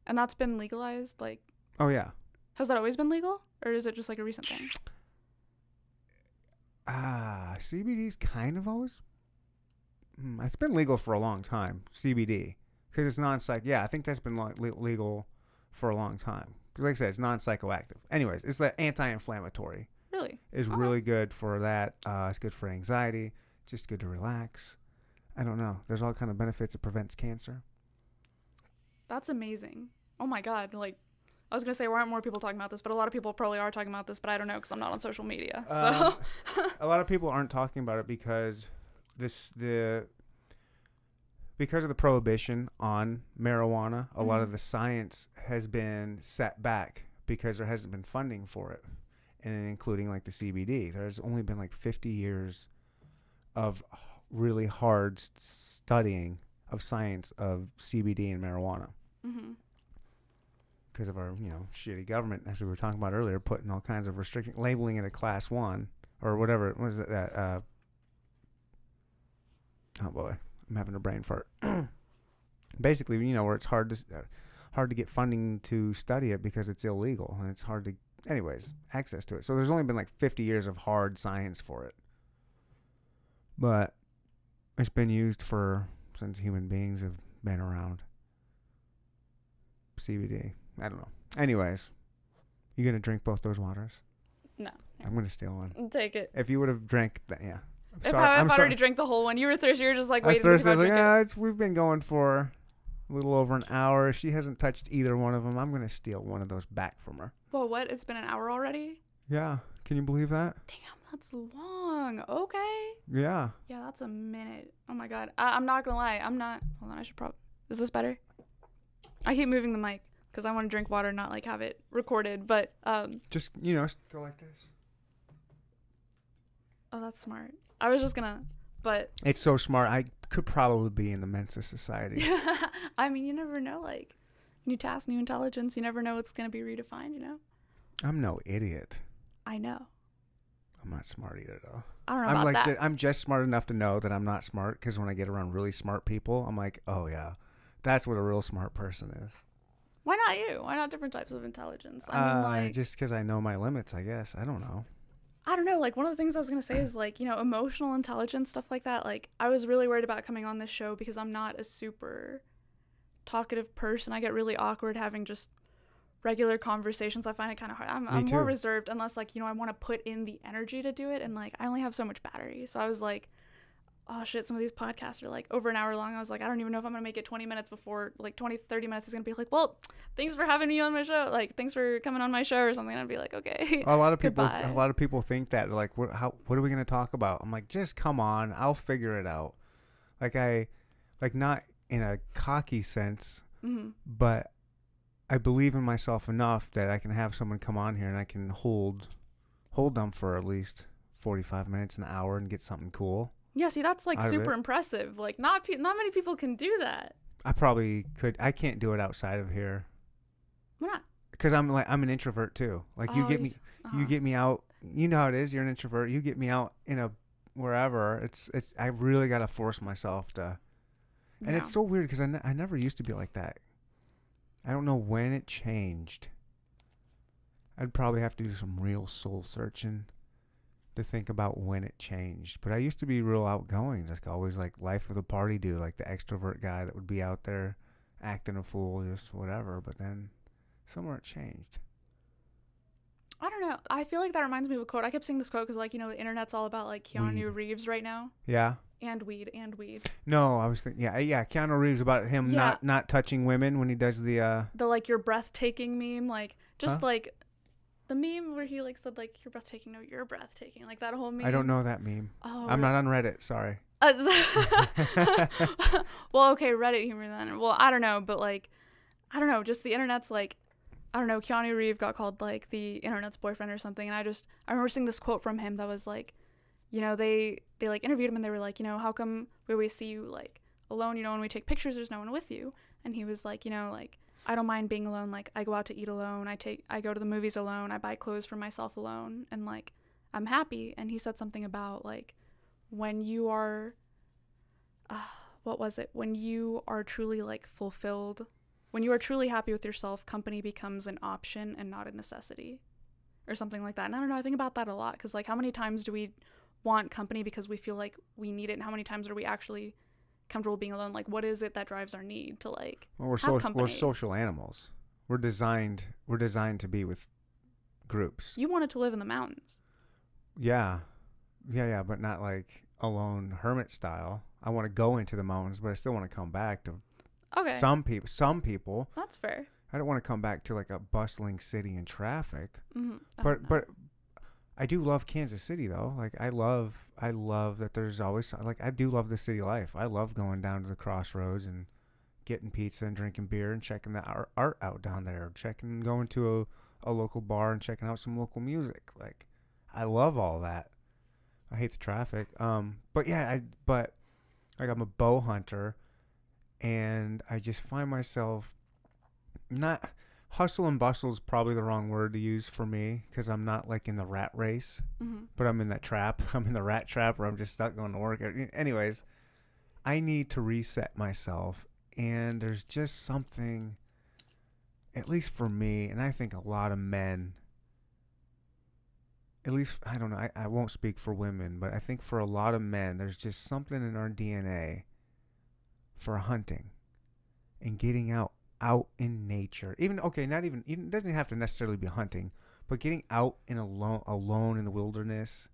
And that's been legalized. Like, Oh yeah. has that always been legal, or is it just like a recent thing? Ah, CBD's kind of always. Hmm, it's been legal for a long time. CBD because it's non-psych. Yeah, I think that's been lo- legal for a long time. Like I said, it's non-psychoactive. Anyways, it's the anti-inflammatory. Really? Is Okay. really good for that. Uh, it's good for anxiety. Just good to relax. I don't know. There's all kind of benefits. It prevents cancer. That's amazing. Oh my god. Like, I was gonna say, why aren't more people talking about this? But a lot of people probably are talking about this, but I don't know because I'm not on social media. So. Um, *laughs* a lot of people aren't talking about it because this the because of the prohibition on marijuana. A lot of Mhm. the science has been set back because there hasn't been funding for it, and including like the CBD. There's only been like 50 years of really hard studying of science of CBD and marijuana hmm because of our you know shitty government as we were talking about earlier putting all kinds of restriction labeling it a class one or whatever what is it that uh oh boy i'm having a brain fart *clears throat* basically you know where it's hard to uh, hard to get funding to study it because it's illegal and it's hard to anyways access to it so there's only been like 50 years of hard science for it but it's been used for since human beings have been around CBD. I don't know. Anyways, you gonna drink both those waters? No. I'm gonna steal one. Take it. If you would have drank that, yeah. If sorry. I, I'm if I sorry. already drank the whole one, you were thirsty. You were just like I was waiting to see thirsty. I was like, ah, it's, we've been going for a little over an hour. She hasn't touched either one of them. I'm gonna steal one of those back from her. Well, what? It's been an hour already. Yeah. Can you believe that? Damn, that's long. Okay. Yeah. Yeah, that's a minute. Oh my god. I, I'm not gonna lie. I'm not. Hold on. I should probably. Is this better? I keep moving the mic because I want to drink water, and not like have it recorded. But um. Just you know, go like this. Oh, that's smart. I was just gonna. But It's so smart. I could probably be in the Mensa Society. *laughs* I mean, you never know. Like new tasks, new intelligence. You never know what's gonna be redefined. You know. I'm no idiot. I know. I'm not smart either, though. I don't know I'm about like that. ju- I'm just smart enough to know that I'm not smart because when I get around really smart people, I'm like, oh yeah, that's what a real smart person is. Why not you? Why not different types of intelligence? I mean, uh, like, just because I know my limits, I guess. I don't know. I don't know. Like, one of the things I was going to say is, *clears throat* like, you know, emotional intelligence, stuff like that. Like, I was really worried about coming on this show because I'm not a super talkative person. I get really awkward having just regular conversations. I find it kind of hard. I'm, I'm more reserved unless, like, you know, I want to put in the energy to do it. And, like, I only have so much battery. So I was like, oh shit, some of these podcasts are like over an hour long. I was like, I don't even know if I'm going to make it 20 minutes before, like, 20, 30 minutes is going to be like, well, thanks for having me on my show. Like, thanks for coming on my show or something. And I'd be like, okay. A lot of *laughs* people, Goodbye. a lot of people think that like, what, how, what are we gonna talk about? I'm like, just come on, I'll figure it out. Like I, like not in a cocky sense, hmm but I believe in myself enough that I can have someone come on here and I can hold, hold them for at least 45 minutes, an hour, and get something cool. Yeah, see, that's like super impressive. Like, not pe- not many people can do that. I probably could. I can't do it outside of here Why not? because I'm like I'm an introvert too. Like you Oh, get me, s- you uh-huh. get me out. You know how it is. You're an introvert. You get me out in a wherever. It's it's I really got to force myself to. And it's so weird because I, I never used to be like that. I don't know when it changed. I'd probably have to do some real soul searching to think about when it changed. But I used to be real outgoing, just always like life of the party dude, like the extrovert guy that would be out there acting a fool, just whatever. But then somewhere it changed. I don't know. I feel like that reminds me of a quote. I kept seeing this quote because, like, you know, the internet's all about like Keanu Weed. Reeves right now, Yeah. and weed, and weed. No, I was thinking, yeah, yeah, Keanu Reeves about him Yeah. not not touching women when he does the uh The like your breathtaking meme, like just Huh? like the meme where he like said like you're breathtaking, no, you're breathtaking, like that whole meme. I don't know that meme. Oh, I'm not on Reddit, sorry. Uh, *laughs* well, okay, Reddit humor then. Well, I don't know, but like, I don't know. Just the internet's like, I don't know. Keanu Reeves got called like the internet's boyfriend or something, and I just I remember seeing this quote from him that was like, you know, they they like interviewed him and they were like, you know, how come we always see you like alone? You know, when we take pictures, there's no one with you. And he was like, you know, like I don't mind being alone. Like I go out to eat alone. I take I go to the movies alone. I buy clothes for myself alone, and like I'm happy. And he said something about like when you are uh, *sighs* what was it when you are truly like fulfilled when you are truly happy with yourself company becomes an option and not a necessity or something like that and i don't know i think about that a lot because like how many times do we want company because we feel like we need it and how many times are we actually comfortable being alone like what is it that drives our need to like Well, we're so, we're social animals. We're designed we're designed to be with groups. you wanted to live in the mountains Yeah. Yeah, yeah, but not like alone hermit style. I want to go into the mountains, but I still want to come back to okay some people some people. that's fair I don't want to come back to like a bustling city and traffic. mm-hmm. but but I do love Kansas City though. Like I love I love that there's always like I do love the city life. I love going down to the crossroads and getting pizza and drinking beer and checking the art, art out down there. Checking going to a, a local bar and checking out some local music. Like I love all that. I hate the traffic. Um but yeah, I but like I'm a bow hunter and I just find myself not hustle and bustle is probably the wrong word to use for me because I'm not like in the rat race, mm-hmm. but I'm in that trap. *laughs* I'm in the rat trap where I'm just stuck going to work. Anyways, I need to reset myself, and there's just something, at least for me, and I think a lot of men. At least I don't know. I, I won't speak for women, but I think for a lot of men, there's just something in our DNA for hunting and getting out out in nature. Even okay, not even it doesn't have to necessarily be hunting, but getting out in alone alone in the wilderness,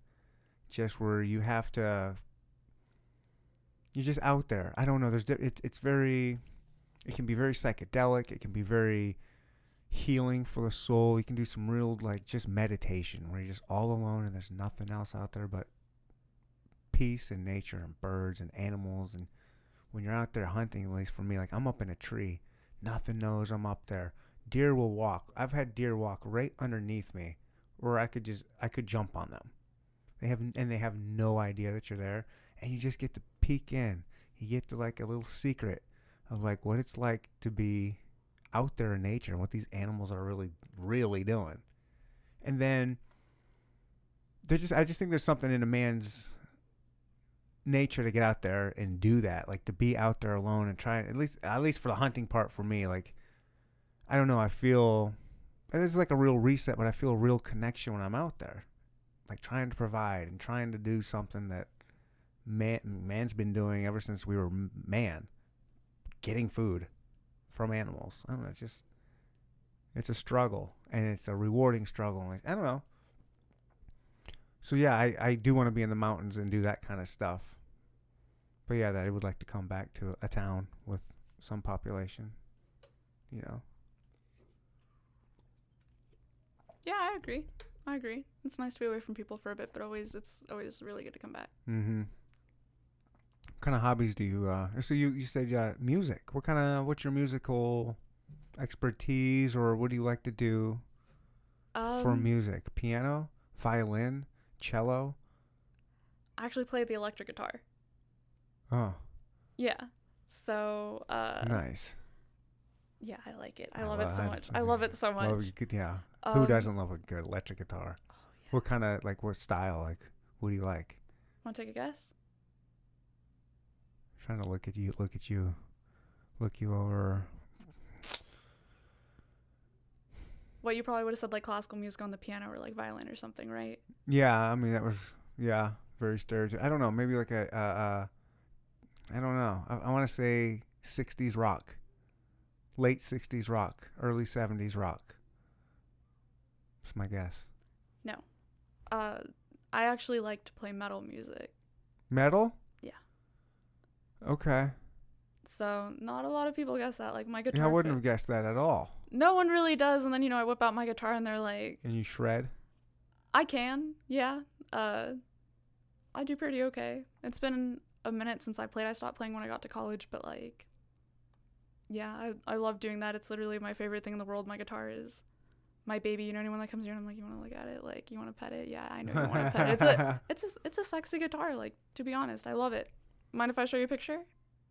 just where you have to. You're just out there. I don't know. There's it, it's very, it can be very psychedelic. It can be very healing for the soul. You can do some real like just meditation where you're just all alone and there's nothing else out there but peace and nature and birds and animals and when you're out there hunting, at least for me, like I'm up in a tree Nothing knows I'm up there. Deer will walk. I've had deer walk right underneath me, where I could just I could jump on them. They have and they have no idea that you're there, and you just get to peek in. You get to like a little secret of like what it's like to be out there in nature and what these animals are really really doing. And then there's just I just think there's something in a man's nature to get out there and do that like to be out there alone and try at least at least for the hunting part for me like i don't know i feel it's like a real reset but i feel a real connection when i'm out there. Like trying to provide and trying to do something that man man's been doing ever since we were man. Getting food from animals. I don't know it's just it's a struggle and it's a rewarding struggle. I don't know so yeah, I, I do want to be in the mountains and do that kind of stuff. But yeah, that I would like to come back to a town with some population. You know. yeah i agree i agree it's nice to be away from people for a bit but always it's always really good to come back Mm-hmm. What kind of hobbies do you uh so you, you said yeah, music. What kind of what's your musical expertise or what do you like to do for Um, music? Piano, violin, cello? I actually play the electric guitar Oh, yeah so uh nice. yeah i like it i I love lo- it so I- much i love it so much Love yeah. Um, Who doesn't love a good electric guitar? oh, yeah. What kind of like what style? Like what do you like? Want to take a guess? trying to look at you, look at you, look you over. What you probably would have said like classical music on the piano or like violin or something, right? Yeah, I mean that was yeah very stereotypical. I don't know, maybe like a uh, uh I don't know. I, I want to say '60s rock, late '60s rock, early '70s rock. That's my guess. No, uh, I actually like to play metal music, Metal. Yeah. Okay. so not a lot of people guess that. Like my guitar. Yeah, I wouldn't fit- have guessed that at all. No one really does, and then you know I whip out my guitar and they're like, And you shred. I can, yeah. Uh, I do pretty okay. It's been a minute since I played. I stopped playing when I got to college, but like, yeah, I I love doing that. It's literally my favorite thing in the world. My guitar is my baby. You know, anyone that comes here and I'm like, you want to look at it? Like, you want to pet it? Yeah, I know you want to pet it. It's a *laughs* it's a it's a sexy guitar. Like, to be honest, I love it. Mind if I show you a picture?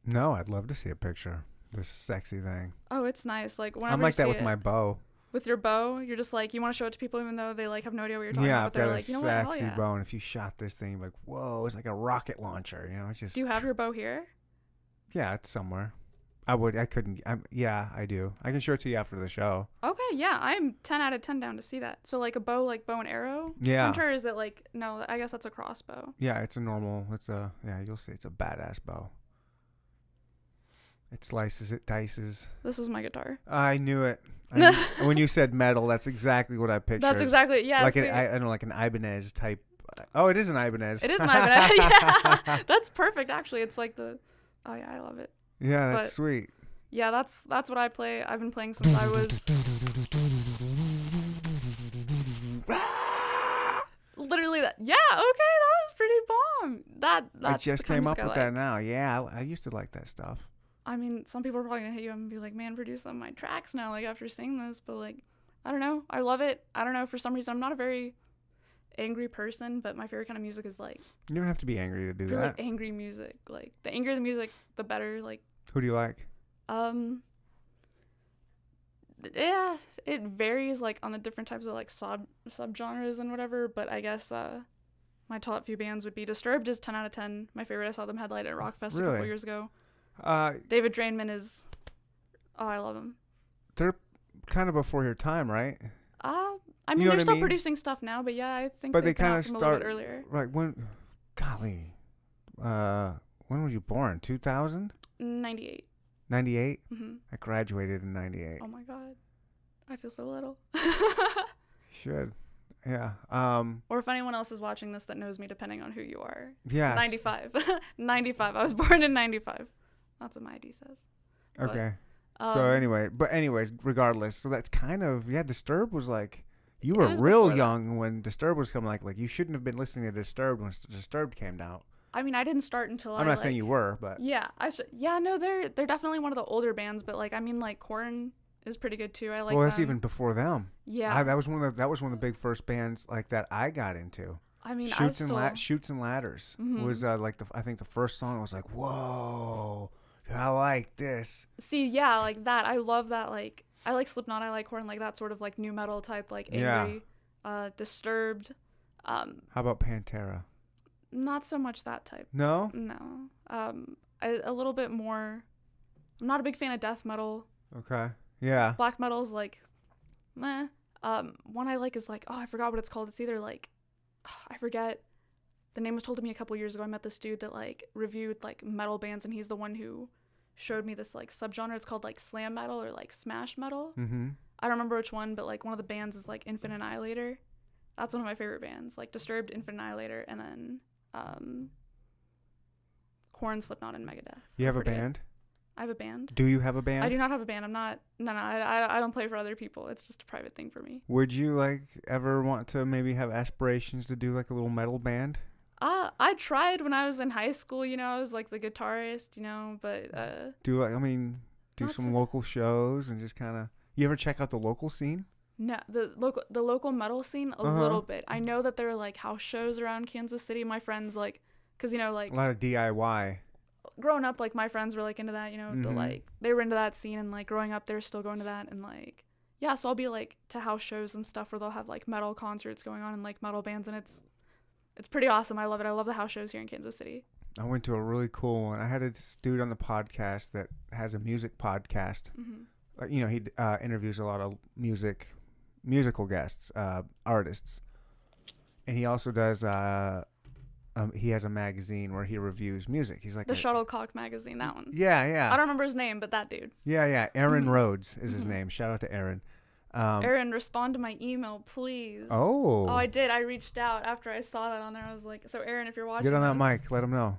no, I'd love to see a picture. This sexy thing. Oh, it's nice. Like whenever I'm like that with it- my bow. with your bow. You're just like you want to show it to people even though they like have no idea what you're talking Yeah, about. I've But they're got a like, you know sexy yeah. bow, and if you shot this thing, like, whoa, it's like a rocket launcher. You know, it's just. Do you have your bow here? Yeah, it's somewhere. I would. I couldn't. I'm, yeah, I do. I can show it to you after the show. Okay, yeah, I'm 10 out of 10 down to see that. So like a bow, like bow and arrow. Yeah. Hunter is it like no? I guess that's a crossbow. Yeah, it's a normal. It's a. Yeah, you'll see. It's a badass bow. It slices. It dices. This is my guitar. I knew it. I *laughs* knew- when you said metal, that's exactly what I pictured. That's exactly yeah. like an I, I don't know, like an Ibanez type. Oh, it is an Ibanez. it is an Ibanez. *laughs* yeah, *laughs* that's perfect. Actually, it's like the. Oh yeah, I love it. yeah, that's but- sweet. Yeah, that's that's what I play. I've been playing since I was literally that. Yeah, okay, that was pretty bomb. That I just came up with that now. Yeah, I, I used to like that stuff. I mean, some people are probably gonna hit you up and be like, "Man, produce some of my tracks now." Like after seeing this, but like, I don't know. I love it. I don't know. For some reason, I'm not a very angry person, but my favorite kind of music is like You don't have to be angry to do really that. angry music. Like the angrier the music, the better. Like Who do you like? um. Yeah, it varies like on the different types of like sub subgenres and whatever. But I guess uh, my top few bands would be Disturbed is ten out of ten. My favorite. I saw them headlight at Rock Rockfest a couple Really? years ago. Uh, David Draiman is. Oh, I love him. they're kind of before your time, right? Uh, I You mean, know they're I still mean? producing stuff now, but yeah, I think But they a little bit start- earlier. Right when? Golly, uh, when were you born? 2000? 98. 98? hmm I graduated in 98. Oh my god. I feel so little. *laughs* *laughs* Should. Yeah. Um. or if anyone else is watching this that knows me, depending on who you are. Yeah. 95. *laughs* 95. I was born in 95. That's what my ID says. but, Okay. Um, so anyway, but anyways, regardless, so that's kind of yeah. Disturbed was like you were real before that. young when Disturbed was coming. Like like you shouldn't have been listening to Disturbed when Disturbed came out. I mean, I didn't start until I'm I not saying you were, but Yeah, I sh- yeah, no, they're they're definitely one of the older bands, but like I mean, like Korn is pretty good too. I like. well, that's them. even before them. Yeah, I, that was one of the, that was one of the big first bands like that I got into. I mean, I Shoots still. and la- Shoots and Ladders Mhm. was uh, like the I think the first song I was like whoa, I like this. See, yeah, like that. I love that. Like, I like Slipknot. I like Korn. Like that sort of like nu metal type, like Yeah. uh, disturbed. Um, How about Pantera? not so much that type. No, No. Um, a, a little bit more. I'm not a big fan of death metal. okay, yeah, Black metal's like, meh. Um, one I like is like, oh, I forgot what it's called. It's either like, *sighs* I forget. The name was told to me a couple years ago. I met this dude that like reviewed like metal bands, and he's the one who showed me this like subgenre. It's called like slam metal or like smash metal. mm-hmm. I don't remember which one, but like one of the bands is like Infinite Annihilator. That's one of my favorite bands. Like Disturbed, Infinite Annihilator, and then um, Korn, Slipknot, and Megadeth. You have a band? I have a band. Do you have a band? I do not have a band. I'm not. No, no. I, I, I don't play for other people. It's just a private thing for me. Would you like ever want to maybe have aspirations to do like a little metal band? Uh, I tried when I was in high school. You know, I was like the guitarist. You know, but uh, Do like I mean, do some so- local shows and just kind of. You ever check out the local scene? no. The local the local metal scene a Uh-huh. little bit. I know that there are like house shows around Kansas City. My friends like, cause you know like A lot of DIY. growing up, like my friends were like into that, you know, the Mhm. like they were into that scene, and like growing up, they're still going to that, and like yeah, so I'll be like to house shows and stuff where they'll have like metal concerts going on and like metal bands, and it's it's pretty awesome. I love it. I love the house shows here in Kansas City. I went to a really cool one. I had a dude on the podcast that has a music podcast. hmm Like, you know, he uh, interviews a lot of music, musical guests, uh, artists, and he also does. Uh, um, he has a magazine where he reviews music. He's like The a- Shuttlecock magazine, that one. Yeah, yeah, I don't remember his name, but that dude. yeah, yeah. Aaron Mhm. Rhodes is his Mhm. name. Shout out to Aaron. Um, Aaron, respond to my email, please. oh, Oh, I did. I reached out after I saw that on there. I was like, so Aaron, if you're watching, get on that this, mic. Let him know.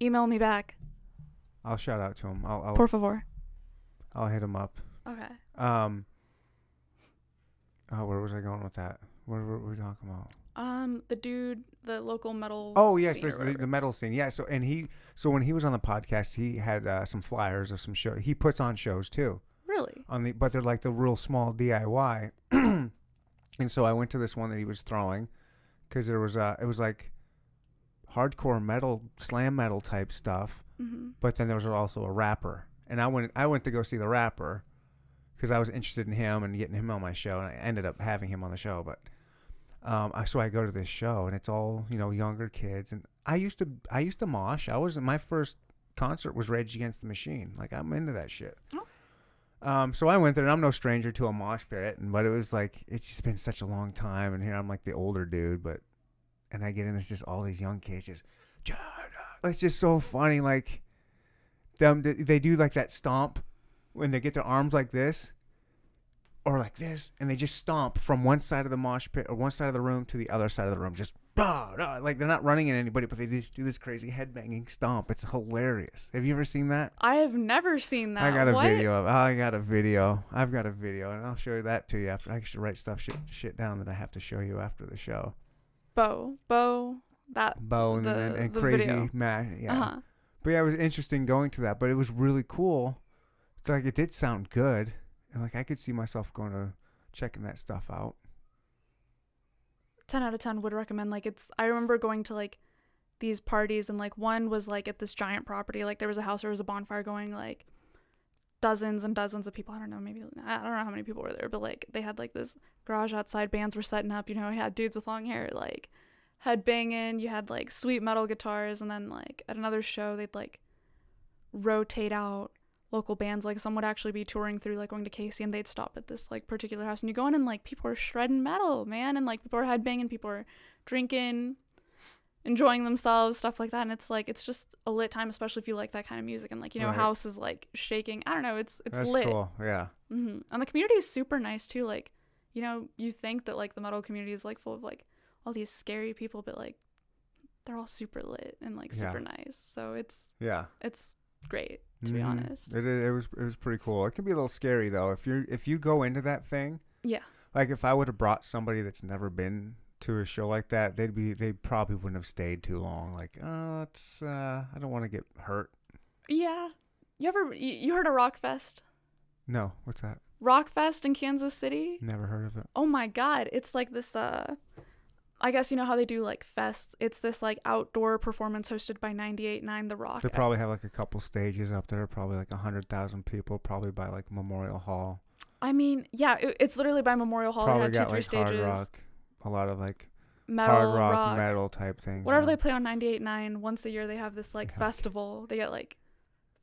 Email me back, I'll shout out to him. I'll I'll, por favor. I'll hit him up. Okay. Um. Oh, where was I going with that? What were we talking about? Um, the dude, the local metal. Oh yes, the, the metal scene. Yeah. So and he so when he was on the podcast, he had uh, some flyers of some show. He puts on shows too Really? on the, but they're like the real small DIY. *clears throat* and so I went to this one that he was throwing because there was a it was like hardcore metal, slam metal type stuff. Mm-hmm. But then there was also a rapper, and I went I went to go see the rapper because I was interested in him and getting him on my show, and I ended up having him on the show. But um, so I go to this show, and it's all you know younger kids, and I used to I used to mosh. I was my first concert was Rage Against the Machine. Like I'm into that shit. Okay. Um, so I went there, and I'm no stranger to a mosh pit, and but it was like it's just been such a long time, and here I'm like the older dude, but and I get in, there's just all these young kids just. It's just so funny, like them. They do like that stomp when they get their arms like this, or like this, and they just stomp from one side of the mosh pit or one side of the room to the other side of the room. Just bah, bah, like they're not running at anybody, but they just do this crazy headbanging stomp. It's hilarious. Have you ever seen that? I have never seen that. I got a what? video of. I got a video. I've got a video, and I'll show you that to you after. I should write stuff shit shit down that I have to show you after the show. Bo, Bo, that. Bo and, The- and, and the crazy video. ma- yeah. Uh-huh. But yeah, it was interesting going to that. But it was really cool. It's like it did sound good, and like I could see myself going to checking that stuff out. 10 out of 10 would recommend like it's i remember going to like these parties and like one was like at this giant property like there was a house there was a bonfire going like dozens and dozens of people i don't know maybe i don't know how many people were there but like they had like this garage outside bands were setting up you know you had dudes with long hair like head banging you had like sweet metal guitars and then like at another show they'd like rotate out local bands like some would actually be touring through like going to Casey and they'd stop at this like particular house and you go in and like people are shredding metal man and like people are headbanging people are drinking enjoying themselves stuff like that and it's like it's just a lit time especially if you like that kind of music and like you know Right. house is like shaking I don't know it's it's That's lit cool. Yeah. mm-hmm. and the community is super nice too like you know you think that like the metal community is like full of like all these scary people but like they're all super lit and like Yeah. super nice so it's Yeah. it's great to be Mhm. honest It, it was it was pretty cool. It can be a little scary though if you're if you go into that thing. Yeah. Like if I would have brought somebody that's never been to a show like that, they'd be they probably wouldn't have stayed too long. Like, oh, it's uh, I don't want to get hurt. Yeah. You ever you, you heard of Rock Fest? No, what's that? Rock Fest in Kansas City? Never heard of it. Oh my god, it's like this uh I guess you know how they do like fests. It's this like outdoor performance hosted by 98.9 The Rock. They probably have like a couple stages up there, probably like a hundred thousand people, probably by like Memorial Hall. I mean, yeah, it, it's literally by Memorial Hall. probably they had two, got three like stages. hard rock, a lot of like metal, hard rock, rock, metal type things. whatever they play on 98.9 once a year they have this like Yeah. festival they get like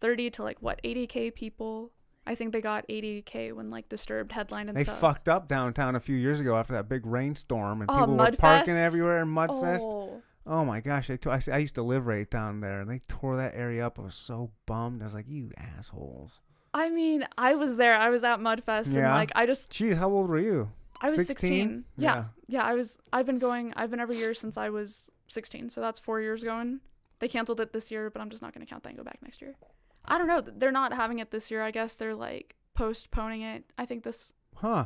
30 to like what 80k people i think they got 80k when like disturbed headline and They stuff fucked up downtown a few years ago after that big rainstorm, and Oh, people were parking Mudfest? everywhere in Mudfest. oh Oh my gosh! I, t- I, used to live right down there, and they tore that area up. I was so bummed. I was like, "You assholes!" i mean i was there i was at mudfest and like i just Jeez, how old were you? i was 16, Yeah. Yeah. yeah i was i've been going i've been every year since i was 16 so that's four years going they canceled it this year but i'm just not going to count that and go back next year i don't know they're not having it this year i guess they're like postponing it i think this Huh?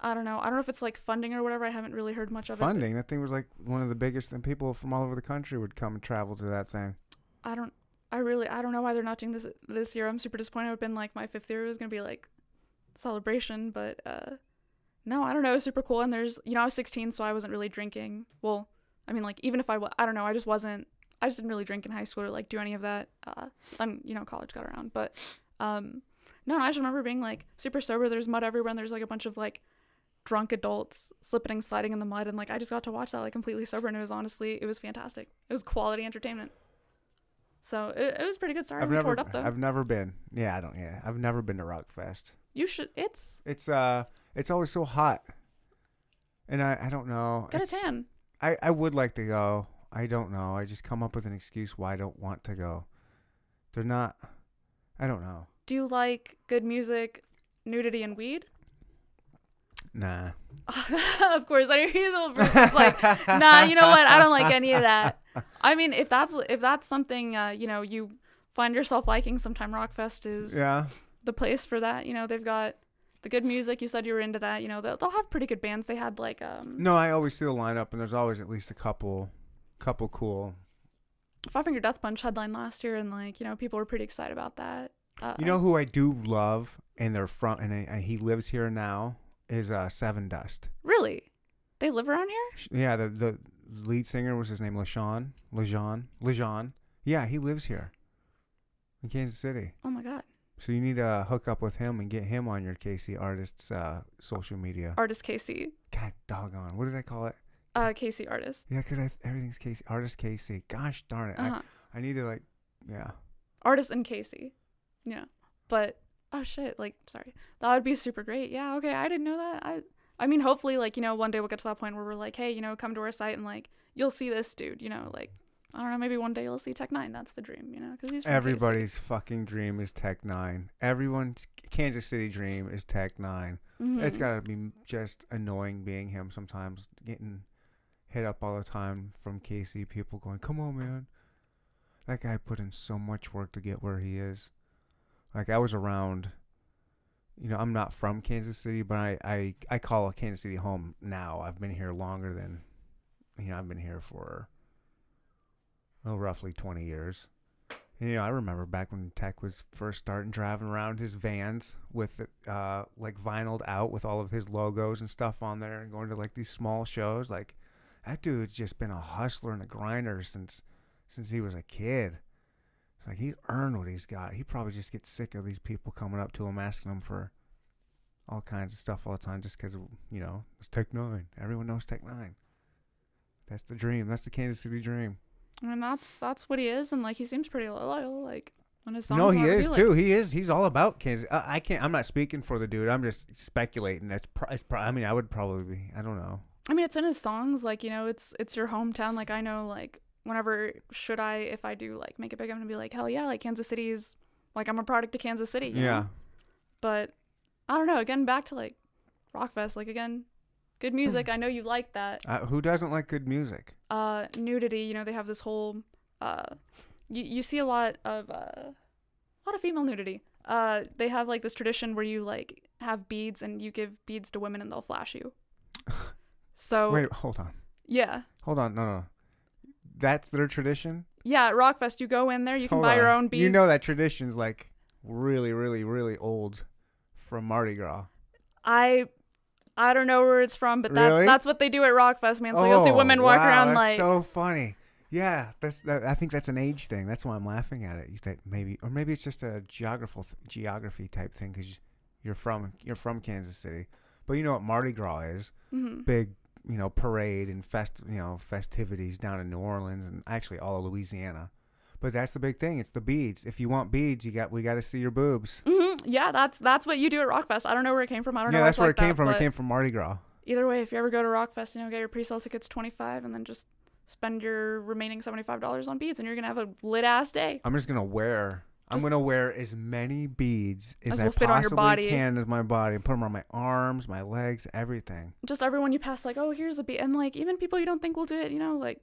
I don't know. I don't know if it's like funding or whatever. I haven't really heard much of it. but Funding. That thing was like one of the biggest, and people from all over the country would come and travel to that thing. I don't. I really. I don't know why they're not doing this this year. I'm super disappointed. It's been like my fifth year. It was gonna be like celebration, but uh, no. I don't know. It was super cool. And there's, you know, I was 16, so I wasn't really drinking. Well, I mean, like even if I, I don't know. I just wasn't. I just didn't really drink in high school or like do any of that. Uh, then you know, college got around, but um, no. no I just remember being like super sober. There's mud everywhere, and there's like a bunch of like drunk adults slipping and sliding in the mud and like I just got to watch that like completely sober and it was honestly it was fantastic. It was quality entertainment. So it, it was pretty good. Sorry, I've never tore it up though. I've never been. Yeah, I don't. Yeah, I've never been to Rockfest. you should. It's It's uh, it's always so hot, and I I don't know. get a tan. I I would like to go. I don't know. I just come up with an excuse why I don't want to go. They're not. I don't know. Do you like good music, nudity, and weed? Nah. *laughs* of course, I hear the person's like, *laughs* nah, you know what? I don't like any of that. I mean, if that's if that's something uh, you know you find yourself liking, sometime Rockfest is Yeah. the place for that. You know, they've got the good music. You said you were into that. You know, they'll, they'll have pretty good bands. They had like um No, I always see the lineup, and there's always at least a couple, couple cool. Five Finger Death Punch headline last year, and like you know people were pretty excited about that. Uh, You know who I do love, and they're from, and, I, and he lives here now is uh Sevendust. really, they live around here. Yeah, the the lead singer was his name LaShawn, LaJean, LaJean. Yeah, he lives here in Kansas City. Oh my god, So you need to hook up with him and get him on your KC Artists uh, social media. artist Casey, God doggone, what did I call it? Uh, Casey artist. Yeah, because everything's Casey Artist Casey. Gosh darn it, Uh-huh. I, I need to like, yeah. artist and Casey. Yeah. But oh shit, like sorry. That would be super great. Yeah, okay. I didn't know that. I I mean hopefully like, you know, one day we'll get to that point where we're like, hey, you know, come to our site and like you'll see this dude, you know, like I don't know, maybe one day you'll see Tech N9ne. That's the dream, you know, cuz he's. Everybody's fucking dream is Tech N9ne. Everyone's Kansas City dream is Tech N9ne It's Mhm. gotta be just annoying being him sometimes, getting hit up all the time from KC people going, "Come on, man." That guy put in so much work to get where he is. Like I was around. You know, I'm not from Kansas City, but I I I call Kansas City home now. I've been here longer than, you know, I've been here for. Oh, roughly 20 years. And, you know, I remember back when Tech was first starting driving around his vans with uh, like vinyled out with all of his logos and stuff on there and going to like these small shows. Like that dude's just been a hustler and a grinder since since he was a kid. It's like he's earned what he's got. He probably just gets sick of these people coming up to him asking him for all kinds of stuff all the time just because you know it's Tech N9ne. Everyone knows Tech N9ne. That's the dream. That's the Kansas City dream. I mean, that's that's what he is and like he seems pretty loyal like when his songs No, he is like- too. He is. He's all about Kansas. I, I can't. I'm not speaking for the dude. I'm just speculating. That's. Pro, it's pro, I mean, I would probably. be. I don't know. I mean, it's in his songs. Like, you know, it's it's your hometown. Like, I know, like, whenever should I, if I do like make it big, I'm gonna be like, hell yeah, like Kansas City is, like, I'm a product of Kansas City. you know? Yeah. But I don't know. Again, back to like Rockfest. Like again, good Mm. music. I know you like that. Uh, who doesn't like good music? Uh, nudity. You know, they have this whole. Uh, you you see a lot of uh, a lot of female nudity. Uh, they have like this tradition where you like have beads and you give beads to women and they'll flash you. So Wait, hold on. yeah. Hold on. No, no. That's their tradition. Yeah, at Rockfest, you go in there, you can Hold buy your own beads. You know that tradition's like really, really, really old from Mardi Gras. I I don't know where it's from, but that's Really? that's what they do at Rockfest, man. So you'll see women walk Oh, wow, around that's like so funny. Yeah, that's. That, I think that's an age thing. That's why I'm laughing at it. You think maybe, or maybe it's just a geographical geography type thing because you're from you're from Kansas City. But you know what Mardi Gras is? Mhm. Big, you know, parade and fest, you know, festivities down in New Orleans and actually all of Louisiana. But that's the big thing. It's the beads. If you want beads, you got we got to see your boobs. Mhm. Yeah, that's that's what you do at Rockfest. I don't know where it came from. I don't know. Yeah, that's where like it came that, from. It came from Mardi Gras. Either way, if you ever go to Rockfest, you know, get your pre-sale tickets twenty five, and then just spend your remaining seventy five dollars on beads, and you're gonna have a lit ass day. I'm just gonna wear. I'm gonna wear as many beads as, As I will fit on your possibly body. can as my body. Put them on my arms, my legs, everything. Just everyone you pass, like, oh, here's a bead, and like even people you don't think will do it, you know, like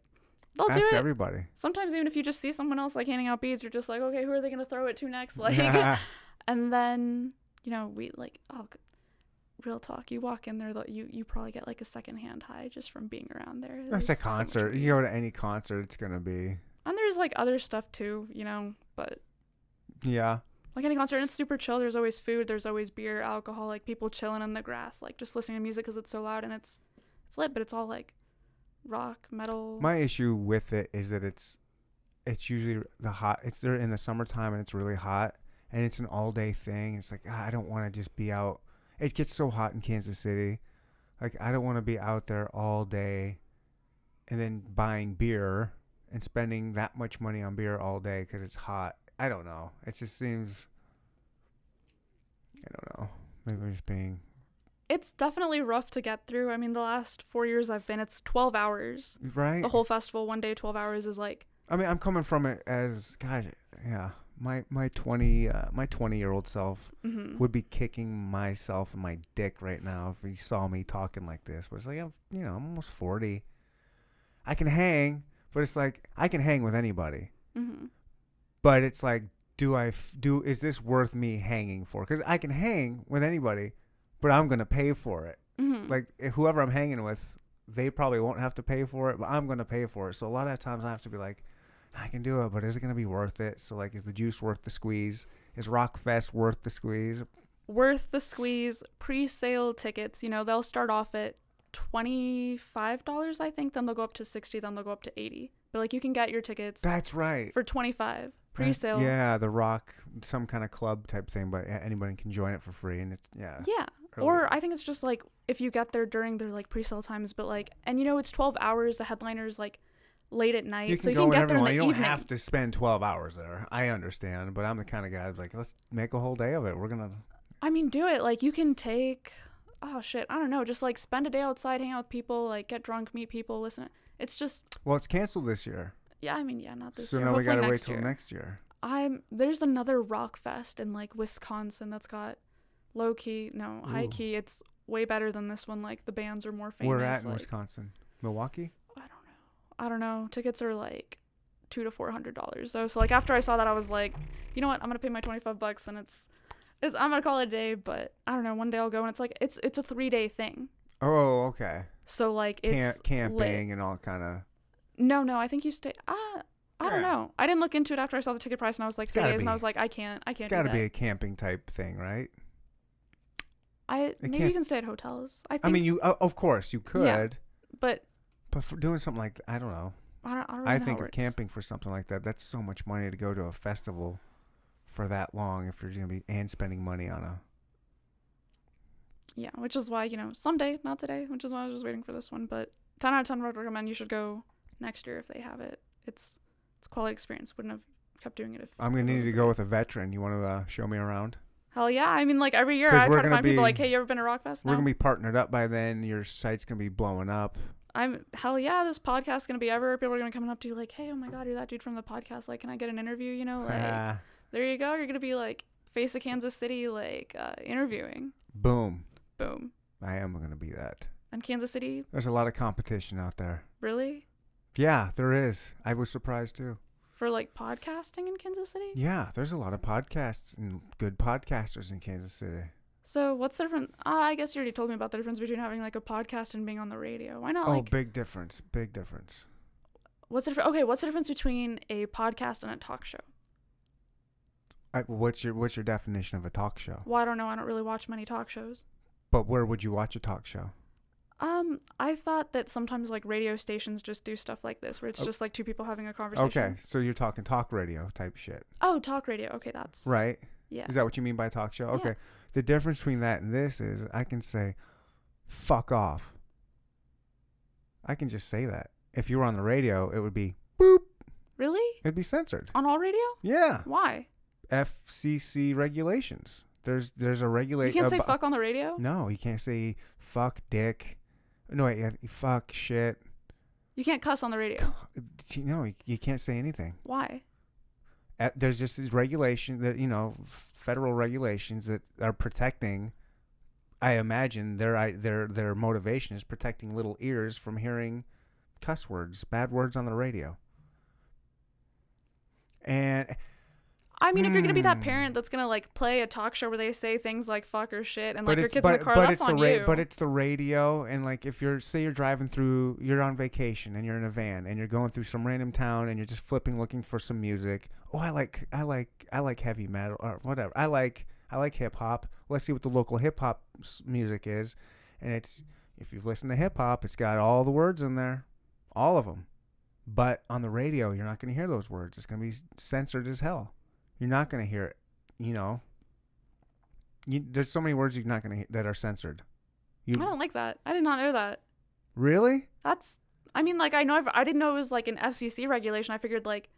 they'll Ask do it. everybody. Sometimes even if you just see someone else like handing out beads, you're just like, okay, who are they gonna throw it to next? *laughs* Like, and then you know we like oh real talk you walk in there you you probably get like a second hand high just from being around there That's a There's so concert. weed. You go to any concert, it's gonna be. and there's like other stuff too you know but Yeah. like any concert and it's super chill there's always food there's always beer alcohol like people chilling in the grass like just listening to music because it's so loud and it's it's lit but it's all like rock metal My issue with it is that it's, it's usually the hot. It's there in the summertime and it's really hot, and it's an all day thing. It's like ah, I don't want to just be out. It gets so hot in Kansas City. Like I don't want to be out there all day and then buying beer and spending that much money on beer all day cuz it's hot. I don't know. It just seems I don't know. Maybe I'm just being It's definitely rough to get through. I mean, the last four years I've been, it's 12 hours. right. The whole festival, one day, 12 hours is like, I mean, I'm coming from it as gosh, yeah. My my 20 uh, my 20 year old self mhm. would be kicking myself in my dick right now if he saw me talking like this. But it's like I'm, you know, I'm almost 40. I can hang, but it's like I can hang with anybody. Mhm. But it's like, do I f- do? Is this worth me hanging for? Because I can hang with anybody, but I'm gonna pay for it. Mhm. Like whoever I'm hanging with, they probably won't have to pay for it, but I'm gonna pay for it. So a lot of times I have to be like, I can do it, but is it gonna be worth it? So like, is the juice worth the squeeze? Is Rockfest worth the squeeze? worth the squeeze. Pre-sale tickets, you know, they'll start off at twenty-five dollars, I think. Then they'll go up to sixty. Then they'll go up to eighty. But like, you can get your tickets That's right. for twenty-five Pre-sale. Yeah, the rock, some kind of club type thing, but anybody can join it for free, and it's yeah. Yeah. early. Or I think it's just like if you get there during their like pre-sale times, but like, and you know, it's twelve hours. The headliner's like late at night, you so you can get there in the You don't evening. have to spend twelve hours there. I understand, but I'm the kind of guy that's like, let's make a whole day of it. We're gonna. I mean, do it. Like you can take. Oh shit! I don't know. Just like spend a day outside, hang out with people, like get drunk, meet people, listen. It's just Well, it's canceled this year, yeah. I mean, yeah, not this so year. now we Hopefully gotta wait next till year. next year. I'm there's another rock fest in like Wisconsin that's got low key, no high key. It's way better than this one. Like the bands are more famous. We're at in like, Wisconsin, Milwaukee. I don't know. I don't know. Tickets are like two to four hundred dollars though. So like after I saw that, I was like, you know what? I'm gonna pay my twenty five bucks and it's, it's I'm gonna call it a day. But I don't know. One day I'll go and it's like it's it's a three day thing. Oh, okay. So like Camp, camping lit. and all kind of. No, no. I think you stay. Ah. I don't Yeah. know. I didn't look into it after I saw the ticket price, and I was like It's three gotta days, and I be. was like, I can't, I It's can't. It's got to do be that. a camping type thing, right? I maybe can't- you can stay at hotels. I think, I mean, you uh, of course you could, Yeah. but but for doing something like I don't know. I don't. I, don't really I know how think it of works. camping for something like that. That's so much money to go to a festival for that long if you're gonna be and spending money on a. Yeah, which is why you know someday, not today. Which is why I was just waiting for this one. But ten out of ten would recommend you should go next year if they have it. It's it's quality experience. Wouldn't have kept doing it if I'm gonna need to go with a veteran. You want to uh, show me around? Hell yeah! I mean, like every year I try to find people like, hey, you ever been to Rockfest? We're gonna be partnered up by then. Your site's gonna be blowing up. I'm hell yeah. This podcast's gonna be ever. People are gonna come up to you like, hey, oh my god, you're that dude from the podcast. Like, can I get an interview? You know, *laughs* like Ah, there you go. You're gonna be like face of Kansas City, like uh, interviewing. boom! Boom. I am gonna be that. And Kansas City, There's a lot of competition out there. really? Yeah, there is. I was surprised too. For like podcasting in Kansas City? Yeah, there's a lot of podcasts and good podcasters in Kansas City. So what's the difference? Uh, I guess you already told me about the difference between having like a podcast and being on the radio. Why not oh, like big difference. Big difference. what's the difference? Okay, what's the difference between a podcast and a talk show? I, what's your What's your definition of a talk show? Well, I don't know. I don't really watch many talk shows. But where would you watch a talk show? Um, I thought that sometimes like radio stations just do stuff like this, where it's Oh. just like two people having a conversation. Okay, so you're talking talk radio type shit, Oh, talk radio. Okay, that's right? Yeah. Is that what you mean by talk show? Yeah. Okay. The difference between that and this is I can say, fuck off. I can just say that. If you were on the radio, it would be boop. Really? It'd be censored. On all radio? Yeah. Why? FCC regulations. There's there's a You regulation. can't say fuck on the radio. No, you can't say fuck, dick. No, wait, yeah, fuck, shit. You can't cuss on the radio. No, you, can't say anything. Why? Uh, there's just these regulations that you know, federal regulations that are protecting. I imagine their I- their their motivation is protecting little ears from hearing cuss words, bad words on the radio. And I mean, if you're gonna be that Hmm. parent that's gonna like play a talk show where they say things like "fuck" or "shit" and like your kids but, in the car, but that's it's the on ra- you. but it's the radio and like if you're say you're driving through you're on vacation and you're in a van and you're going through some random town and you're just flipping looking for some music oh i like i like i like heavy metal or whatever i like i like hip hop let's see what the local hip hop music is and it's if you've listened to hip hop it's got all the words in there all of them but on the radio you're not going to hear those words it's going to be censored as hell you're not going to hear it you know you, there's so many words you're not going to hear that are censored You I don't like that. I did not know that. really? That's. I mean, like I know. I didn't know it was like an FCC regulation. I figured like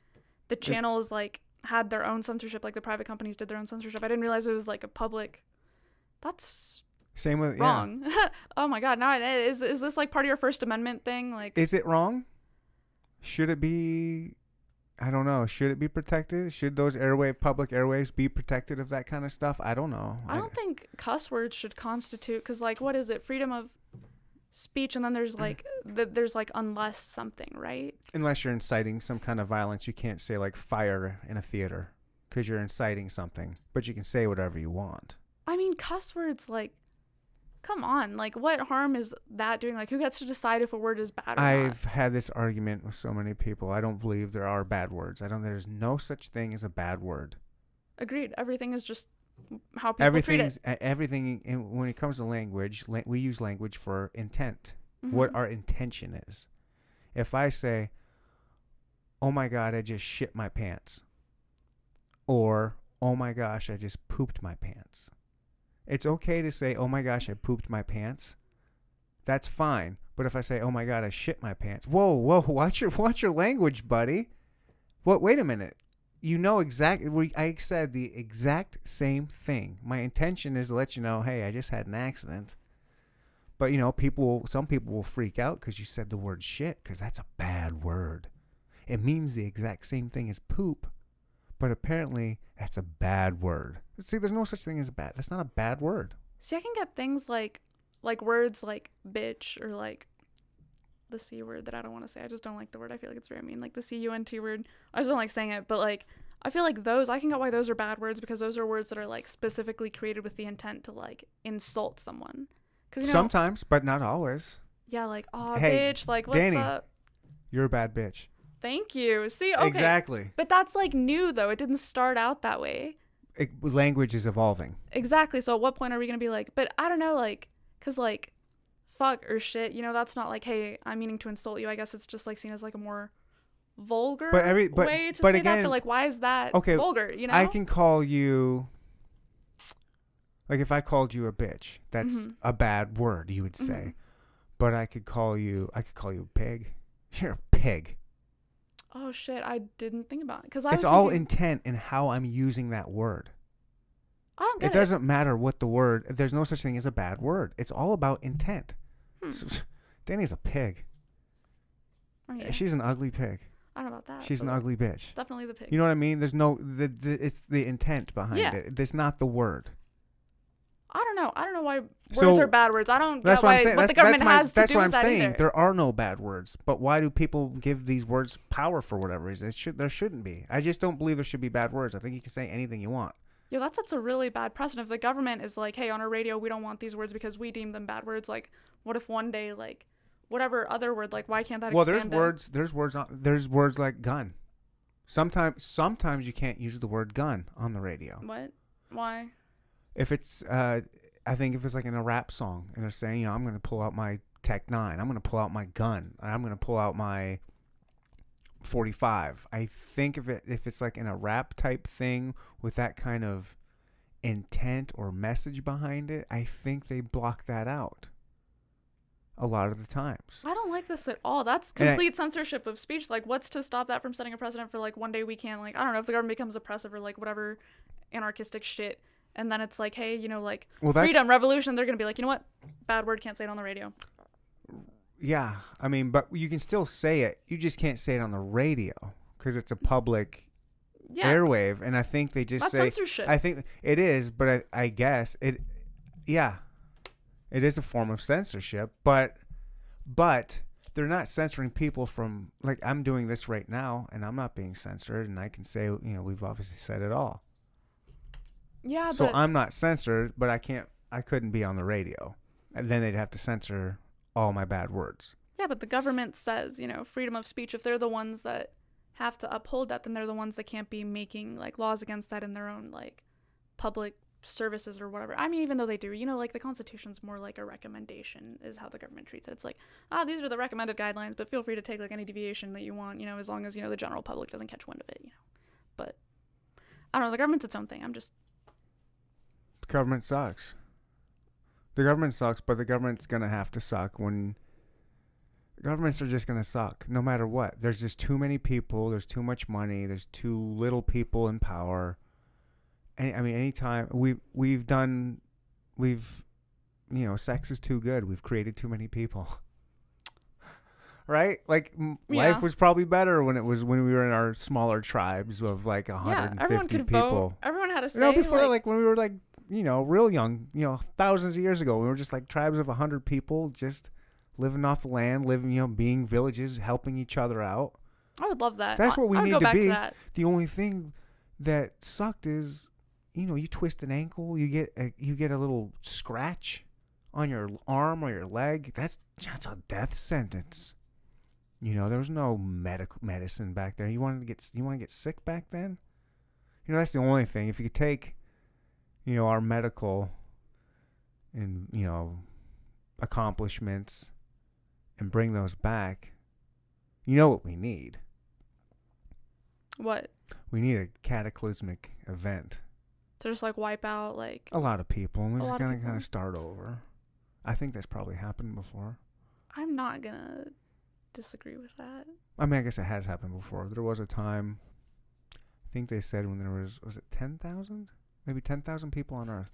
the channels like had their own censorship, like the private companies did their own censorship. I didn't realize it was like a public. That's Same with yeah. wrong. *laughs* oh my god! Now is. Is this like part of your First Amendment thing? Like, Is it wrong? Should it be? I don't know. Should it be protected? Should those airwave public airways be protected of that kind of stuff? I don't know. I don't think cuss words should constitute because like what is it? Freedom of speech, and then there's like *clears throat* th- there's like unless something, right? unless you're inciting some kind of violence, you can't say like fire in a theater because you're inciting something. But you can say whatever you want. I mean, cuss words like. Come on, like what harm is that doing? Like who gets to decide if a word is bad or? I've had this argument with so many people. I don't believe there are bad words. I don't. There's no such thing as a bad word. Agreed. Everything is just how people treat it. everything. In, when it comes to language, la- we use language for intent. What Mhm. our intention is. If I say, "Oh my God, I just shit my pants," or "Oh my gosh, I just pooped my pants," it's okay to say, "Oh my gosh, I pooped my pants." That's fine. But if I say, "Oh my God, I shit my pants," whoa, whoa, *laughs* watch your watch your language, buddy. What? Wait a minute. You know exactly. I said the exact same thing. My intention is to let you know, hey, I just had an accident. But you know, people, some people will freak out because you said the word shit because that's a bad word. It means the exact same thing as poop, but apparently that's a bad word. See, there's no such thing as bad. That's not a bad word. See, I can get things like like words like bitch or like the c word that I don't want to say. I just don't like the word. I feel like it's very mean. Like the c u n t word. I just don't like saying it. But like I feel like those I can get why those are bad words because those are words that are like specifically created with the intent to like insult someone. Because you know, Sometimes, but not always. yeah, like oh Hey, bitch, like what's Danny. up? You're a bad bitch. Thank you. See, okay, Exactly. but that's like new though. It didn't start out that way. It, language is evolving. Exactly. So at what point are we gonna be like? But I don't know, like, cause like, fuck or shit. You know, that's not like, hey, I'm meaning to insult you. I guess it's just like seen as like a more vulgar But every- but- way to but say that. again- But like, why is that Okay, vulgar? You know, I can call you like if I called you a bitch, that's Mhm. a bad word you would say. Mhm. But I could call you I could call you a pig. *laughs* You're a pig. Oh shit, I didn't think about it. Cause I It's all thinking- intent in how I'm using that word. I don't It get it. It doesn't matter what the word there's no such thing as a bad word. It's all about intent. Hmm. Danny's a pig. Oh, yeah. She's an ugly pig. I don't know about that. She's an ugly bitch. Definitely the pig. You know what I mean? There's no the, the it's the intent behind Yeah. it. It's not the word. I don't know. I don't know why words So, are bad words. I don't That's get what why I'm saying. what That's, the government that's my, has to that's do what I'm that saying. either. There are no bad words, but why do people give these words power for whatever reason? It should there shouldn't be. I just don't believe there should be bad words. I think you can say anything you want. Yo, that sets a really bad precedent. If the government is like, hey, on our radio, we don't want these words because we deem them bad words. Like, what if one day, like, whatever other word, like, why can't that? Well, there's words. There's words. On, there's words like gun. Sometimes sometimes you can't use the word gun on the radio. What? Why? If it's uh, I think if it's like in a rap song and they're saying, you know, I'm gonna pull out my Tech Nine, I'm gonna pull out my gun, I'm gonna pull out my 45. I think if it if it's like in a rap type thing with that kind of intent or message behind it, I think they block that out. A lot of the times. I don't like this at all. That's And I- complete censorship of speech. Like, what's to stop that from setting a precedent for like one day we can like I don't know if the government becomes oppressive or like whatever anarchistic shit, and then it's like, hey, you know, like Well, freedom, revolution. They're gonna be like, you know what? Bad word can't say it on the radio. Yeah, I mean, but you can still say it. You just can't say it on the radio because it's a public Yeah, airwave, and I think they just that's say. censorship. I think it is, but I, I guess it. Yeah, it is a form of censorship, but but they're not censoring people from like I'm doing this right now, and I'm not being censored, and I can say you know we've obviously said it all, yeah, so but I'm not censored, but I can't. I couldn't be on the radio, and then they'd have to censor all my bad words. Yeah, but the government says, you know, freedom of speech. If they're the ones that have to uphold that, then they're the ones that can't be making like laws against that in their own like public services or whatever. I mean, even though they do, you know, like the Constitution's more like a recommendation, is how the government treats it. It's like, ah, these are the recommended guidelines, but feel free to take like any deviation that you want, you know, as long as you know the general public doesn't catch wind of it, you know. But I don't know, the government's its own thing. I'm just The government sucks. The government sucks, but the government's gonna have to suck when governments are just gonna suck no matter what. There's just too many people. There's too much money. There's too little people in power. Any, I mean, anytime we we've done, we've, you know, sex is too good. We've created too many people. *laughs* Right, like m Yeah. life was probably better when it was when we were in our smaller tribes of like Yeah, 150 everyone could people. vote. Everyone had a say. No, before like, like, when we were like you know real young, you know thousands of years ago, we were just like tribes of a hundred people, just living off the land, living you know being villages, helping each other out. I would love that. That's what we need to be. To. The only thing that sucked is, you know, you twist an ankle, you get a, you get a little scratch on your arm or your leg. That's that's a death sentence. You know, there was no medical medicine back there. You wanted to get you want to get sick back then. You know, that's the only thing. If you could take, you know, our medical and you know accomplishments and bring those back, you know what we need. What? We need a cataclysmic event. To just like wipe out like A lot of people, and we're just gonna kind of start over. I think that's probably happened before. I'm not gonna disagree with that. I mean, I guess it has happened before. There was a time. I think they said when there was was it ten thousand, maybe ten thousand people on Earth.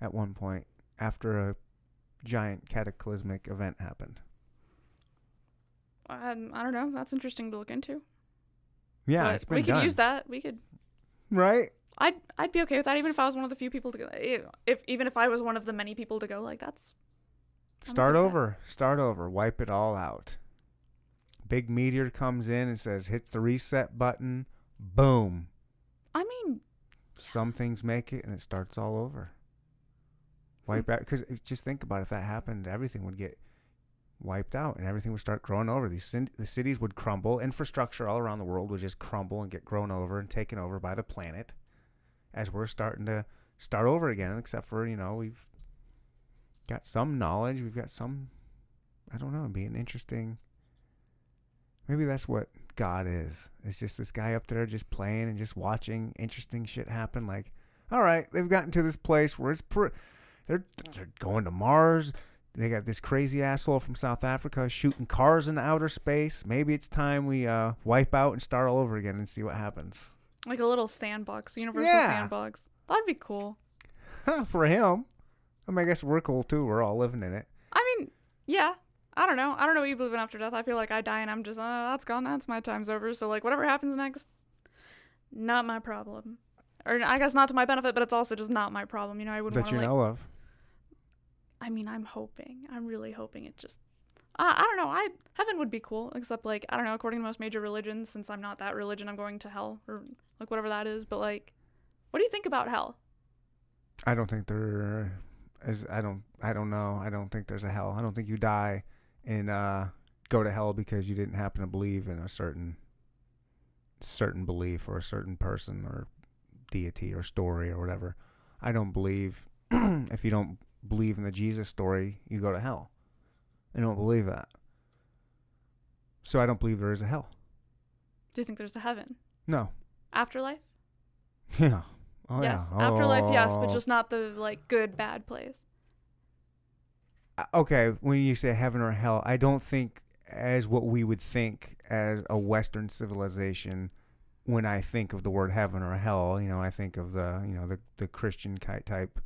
At one point, after a giant cataclysmic event happened. Um, I don't know. That's interesting to look into. Yeah, But it's been we could use that. We could. right. I'd I'd be okay with that even if I was one of the few people to go. eh, If even if I was one of the many people to go, like that's I'm Start with that. over. Start over. Wipe it all out. Big meteor comes in and says, "Hit the reset button." Boom. I mean, Some things make it, and it starts all over. Hmm. Wipe out because uh, just think about it, if that happened, everything would get wiped out, and everything would start growing over. These the cities would crumble. Infrastructure all around the world would just crumble and get grown over and taken over by the planet, as we're starting to start over again. Except for you know we've got some knowledge, we've got some. I don't know. It'd be an interesting. Maybe that's what God is. It's just this guy up there just playing and just watching interesting shit happen. Like, all right, they've gotten to this place where it's pr- they're they're going to Mars. They got this crazy asshole from South Africa shooting cars in outer space. Maybe it's time we uh, wipe out and start all over again and see what happens. like a little sandbox, universal Yeah. sandbox. That'd be cool. *laughs* For him, I mean, I guess we're cool too. We're all living in it. I mean, yeah. I don't know. I don't know what you believe in after death. I feel like I die and I'm just, uh, that's gone. That's my time's over. So, like, whatever happens next, not my problem. Or I guess not to my benefit, but it's also just not my problem. You know, I wouldn't that want you like, know of. I mean, I'm hoping. I'm really hoping it just. Uh, I don't know. I heaven would be cool, except like I don't know. According to most major religions, since I'm not that religion, I'm going to hell or like whatever that is. But like, what do you think about hell? I don't think there is. I don't. I don't know. I don't think there's a hell. I don't think you die and uh, go to hell because you didn't happen to believe in a certain certain belief or a certain person or deity or story or whatever. I don't believe *clears throat* if you don't believe in the Jesus story, you go to hell. I don't believe that. So I don't believe there is a hell. Do you think there's a heaven, No. afterlife? *laughs* Yeah. Oh yes, yeah. afterlife. Yes, but Oh. just not the like good bad place. Okay, when you say heaven or hell, I don't think as what we would think as a Western civilization. When I think of the word heaven or hell, you know, I think of the you know the the Christian type.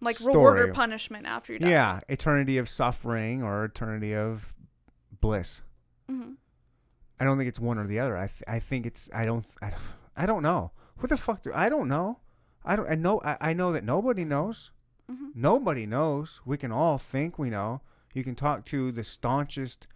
Like reward or punishment after you die. Yeah, eternity of suffering or eternity of bliss. hmm I don't think it's one or the other. I th- I think it's I don't I don't, I don't know. What the fuck do I don't know. I don't I know I, I know that nobody knows. Hmm Nobody knows. We can all think we know. You can talk to the staunchest.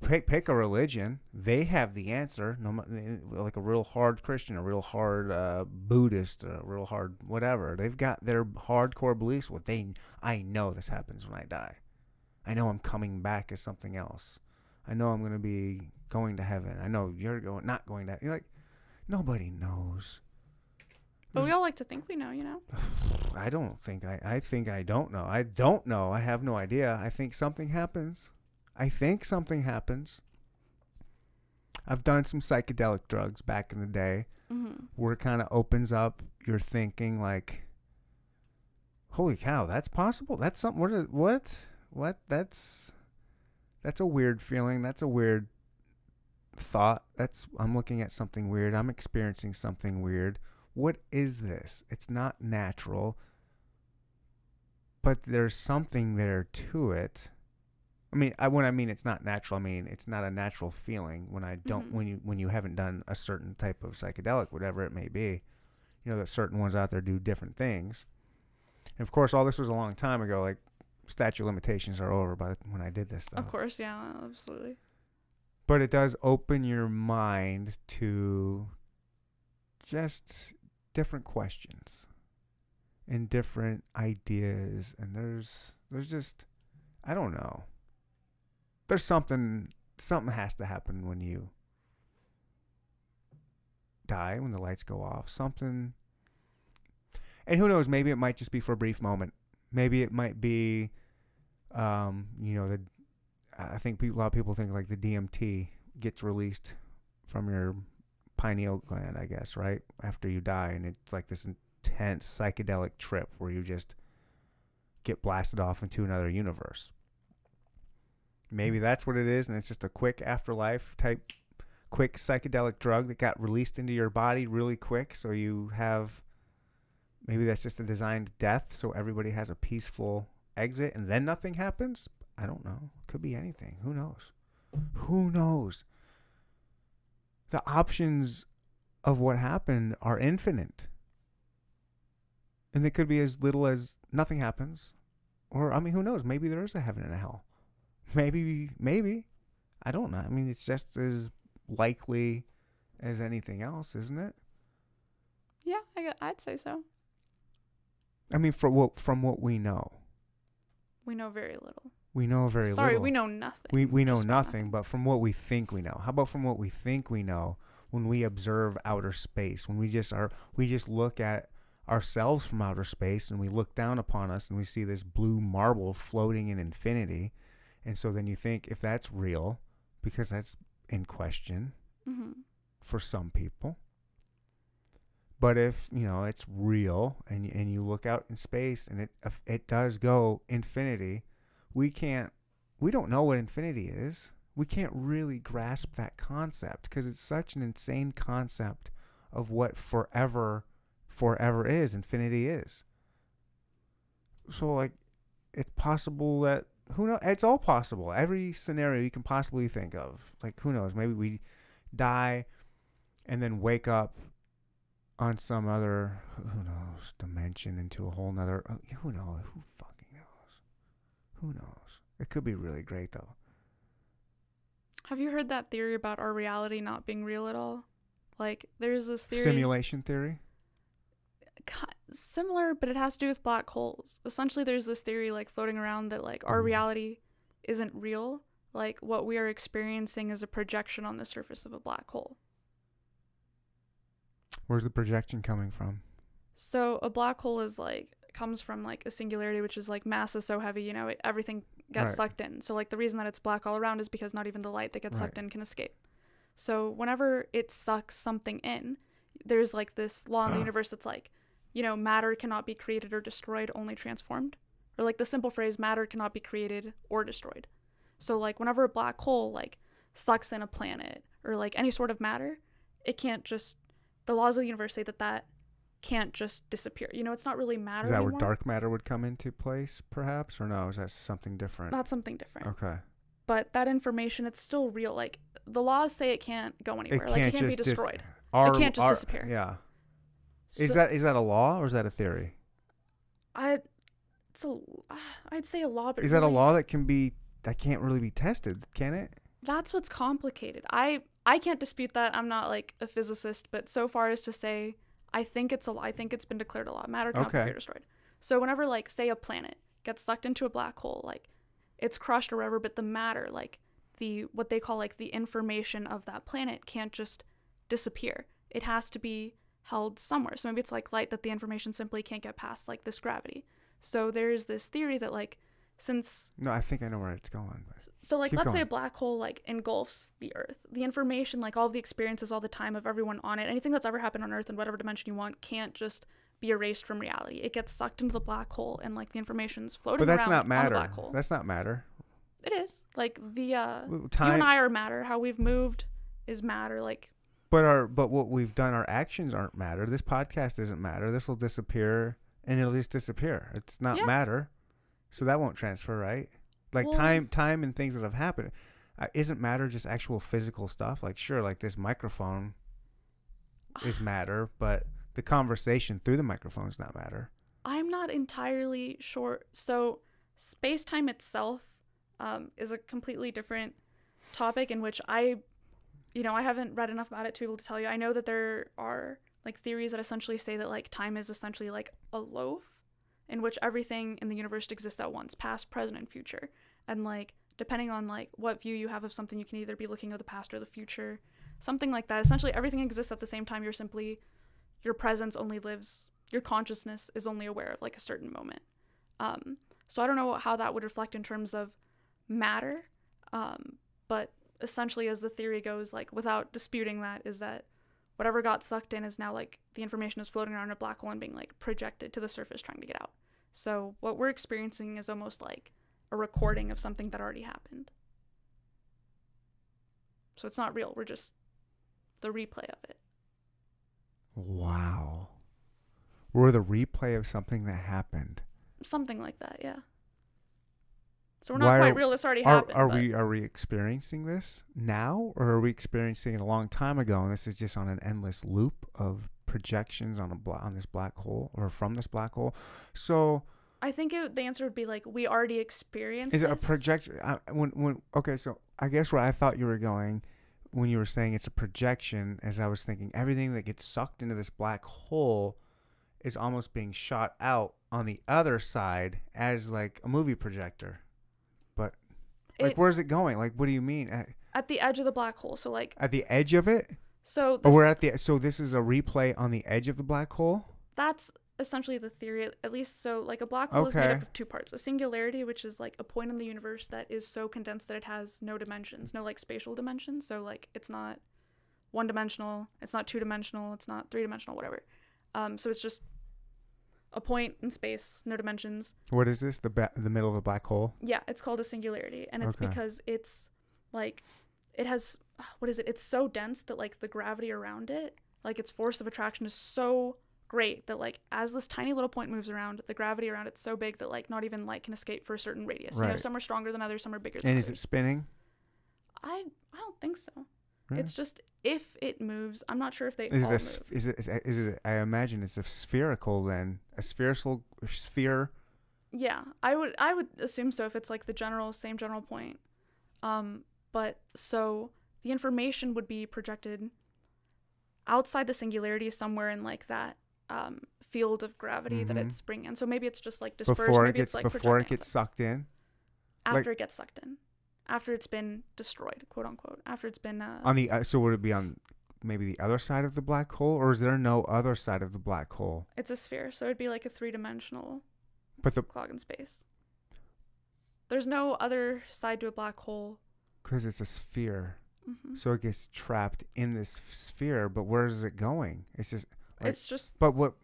Pick, pick a religion. They have the answer. No, like a real hard Christian, a real hard uh, Buddhist, a real hard whatever. They've got their hardcore beliefs. What they, I know this happens when I die. I know I'm coming back as something else. I know I'm gonna be going to heaven. I know you're going, not going to. You're like, nobody knows. But we all like to think we know, you know. *sighs* I don't think I. I think I don't know. I don't know. I have no idea. I think something happens. I think something happens. I've done some psychedelic drugs back in the day hmm where it kind of opens up your thinking like holy cow, that's possible. That's something. What? What? What? That's that's a weird feeling. That's a weird thought. That's I'm looking at something weird. I'm experiencing something weird. What is this? It's not natural. But there's something there to it. I mean, I when I mean it's not natural, I mean it's not a natural feeling when I don't Mhm. when you when you haven't done a certain type of psychedelic, whatever it may be. You know that certain ones out there do different things. And of course, all this was a long time ago. Like statute limitations are over by when I did this stuff. Of course, yeah, absolutely. But it does open your mind to just different questions and different ideas and there's there's just I don't know. There's something something has to happen when you die, when the lights go off. Something and who knows, maybe it might just be for a brief moment. Maybe it might be um, you know, the I think people, a lot of people think like the DMT gets released from your pineal gland, I guess, right after you die, and it's like this intense psychedelic trip where you just get blasted off into another universe. Maybe hmm. that's what it is, and it's just a quick afterlife type, quick psychedelic drug that got released into your body really quick, so you have. Maybe that's just a designed death, so everybody has a peaceful exit, and then nothing happens. I don't know. Could be anything. Who knows? Who knows? The options of what happened are infinite. And it could be as little as nothing happens. Or, I mean, who knows? Maybe there is a heaven and a hell. Maybe, maybe. I don't know. I mean, it's just as likely as anything else, isn't it? Yeah, I I'd say so. I mean, from what, from what we know, We know very little. We know very little. Sorry, little. we know nothing. We we know Just nothing, but from what we think we know. How about from what we think we know when we observe outer space? When we just are we just look at ourselves from outer space and we look down upon us and we see this blue marble floating in infinity. And so then you think if that's real, because that's in question hmm for some people. But if you know it's real, and and you look out in space, and it it does go infinity, we can't, we don't know what infinity is. We can't really grasp that concept because it's such an insane concept of what forever, forever is. Infinity is. So like, it's possible that who knows? It's all possible. Every scenario you can possibly think of. Like who knows? Maybe we die and then wake up on some other who knows dimension into a whole nother uh, who knows who knows who knows it could be really great though Have you heard that theory about our reality not being real at all? Like, there's this theory simulation theory similar, but it has to do with black holes. Essentially, there's this theory like floating around that like our Mhm. reality isn't real. Like what we are experiencing is a projection on the surface of a black hole. where's the projection coming from So a black hole is like comes from like a singularity, which is like mass is so heavy, you know, it, everything gets Right. sucked in. So like the reason that it's black all around is because not even the light that gets sucked in can escape. So whenever it sucks something in, there's like this law in the *sighs* universe that's like, you know, matter cannot be created or destroyed, only transformed. Or like the simple phrase, matter cannot be created or destroyed. So like whenever a black hole like sucks in a planet or like any sort of matter, it can't just the laws of the universe say that that can't just disappear. You know, it's not really matter is that anymore. where dark matter would come into place perhaps or no is that something different That's something different. okay But that information, it's still real. Like the laws say it can't go anywhere. like it can't be just dis- destroyed. it can't just our- disappear. yeah is that is that a law or is that a theory I? It's a. Uh, I'd say a law, but is that a law that can be that can't really be tested can it That's what's complicated. I I can't dispute that. I'm not like a physicist, but so far as to say, I think it's a. I think it's been declared a law. Matter cannot Okay. be destroyed. So whenever like say a planet gets sucked into a black hole, like it's crushed or whatever, but the matter, like the what they call like the information of that planet can't just disappear. It has to be held somewhere. So maybe it's like light that the information simply can't get past like this gravity. So there's this theory that like since no i think i know where it's going but so like let's say a black hole like engulfs the earth. The information, like all the experiences all the time of everyone on it, anything that's ever happened on earth in whatever dimension you want can't just be erased from reality. It gets sucked into the black hole and like the information's floating But that's around not matter. black hole. That's not matter. it is. Like the uh W- you and I are matter. How we've moved is matter. Like but our but what we've done, our actions aren't matter. This podcast doesn't matter. This will disappear, and it'll just disappear. It's not Yeah. matter, so that won't transfer, right? Like Well- time, time, and things that have happened. Uh, isn't matter just actual physical stuff? Like sure, like this microphone is *sighs* matter, but the conversation through the microphone is not matter. I'm not entirely sure. So, space time itself um, is a completely different topic in which I, you know, I haven't read enough about it to be able to tell you. I know that there are like theories that essentially say that like time is essentially like a loaf in which everything in the universe exists at once past, present, and future. And like, depending on like what view you have of something, you can either be looking at the past or the future, something like that. Essentially, everything exists at the same time. You're simply, your presence only lives your consciousness is only aware of like a certain moment. Um, so I don't know how that would reflect in terms of matter, um, but essentially, as the theory goes, like without disputing that, is that whatever got sucked in is now like the information is floating around a black hole and being like projected to the surface, trying to get out. So what we're experiencing is almost like a recording of something that already happened. So it's not real. We're just the replay of it. Wow. We're the replay of something that happened. Something like that, yeah. So we're not Why quite are- real. This already Are, happened. are but- we are we experiencing this now, or are we experiencing it a long time ago, and this is just on an endless loop of projections on a bla- on this black hole or from this black hole? So I think it, the answer would be like we already experienced. is it a this. projection? Uh, when when okay, so I guess where I thought you were going when you were saying it's a projection, as I was thinking everything that gets sucked into this black hole is almost being shot out on the other side as like a movie projector. Like, It- where's it going? Like, what do you mean? At, at the edge of the black hole. So like at the edge of it? so this, we're at the so this is a replay on the edge of the black hole. that's essentially the theory at least so like a black hole is made up of two parts a singularity which is like a point in the universe that is so condensed that it has no dimensions no like spatial dimensions so like it's not one dimensional it's not two dimensional it's not three dimensional whatever um so it's just a point in space no dimensions What is this? The ba- the middle of a black hole. Yeah, it's called a singularity, and it's Okay. because it's like it has ah, what is it? It's so dense that like the gravity around it, like its force of attraction is so great that like as this tiny little point moves around, the gravity around it's so big that like not even light can escape for a certain radius. You know, Right. some are stronger than others, some are bigger than And others. is it spinning? I I don't think so. Really? It's just if it moves, I'm not sure if they Is it all a move. is it is it- is it? I imagine it's a spherical then a spherical sphere. Yeah, I would I would assume so if it's like the general same general point. Um, but so the information would be projected outside the singularity somewhere in like that um field of gravity that Mhm. it's bringing in. So maybe it's just like dispersed. before it maybe gets it's like before it gets sucked in. outside. like- after it gets sucked in, after it's been destroyed, quote unquote. After it's been uh, On the uh, so would it be on maybe the other side of the black hole, or is there no other side of the black hole? it's a sphere, so it'd be like a three dimensional But the clog in space. There's no other side to a black hole. because it's a sphere, hmm so it gets trapped in this sphere. But where is it going? It's just. like- it's just But what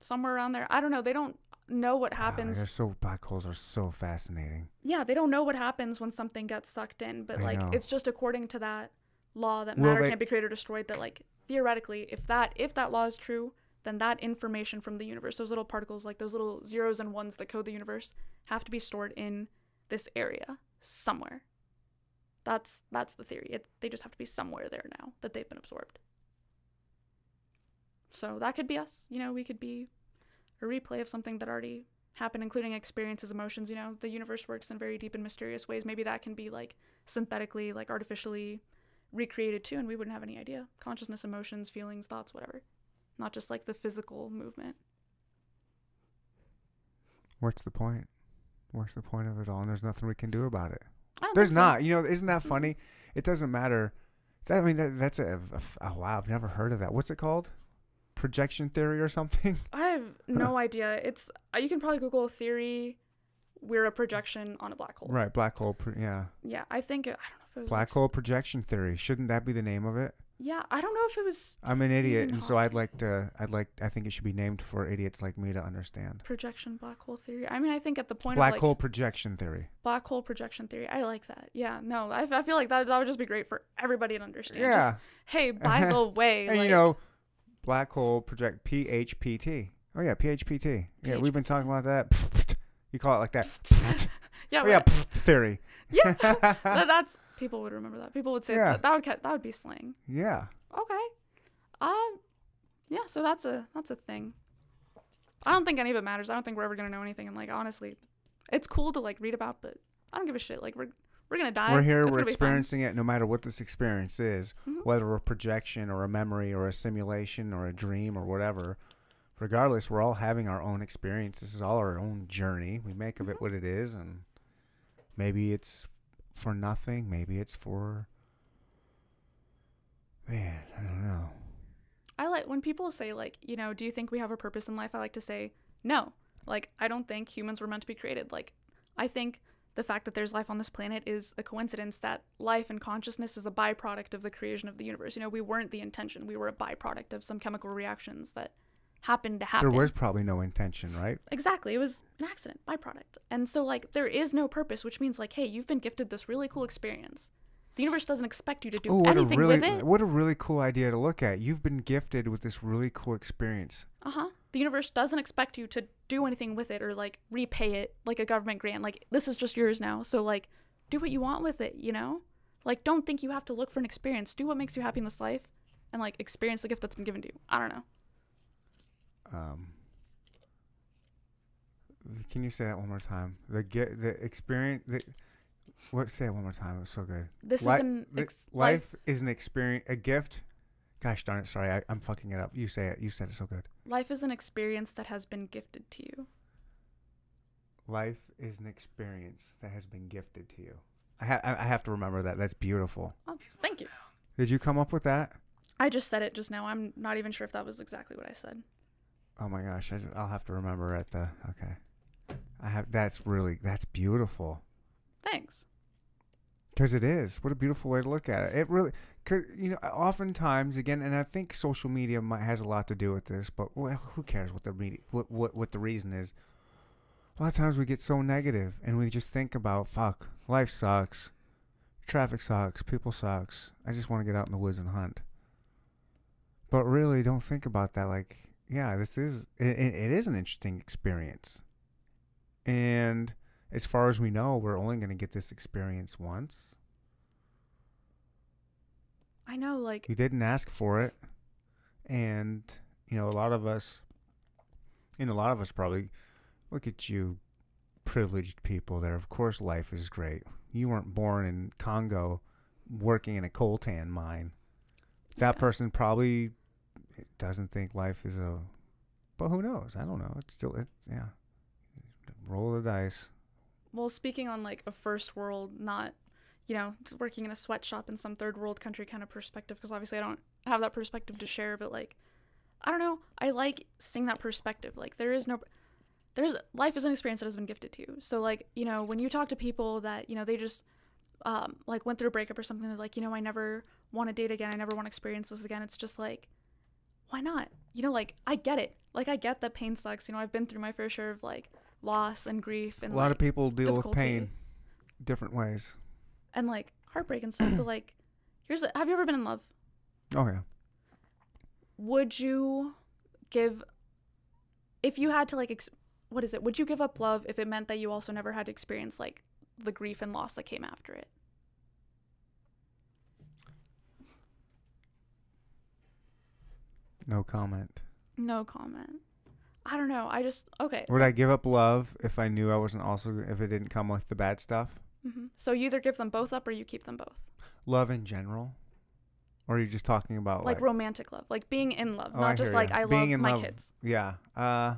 somewhere around there. I don't know. They don't know what happens. they're so black holes are so fascinating. yeah, they don't know what happens when something gets sucked in, but I like know. it's just according to that law that matter they- can't be created or destroyed that like theoretically if that if that law is true, then that information from the universe, those little particles like those little zeros and ones that code the universe have to be stored in this area somewhere. That's that's the theory. It, they just have to be somewhere there now that they've been absorbed. So that could be us. You know, we could be a replay of something that already happened, including experiences, emotions. You know, the universe works in very deep and mysterious ways. Maybe that can be like synthetically, like artificially recreated too, and we wouldn't have any idea. Consciousness, emotions, feelings, thoughts, whatever. Not just like the physical movement. What's the point? What's the point of it all? And there's nothing we can do about it. There's so. not. You know, isn't that funny? It doesn't matter. I mean, that, that's a. oh, wow. I've never heard of that. What's it called? Projection theory or something? I have *laughs* no idea. It's uh, you can probably Google theory. We're a projection on a black hole. right. Black hole. Pro- yeah. Yeah, I think it, I don't know if it was Black like, hole projection theory. Shouldn't that be the name of it? Yeah, I don't know if it was I'm an idiot, and so I'd like to. I'd like. I think it should be named for idiots like me to understand. projection black hole theory. I mean, I think at the point Black of like hole projection theory. black hole projection theory, I like that. Yeah, no, I, I feel like that that would just be great for everybody to understand. Yeah, Just, hey, by the *laughs* way, and like, you know, black hole project PHPT. Oh yeah, PHPT. Yeah, we've been talking about that. *laughs* You call it like that. *laughs* yeah, *laughs* Oh yeah, theory. yeah, that, that's people would remember that. People would say Yeah. that that would that would be slang. Yeah. Okay. Um yeah, so that's a that's a thing. I don't think any of it matters. I don't think we're ever gonna know anything and like honestly, it's cool to like read about, but I don't give a shit. Like we're we're gonna die. We're here, we're gonna be fun. experiencing it no matter what this experience is, Mhm. whether a projection or a memory or a simulation or a dream or whatever. Regardless, we're all having our own experience. This is all our own journey. We make of it what it is, and maybe it's for nothing, maybe it's for. Man, I don't know. I like when people say like, you know, do you think we have a purpose in life? I like to say no. Like I don't think humans were meant to be created. Like I think the fact that there's life on this planet is a coincidence that life and consciousness is a byproduct of the creation of the universe. You know, we weren't the intention. We were a byproduct of some chemical reactions that happened to happen. There was probably no intention, right? Exactly. It was an accident, byproduct. And so like there is no purpose, which means like, hey, you've been gifted this really cool experience. The universe doesn't expect you to do Oh, what a anything really with it. what a really cool idea to look at. You've been gifted with this really cool experience. Uh huh. The universe doesn't expect you to do anything with it or like repay it like a government grant. Like this is just yours now. So like do what you want with it, you know? Like don't think you have to look for an experience. Do what makes you happy in this life and like experience the gift that's been given to you. I don't know. Um, can you say that one more time? The get the experience. The, what? Say it one more time. It was so good. This Li- is an ex- life is an experience, a gift. Gosh darn it! Sorry, I, I'm fucking it up. You say it. You said it so good. life is an experience that has been gifted to you. Life is an experience that has been gifted to you. I, ha- I I have to remember that. That's beautiful. Oh, thank you. Did you come up with that? I just said it just now. I'm not even sure if that was exactly what I said. Oh my gosh! I, will have to remember at the. Okay. I have. That's really. That's beautiful. Thanks. Because it is. What a beautiful way to look at it. It really, you know, oftentimes again, and I think social media might, has a lot to do with this. But well, who cares what the media, what what what the reason is? A lot of times we get so negative, and we just think about fuck, life sucks, traffic sucks, people sucks. I just want to get out in the woods and hunt. But really, don't think about that. Like, yeah, this is it it is an interesting experience, and as far as we know, we're only going to get this experience once. I know, like, We didn't ask for it. And, you know, a lot of us, and a lot of us probably, look at you, privileged people there. Of course, life is great. You weren't born in Congo working in a coltan mine. That Yeah. person probably doesn't think life is a. But who knows? I don't know. It's still, it's, yeah. Roll the dice. Well, speaking on like a first world, not, you know, working in a sweatshop in some third world country kind of perspective, because obviously I don't have that perspective to share, but like, I don't know. I like seeing that perspective. Like, there is no. There's life is an experience that has been gifted to you. So like, you know, when you talk to people that, you know, they just um like went through a breakup or something, they're like, you know, I never want to date again. I never want to experience this again. It's just like why not? You know, like I get it. Like I get that pain sucks. You know, I've been through my fair share of like loss and grief and a lot like, of people deal with pain different ways. and like heartbreak and stuff. but like, *clears throat* here's a, have you ever been in love? Oh, yeah. Would you give if you had to like ex- what is it? Would you give up love if it meant that you also never had to experience like the grief and loss that came after it? No comment. No comment. I don't know. I just okay. Would I give up love if I knew I wasn't also if it didn't come with the bad stuff? hmm So you either give them both up or you keep them both. Love in general, or are you just talking about Like like, romantic love, like being in love, Oh, not I just like. I Being love in my love. kids. yeah, uh,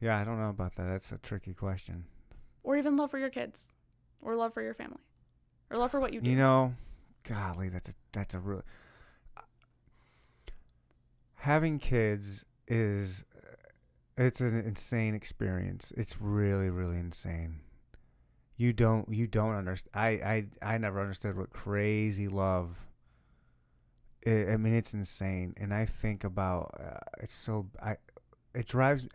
yeah. I don't know about that. That's a tricky question. or even love for your kids or love for your family or love for what you do You know, golly, that's a that's a real. Having kids is, it's an insane experience. It's really really insane. You don't you don't understand. I I I never understood what crazy love I I mean, it's insane, and I think about uh, it's so I it drives.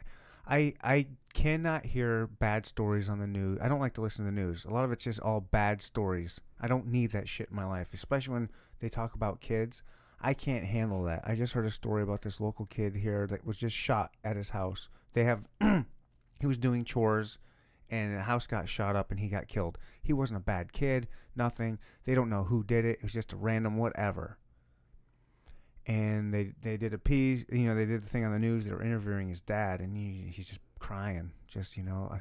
I I cannot hear bad stories on the news. I don't like to listen to the news. A lot of it's just all bad stories. I don't need that shit in my life, especially when they talk about kids. I can't handle that. I just heard a story about this local kid here that was just shot at his house. They have *clears throat* he was doing chores and the house got shot up and he got killed. He wasn't a bad kid, nothing. They don't know who did it. It was just a random whatever. And they they did a piece, you know, they did the thing on the news. They were interviewing his dad, and he, he's just crying, just you know, uh,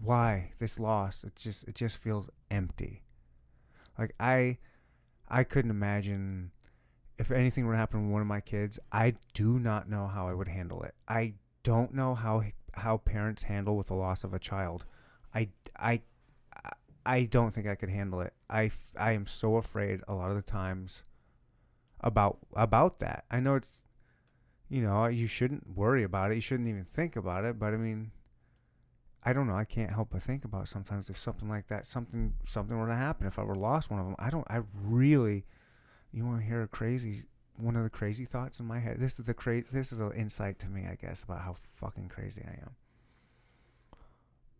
why this loss? It just it just feels empty. Like I, I couldn't imagine if anything were to happen to one of my kids. I do not know how I would handle it. I don't know how how parents handle with the loss of a child. I I I don't think I could handle it. I, I am so afraid a lot of the times about about that. I know it's you know, uh, you shouldn't worry about it. You shouldn't even think about it, but I mean I don't know. I can't help but think about sometimes if something like that, something something were to happen, if I were lost one of them. I don't I really you want to hear a crazy one of the crazy thoughts in my head. This is the cra- this is an insight to me, I guess, about how fucking crazy I am.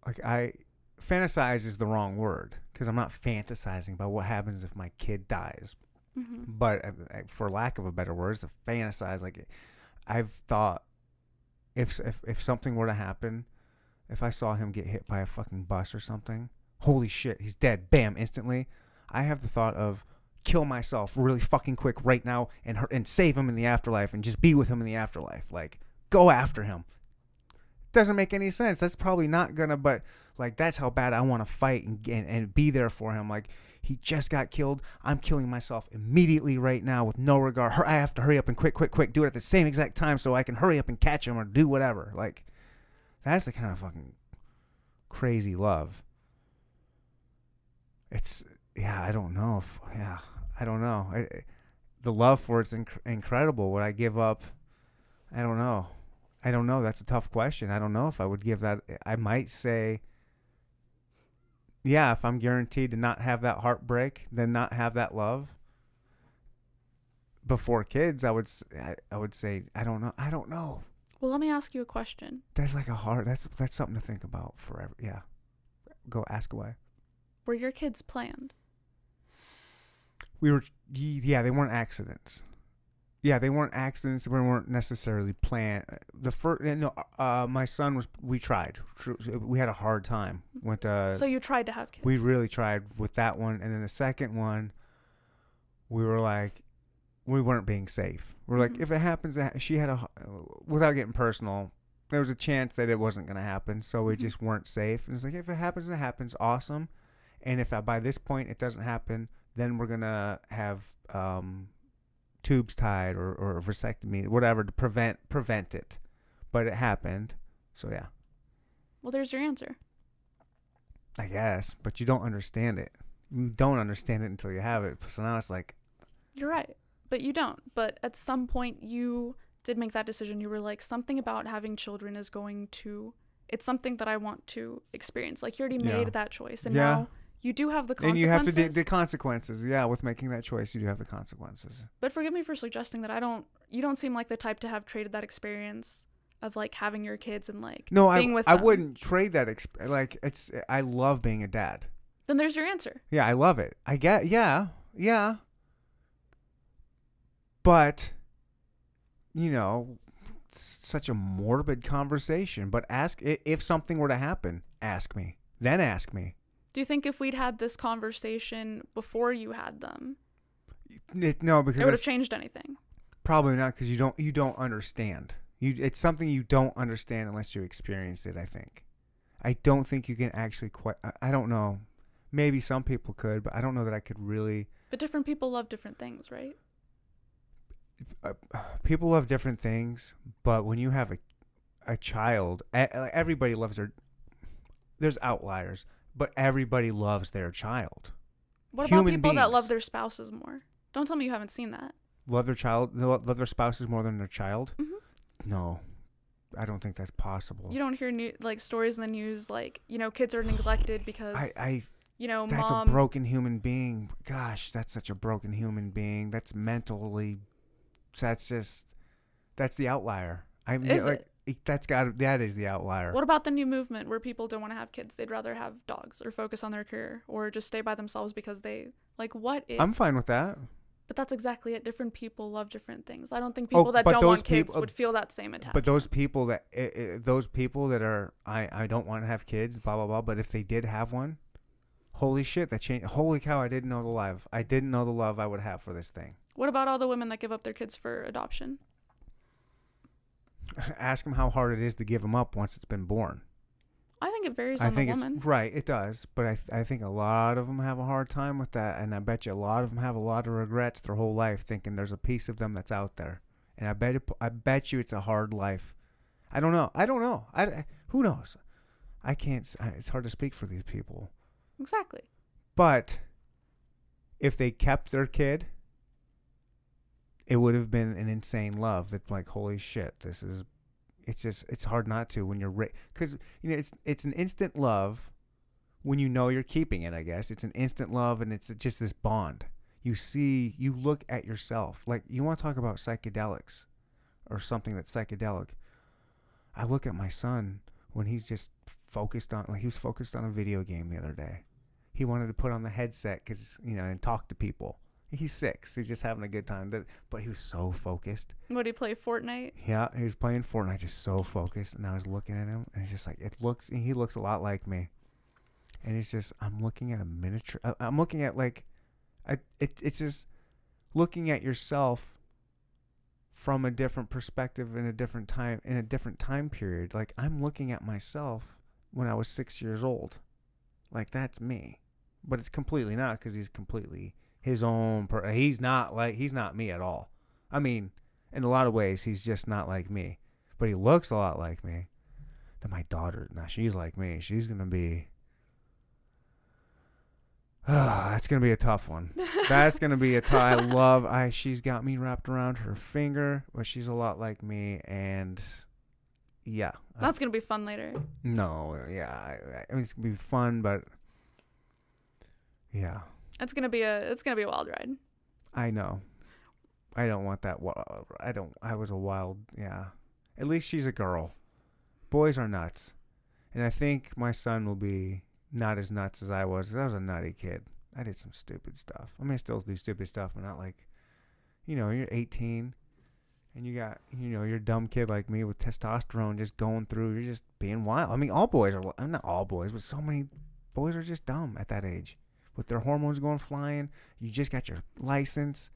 Like I fantasize is the wrong word because I'm not fantasizing about what happens if my kid dies. hmm But uh, for lack of a better word, to fantasize like I've thought if if if something were to happen, if I saw him get hit by a fucking bus or something, holy shit, he's dead. Bam, instantly. I have the thought of kill myself really fucking quick right now and and save him in the afterlife and just be with him in the afterlife. Like go after him. Doesn't make any sense. That's probably not gonna, but like that's how bad I want to fight and, and and be there for him. Like he just got killed. I'm killing myself immediately right now with no regard. I have to hurry up and quick, quick, quick, do it at the same exact time so I can hurry up and catch him or do whatever. Like that's the kind of fucking crazy love. It's yeah, I don't know if yeah, I don't know. I, the love for it's inc- incredible. Would I give up? I don't know. I don't know. That's a tough question. I don't know if I would give that. I might say, yeah, if I'm guaranteed to not have that heartbreak, then not have that love. Before kids, I would I, I would say I don't know. I don't know. Well, let me ask you a question. That's like a hard. That's that's something to think about forever. Yeah. Go ask away. Were your kids planned? We were yeah, they weren't accidents. Yeah, they weren't accidents. They weren't necessarily planned. The first, no, uh, my son was. We tried. We had a hard time. Went uh, so you tried to have kids. we really tried with that one, and then the second one, we were like, we weren't being safe. We're like, Mhm. if it happens, that she had a without getting personal, there was a chance that it wasn't gonna happen, so we Mhm. just weren't safe. And it's like, if it happens, it happens, awesome. And if uh, by this point it doesn't happen, then we're gonna have um, tubes tied or or a vasectomy, whatever, to prevent prevent it. But it happened, so yeah. well, there's your answer. I guess, but you don't understand it. You don't understand it until you have it. So now it's like, You're right, but you don't. But at some point, you did make that decision. You were like, something about having children is going to. It's something that I want to experience. Like you already Yeah. made that choice, and Yeah. now you do have the consequences. and you have to do the consequences. Yeah, with making that choice, you do have the consequences. But forgive me for suggesting that I don't. You don't seem like the type to have traded that experience of like having your kids and like No, I with I them. wouldn't trade that. Exp- like it's, I love being a dad. Then there's your answer. Yeah, I love it. I get, yeah, yeah. But, you know, it's such a morbid conversation. But ask if something were to happen. Ask me. Then ask me. Do you think if we'd had this conversation before you had them, It, no, because it would have changed anything? Probably not because you don't you don't understand. You it's something you don't understand unless you experience it. I think. I don't think you can actually quite. I, I don't know. Maybe some people could, but I don't know that I could really. But different people love different things, right? Uh, people love different things, but when you have a a child, everybody loves their. There's outliers, but everybody loves their child. What about Human people that love their spouses more? Don't tell me you haven't seen that. Love their child. Love their spouses more than their child. Mhm. No, I don't think that's possible. You don't hear new, like stories in the news like you know kids are neglected *sighs* because I, I you know That's mom. a broken human being. Gosh, that's such a broken human being. That's mentally that's just that's the outlier. I mean, Is like that's got that is the outlier. What about the new movement where people don't want to have kids? They'd rather have dogs or focus on their career or just stay by themselves because they like what is I'm fine with that. But that's exactly it. Different people love different things. I don't think Oh, people that don't want kids peop- uh, would feel that same attachment. But those people that i i those people that are I I don't want to have kids, blah blah blah. But if they did have one, holy shit, that changed. Holy cow, I didn't know the love. I didn't know the love I would have for this thing. what about all the women that give up their kids for adoption? *laughs* Ask them how hard it is to give them up once it's been born. I think it varies I on think the woman. right. It does, but I th- I think a lot of them have a hard time with that, and I bet you a lot of them have a lot of regrets their whole life, thinking there's a piece of them that's out there, and I bet it, I bet you it's a hard life. I don't know. I don't know. I, I- who knows. I can't. It's hard to speak for these people, Exactly. but if they kept their kid, it would have been an insane love. That like, holy shit, this is. It's just it's hard not to when you're because you know it's it's an instant love when you know you're keeping it. I guess it's an instant love and it's just this bond. You see, you look at yourself like you want to talk about psychedelics or something that's psychedelic. I look at my son when he's just focused on like he was focused on a video game the other day. He wanted to put on the headset because you know and talk to people. He's six. He's just having a good time, but, he was so focused. What do you play Fortnite? Yeah, he was playing Fortnite, just so focused, and I was looking at him, and he's just like it looks. He looks a lot like me, and it's just I'm looking at a miniature. I'm looking at like, I it it's just looking at yourself from a different perspective in a different time in a different time period. Like I'm looking at myself when I was six years old, like that's me, but it's completely not because he's completely his own. Per- he's not like he's not me at all. I mean in a lot of ways he's just not like me but he looks a lot like me then my daughter now she's like me she's gonna be Ah, *sighs* that's gonna be a tough one *laughs* that's gonna be a tough i love i she's got me wrapped around her finger but she's a lot like me and yeah I- That's gonna be fun later. no yeah I, I mean it's gonna be fun but yeah It's gonna be a it's gonna be a wild ride. I know. I don't want that. I don't. I was a wild. Yeah. At least she's a girl. Boys are nuts, and I think my son will be not as nuts as I was. I was a nutty kid. I did some stupid stuff. I mean, I still do stupid stuff, but not like, you know, you're 18, and you got, you know, you're a dumb kid like me with testosterone just going through. You're just being wild. I mean, all boys are. I'm not all boys, but so many boys are just dumb at that age, with their hormones going flying. You just got your license.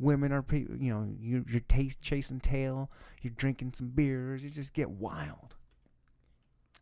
Women are, you know, you, you're taste chasing tail. You're drinking some beers. You just get wild.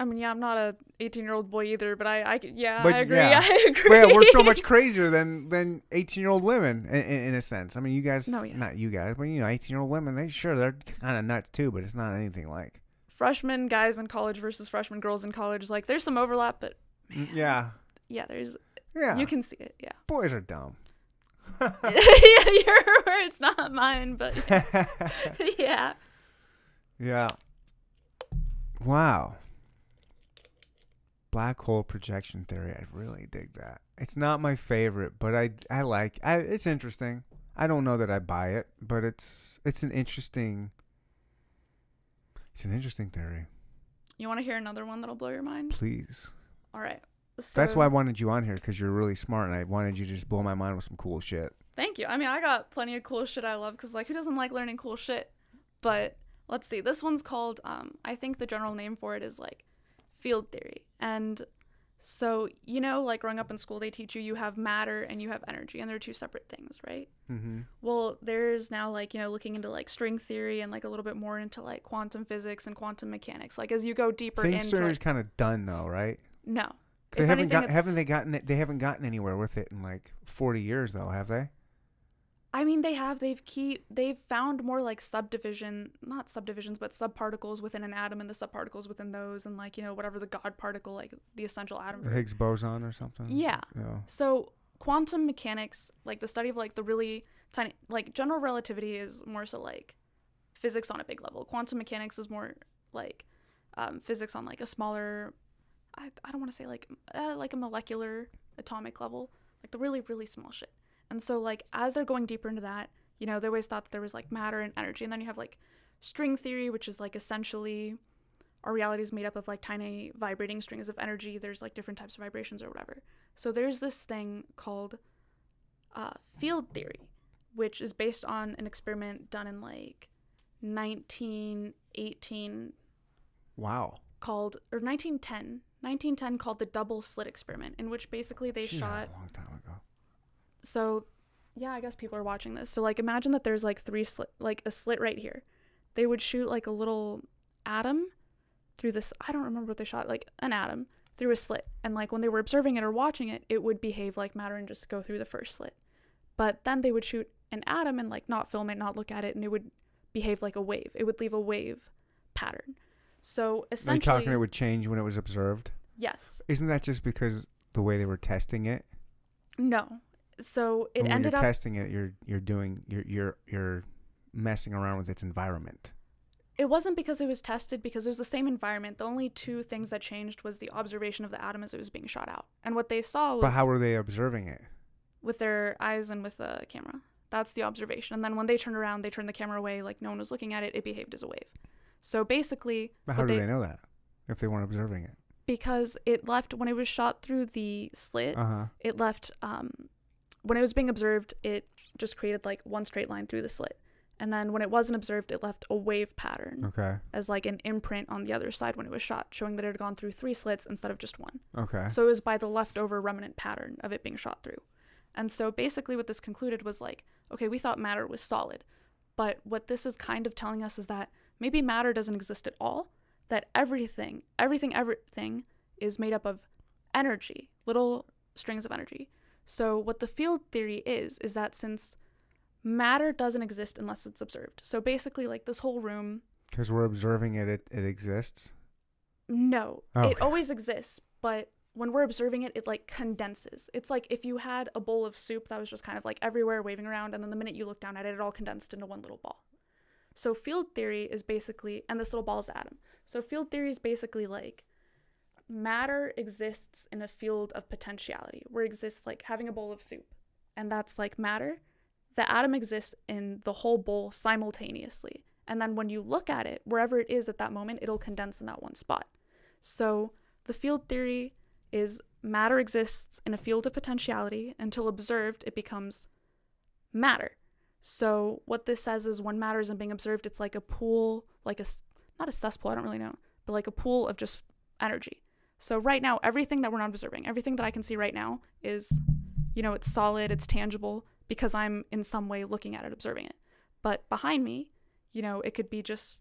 I mean, yeah, I'm not a 18 year old boy either, but I, I yeah, But I agree. yeah. *laughs* I agree. Well, yeah, we're so much crazier than than 18 year old women in, in, in a sense. I mean, you guys, No, yeah. not you guys, but you know, 18 year old women. They sure they're kind of nuts too, but it's not anything like. freshman guys in college versus freshman girls in college. Like, there's some overlap, but mm, Yeah, yeah, there's yeah. you can see it. Yeah. Boys are dumb. *laughs* *laughs* yeah, your words, not mine, but *laughs* yeah. Yeah. Wow. Black hole projection theory. I really dig that. It's not my favorite, but I I like. I, it's interesting. I don't know that I buy it, but it's it's an interesting. It's an interesting theory. You want to hear another one that'll blow your mind? Please. All right. So, That's why I wanted you on here because you're really smart, and I wanted you to just blow my mind with some cool shit. Thank you. I mean, I got plenty of cool shit I love because, like, who doesn't like learning cool shit? But let's see. This one's called, um, I think the general name for it is like field theory. And so, you know, like growing up in school, they teach you you have matter and you have energy, and they're two separate things, right? Mm-hmm. Well, there's now like, you know, looking into like string theory and like a little bit more into like quantum physics and quantum mechanics. Like, as you go deeper into. is Like, kind of done though, right? no. They haven't anything, got, haven't they gotten it? They haven't gotten anywhere with it in like 40 years though, have they? I mean, they have. They've keep. They've found more like subdivision, not subdivisions, but subparticles within an atom, and the subparticles within those, and like you know whatever the God particle, like the essential atom. The Higgs boson or something. Yeah. Yeah. So quantum mechanics, like the study of like the really tiny, like general relativity is more so like physics on a big level. Quantum mechanics is more like um, physics on like a smaller. I, I don't want to say like uh, like a molecular atomic level, like the really really small shit. And so like as they're going deeper into that, You know, they always thought that there was like matter and energy. And then you have like string theory, which is like essentially our reality is made up of like tiny vibrating strings of energy. There's like different types of vibrations or whatever. So there's this thing called uh, field theory, which is based on an experiment done in like 1918 Wow. called or 1910 1910 called the double slit experiment in which basically they She's shot a long time ago. so yeah i guess people are watching this. So like imagine that there's like three slit like a slit right here. They would shoot like a little atom through this i don't remember what they shot like an atom through a slit. And like when they were observing it or watching it it would behave like matter and just go through the first slit. But then they would shoot an atom and like not film it not look at it and it would behave like a wave. It would leave a wave pattern so Are you essentially talking it would change when it was observed? yes Isn't that just because the way they were testing it? no so it when ended you're up testing it, you're you're doing you're you're you're messing around with its environment. It wasn't because it was tested because it was the same environment. The only two things that changed was the observation of the atom as it was being shot out. And what they saw was But how were they observing it? with their eyes and with the camera. That's the observation. And then when they turned around, they turned the camera away like no one was looking at it, it behaved as a wave. So basically, But how do they, know that if they weren't observing it? because it left when it was shot through the slit, Uh huh. it left um when it was being observed, it just created like one straight line through the slit. And then when it wasn't observed, it left a wave pattern. Okay. as like an imprint on the other side when it was shot, showing that it had gone through three slits instead of just one. Okay. So it was by the leftover remnant pattern of it being shot through. And so basically, what this concluded was like, okay, we thought matter was solid. But what this is kind of telling us is that maybe matter doesn't exist at all, that everything, everything, everything is made up of energy, little strings of energy. So what the field theory is, is that since matter doesn't exist unless it's observed. So basically, like this whole room Because we're observing it, it, it exists. No, Oh, it always exists, but when we're observing it, it like condenses. It's like if you had a bowl of soup that was just kind of like everywhere waving around, and then the minute you look down at it, it all condensed into one little ball. So field theory is basically, and this little ball is atom. So field theory is basically like matter exists in a field of potentiality, where it exists like having a bowl of soup, and that's like matter. The atom exists in the whole bowl simultaneously. And then when you look at it, wherever it is at that moment, it'll condense in that one spot. So the field theory is matter exists in a field of potentiality until observed, it becomes matter. So what this says is when matter isn't being observed, it's like a pool, like a not a cesspool, I don't really know, but like a pool of just energy. So right now, everything that we're not observing, everything that I can see right now is, you know, it's solid, it's tangible because I'm in some way looking at it, observing it. But behind me, you know, it could be just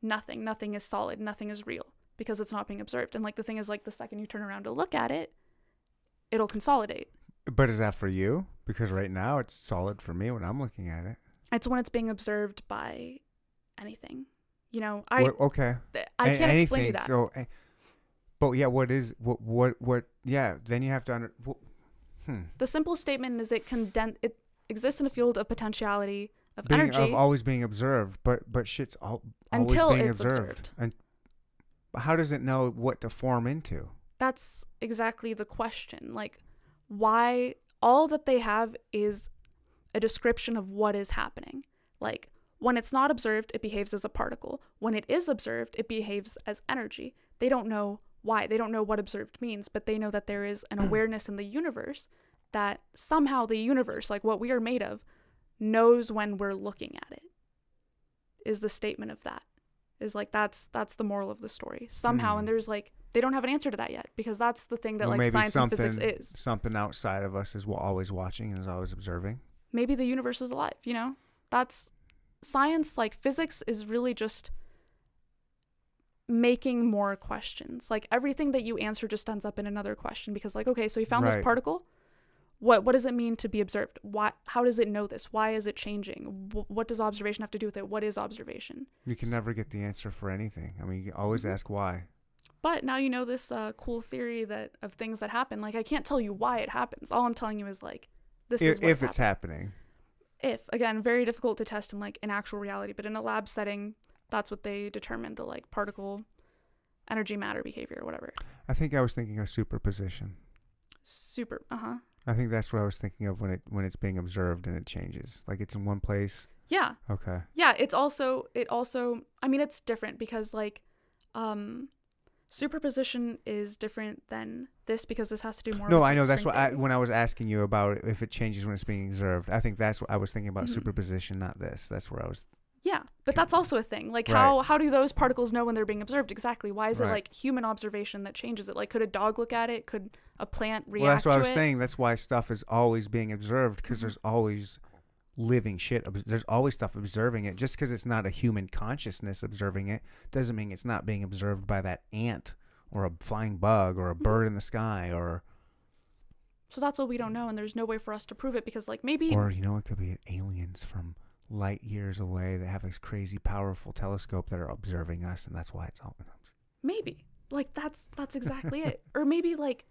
nothing. Nothing is solid. Nothing is real because it's not being observed. And like the thing is, like the second you turn around to look at it, it'll consolidate. But is that for you? Because right now it's solid for me when I'm looking at it. It's when it's being observed by anything. You know, I What- okay. I can't explain you that. So, but yeah, what is what what what? Yeah, then you have to under. wh- hmm. the simple statement is it conden- it exists in a field of potentiality of Being energy of always being observed, but but shit's all, always until being it's observed. observed. And how does it know what to form into? That's exactly the question. Like, why all that they have is a description of what is happening. Like, when it's not observed, it behaves as a particle. When it is observed, it behaves as energy. They don't know why. They don't know what observed means, but they know that there is an *clears throat* awareness in the universe that somehow the universe, like what we are made of, knows when we're looking at it. Is the statement of that. Is like that's that's the moral of the story. Somehow Hmm. and there's like they don't have an answer to that yet because that's the thing that Well, like science and physics is. Something outside of us is always watching and is always observing. maybe the universe is alive, you know? That's science, like physics, is really just making more questions. Like everything that you answer just ends up in another question because, like, okay, so you found Right. this particle. What what does it mean to be observed? Why? How does it know this? Why is it changing? Wh- what does observation have to do with it? What is observation? You can never get the answer for anything. I mean, you always Mhm. ask why. But now you know this uh, cool theory that of things that happen. Like I can't tell you why it happens. All I'm telling you is like this is If, what's if it's happening. if again very difficult to test in like in actual reality but in a lab setting that's what they determined the like particle energy matter behavior or whatever I think I was thinking of superposition. super uh-huh I think that's what I was thinking of when it when it's being observed and it changes. Like it's in one place. Yeah. Okay. Yeah, it's also it also I mean it's different because like um superposition is different than this because this has to do more No, I know that's what I, when I was asking you about if it changes when it's being observed. I think that's what I was thinking about Mhm. superposition, not this. That's where I was. Yeah, but that's also a thing. Like Right. how how do those particles know when they're being observed exactly? Why is it like human observation that changes it? Like could a dog look at it? Could a plant react well, that's what I was it? saying. That's why stuff is always being observed because Mhm. there's always living shit. There's always stuff observing it. Just because it's not a human consciousness observing it doesn't mean it's not being observed by that ant or a flying bug or a Mhm. bird in the sky or So that's what we don't know, and there's no way for us to prove it because like maybe or you know it could be aliens from light years away that have this crazy powerful telescope that are observing us and that's why it's all maybe like that's that's *laughs* exactly it or maybe like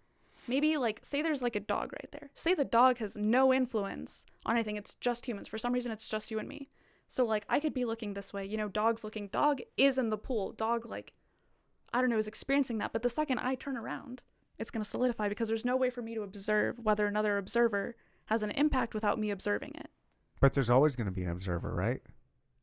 maybe like say there's like a dog right there say the dog has no influence on anything it's just humans for some reason it's just you and me so like i could be looking this way you know dog's looking dog is in the pool dog like i don't know is experiencing that but the second i turn around it's going to solidify because there's no way for me to observe whether another observer has an impact without me observing it But there's always going to be an observer, right?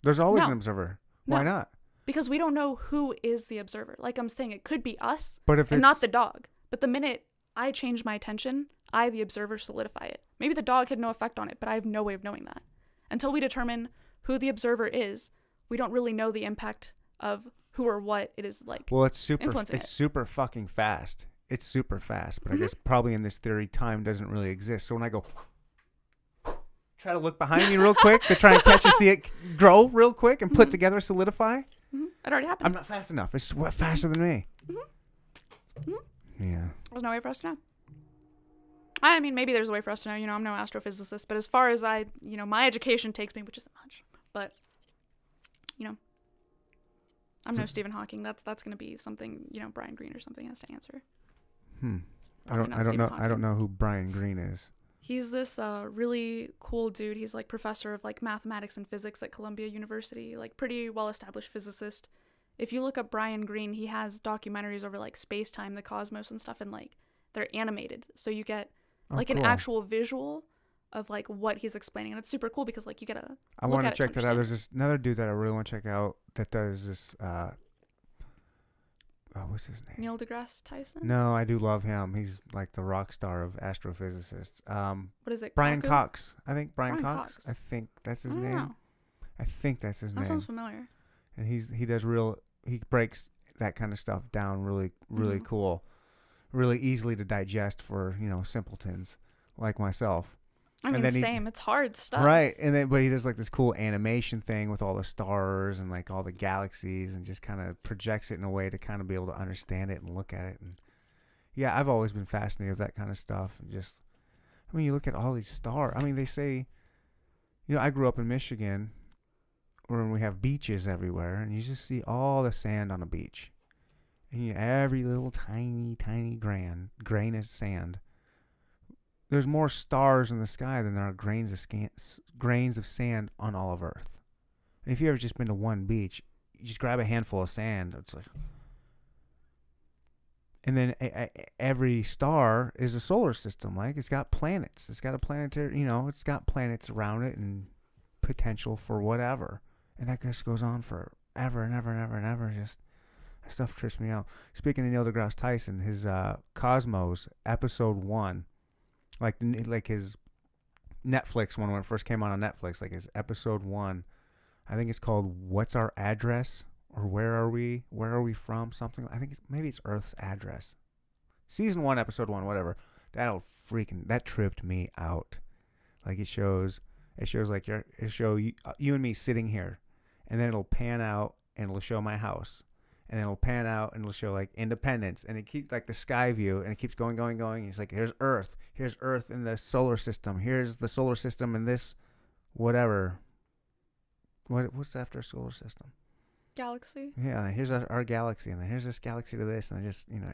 There's always No. an observer. Why No. not? because we don't know who is the observer like i'm saying it could be us But if and it's not the dog. But the minute I change my attention, I, the observer, solidify it. Maybe the dog had no effect on it, but I have no way of knowing that. Until we determine who the observer is, we don't really know the impact of who or what it is like. well, it's super. It's it. super fucking fast. It's super fast. But I Mhm. guess probably in this theory, time doesn't really exist. So when I go. Try to look behind me real quick to try and catch and see it grow real quick and put Mhm. together, solidify. Mhm. It already happened. I'm not fast enough. It's faster than me. Mhm. Mhm. Yeah. There's no way for us to know. I mean, maybe there's a way for us to know. You know, I'm no astrophysicist, but as far as I, you know, my education takes me, which isn't much, but you know, I'm no Stephen Hawking. That's that's gonna be something you know Brian Greene or something has to answer. Hmm. I don't. I don't Stephen know. I don't know who Brian Greene is. He's this uh, really cool dude. He's like professor of like mathematics and physics at Columbia University, like pretty well established physicist. If you look up Brian Greene, he has documentaries over like space time, the cosmos, and stuff, and like they're animated, so you get Oh, like an actual visual of like what he's explaining, and it's super cool because like you get a I want to at it to check that out. There's this another dude that I really want to check out that does this. Uh, oh, what's his name? Neil deGrasse Tyson. No, I do love him. He's like the rock star of astrophysicists. Um, what is it? Brian Kaku? Cox. I think Brian, Brian Cox. Cox. I think that's his name. know. I think that's his That name. That sounds familiar. And he's he does real. He breaks that kind of stuff down really really Mhm. cool, really easily to digest for you know simpletons like myself. I And mean, then he- same. It's hard stuff. Right, and then but he does like this cool animation thing with all the stars and like all the galaxies, and just kind of projects it in a way to kind of be able to understand it and look at it. And yeah, I've always been fascinated with that kind of stuff. And just, I mean, you look at all these stars. I mean, they say, you know, I grew up in Michigan, where we have beaches everywhere, and you just see all the sand on a beach, and you, every little tiny, tiny grain, grain of sand there's more stars in the sky than there are grains of scan- grains of sand on all of Earth. And if you ever just been to one beach, you just grab a handful of sand. It's like, and then a, a, every star is a solar system. Like it's got planets. It's got a planetary. You know, it's got planets around it and potential for whatever. And that just goes on forever and ever and ever and ever. Just that stuff trips me out. Speaking of Neil deGrasse Tyson, his uh, Cosmos episode one like like his Netflix one when it first came out on Netflix, like his episode one. I think it's called "What's Our Address" or "Where Are We? Where Are We From?" Something. I think it's maybe it's Earth's address. Season one, episode one, whatever. That'll freaking that tripped me out. Like it shows, it shows like your it show you, uh, you and me sitting here, and then it'll pan out and it'll show my house, and then it'll pan out and it'll show like Independence, and it keeps like the sky view, and it keeps going, going, going. It's like here's Earth, here's Earth in the solar system, here's the solar system in this, whatever. What what's after solar system? Galaxy. Yeah, here's our, our galaxy, and then here's this galaxy to this, and I just you know,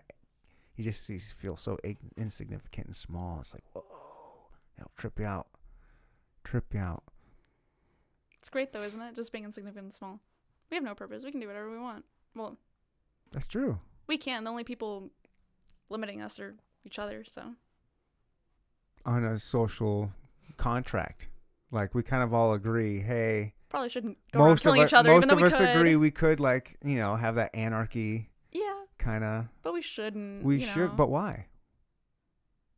you just see feel so ig- insignificant and small. It's like whoa, it'll trip you out, trip you out. It's great though, isn't it? Just being insignificant and small. We have no purpose. We can do whatever we want. Well, That's true. we can. The only people limiting us are each other. So on a social contract. Like we kind of all agree, hey, Probably shouldn't go most of killing us, each other, most even of us could. agree we could like you know have that anarchy Yeah, kind of. but we shouldn't. We should, know. but why?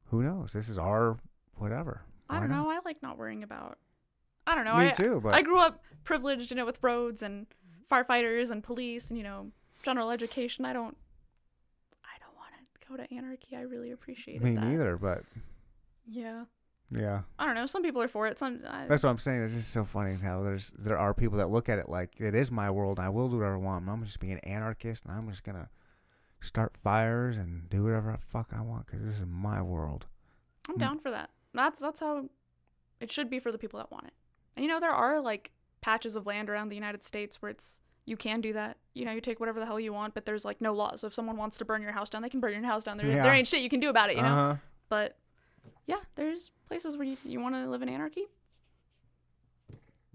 Who knows? This is our whatever. I don't not? know. I like not worrying about. I don't know. Me I, too, but I grew up privileged, you know, with roads and firefighters and police and you know general education. I don't. I don't want to go to anarchy. I really appreciate it. me that. neither. But Yeah. yeah, I don't know. Some people are for it. Some. I, that's what I'm saying. It's just so funny how there's there are people that look at it like it is my world. and I will do whatever I want. I'm just being an anarchist, and I'm just gonna start fires and do whatever the fuck I want because this is my world. I'm Mm. down for that. That's that's how it should be for the people that want it. And you know, there are like patches of land around the United States where it's you can do that. You know, you take whatever the hell you want, but there's like no laws. So if someone wants to burn your house down, they can burn your house down. There, Yeah. there ain't shit you can do about it. You know. Uh-huh. But yeah, there's places where you, you want to live in anarchy.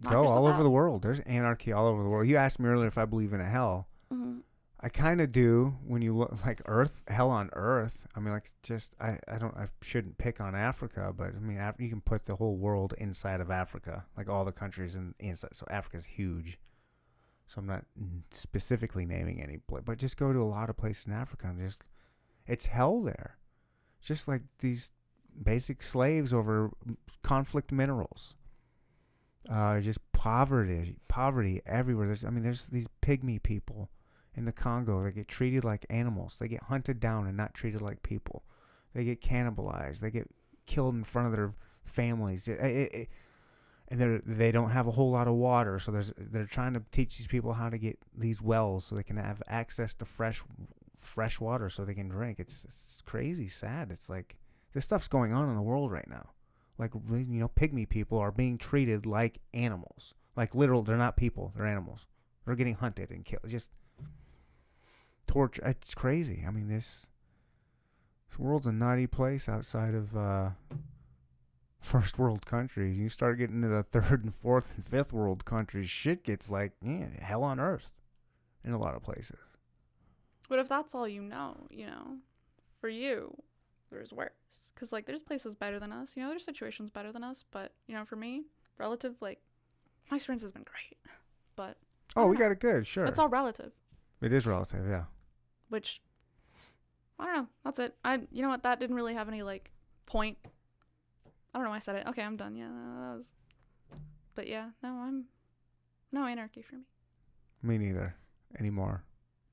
Knock Go all over out. the world. There's anarchy all over the world. You asked me earlier if I believe in a hell. Mhm. I kind of do when you look like Earth, hell on Earth. I mean, like just I, I don't I shouldn't pick on Africa, but I mean Af- you can put the whole world inside of Africa, like all the countries in inside. So Africa's huge. So I'm not specifically naming any, but just go to a lot of places in Africa and just it's hell there. Just like these basic slaves over conflict minerals. Uh, just poverty, poverty everywhere. There's, I mean, there's these pygmy people in the Congo. They get treated like animals. They get hunted down and not treated like people. They get cannibalized. They get killed in front of their families. It- it- it- and they they don't have a whole lot of water, so there's they're trying to teach these people how to get these wells so they can have access to fresh fresh water so they can drink. It's it's crazy, sad. It's like this stuff's going on in the world right now. Like you know, pygmy people are being treated like animals. Like literal, they're not people. They're animals. They're getting hunted and killed. Just torture. It's crazy. I mean, this, this world's a naughty place outside of uh, first world countries. You start getting to the *laughs* third and fourth and fifth world countries, shit gets like yeah, hell on earth in a lot of places. But if that's all you know, you know, for you, there's worse. Because, like, there's places better than us. You know, there's situations better than us. But, you know, for me, relative, like, my experience has been great. But Oh, we know. got it good. Sure, it's all relative, it is relative. Yeah. Which, I don't know. That's it. I, you know what? That didn't really have any, like, point. I don't know why I said it. Okay, I'm done. Yeah, that was. But yeah, no, I'm. No anarchy for me Me neither anymore.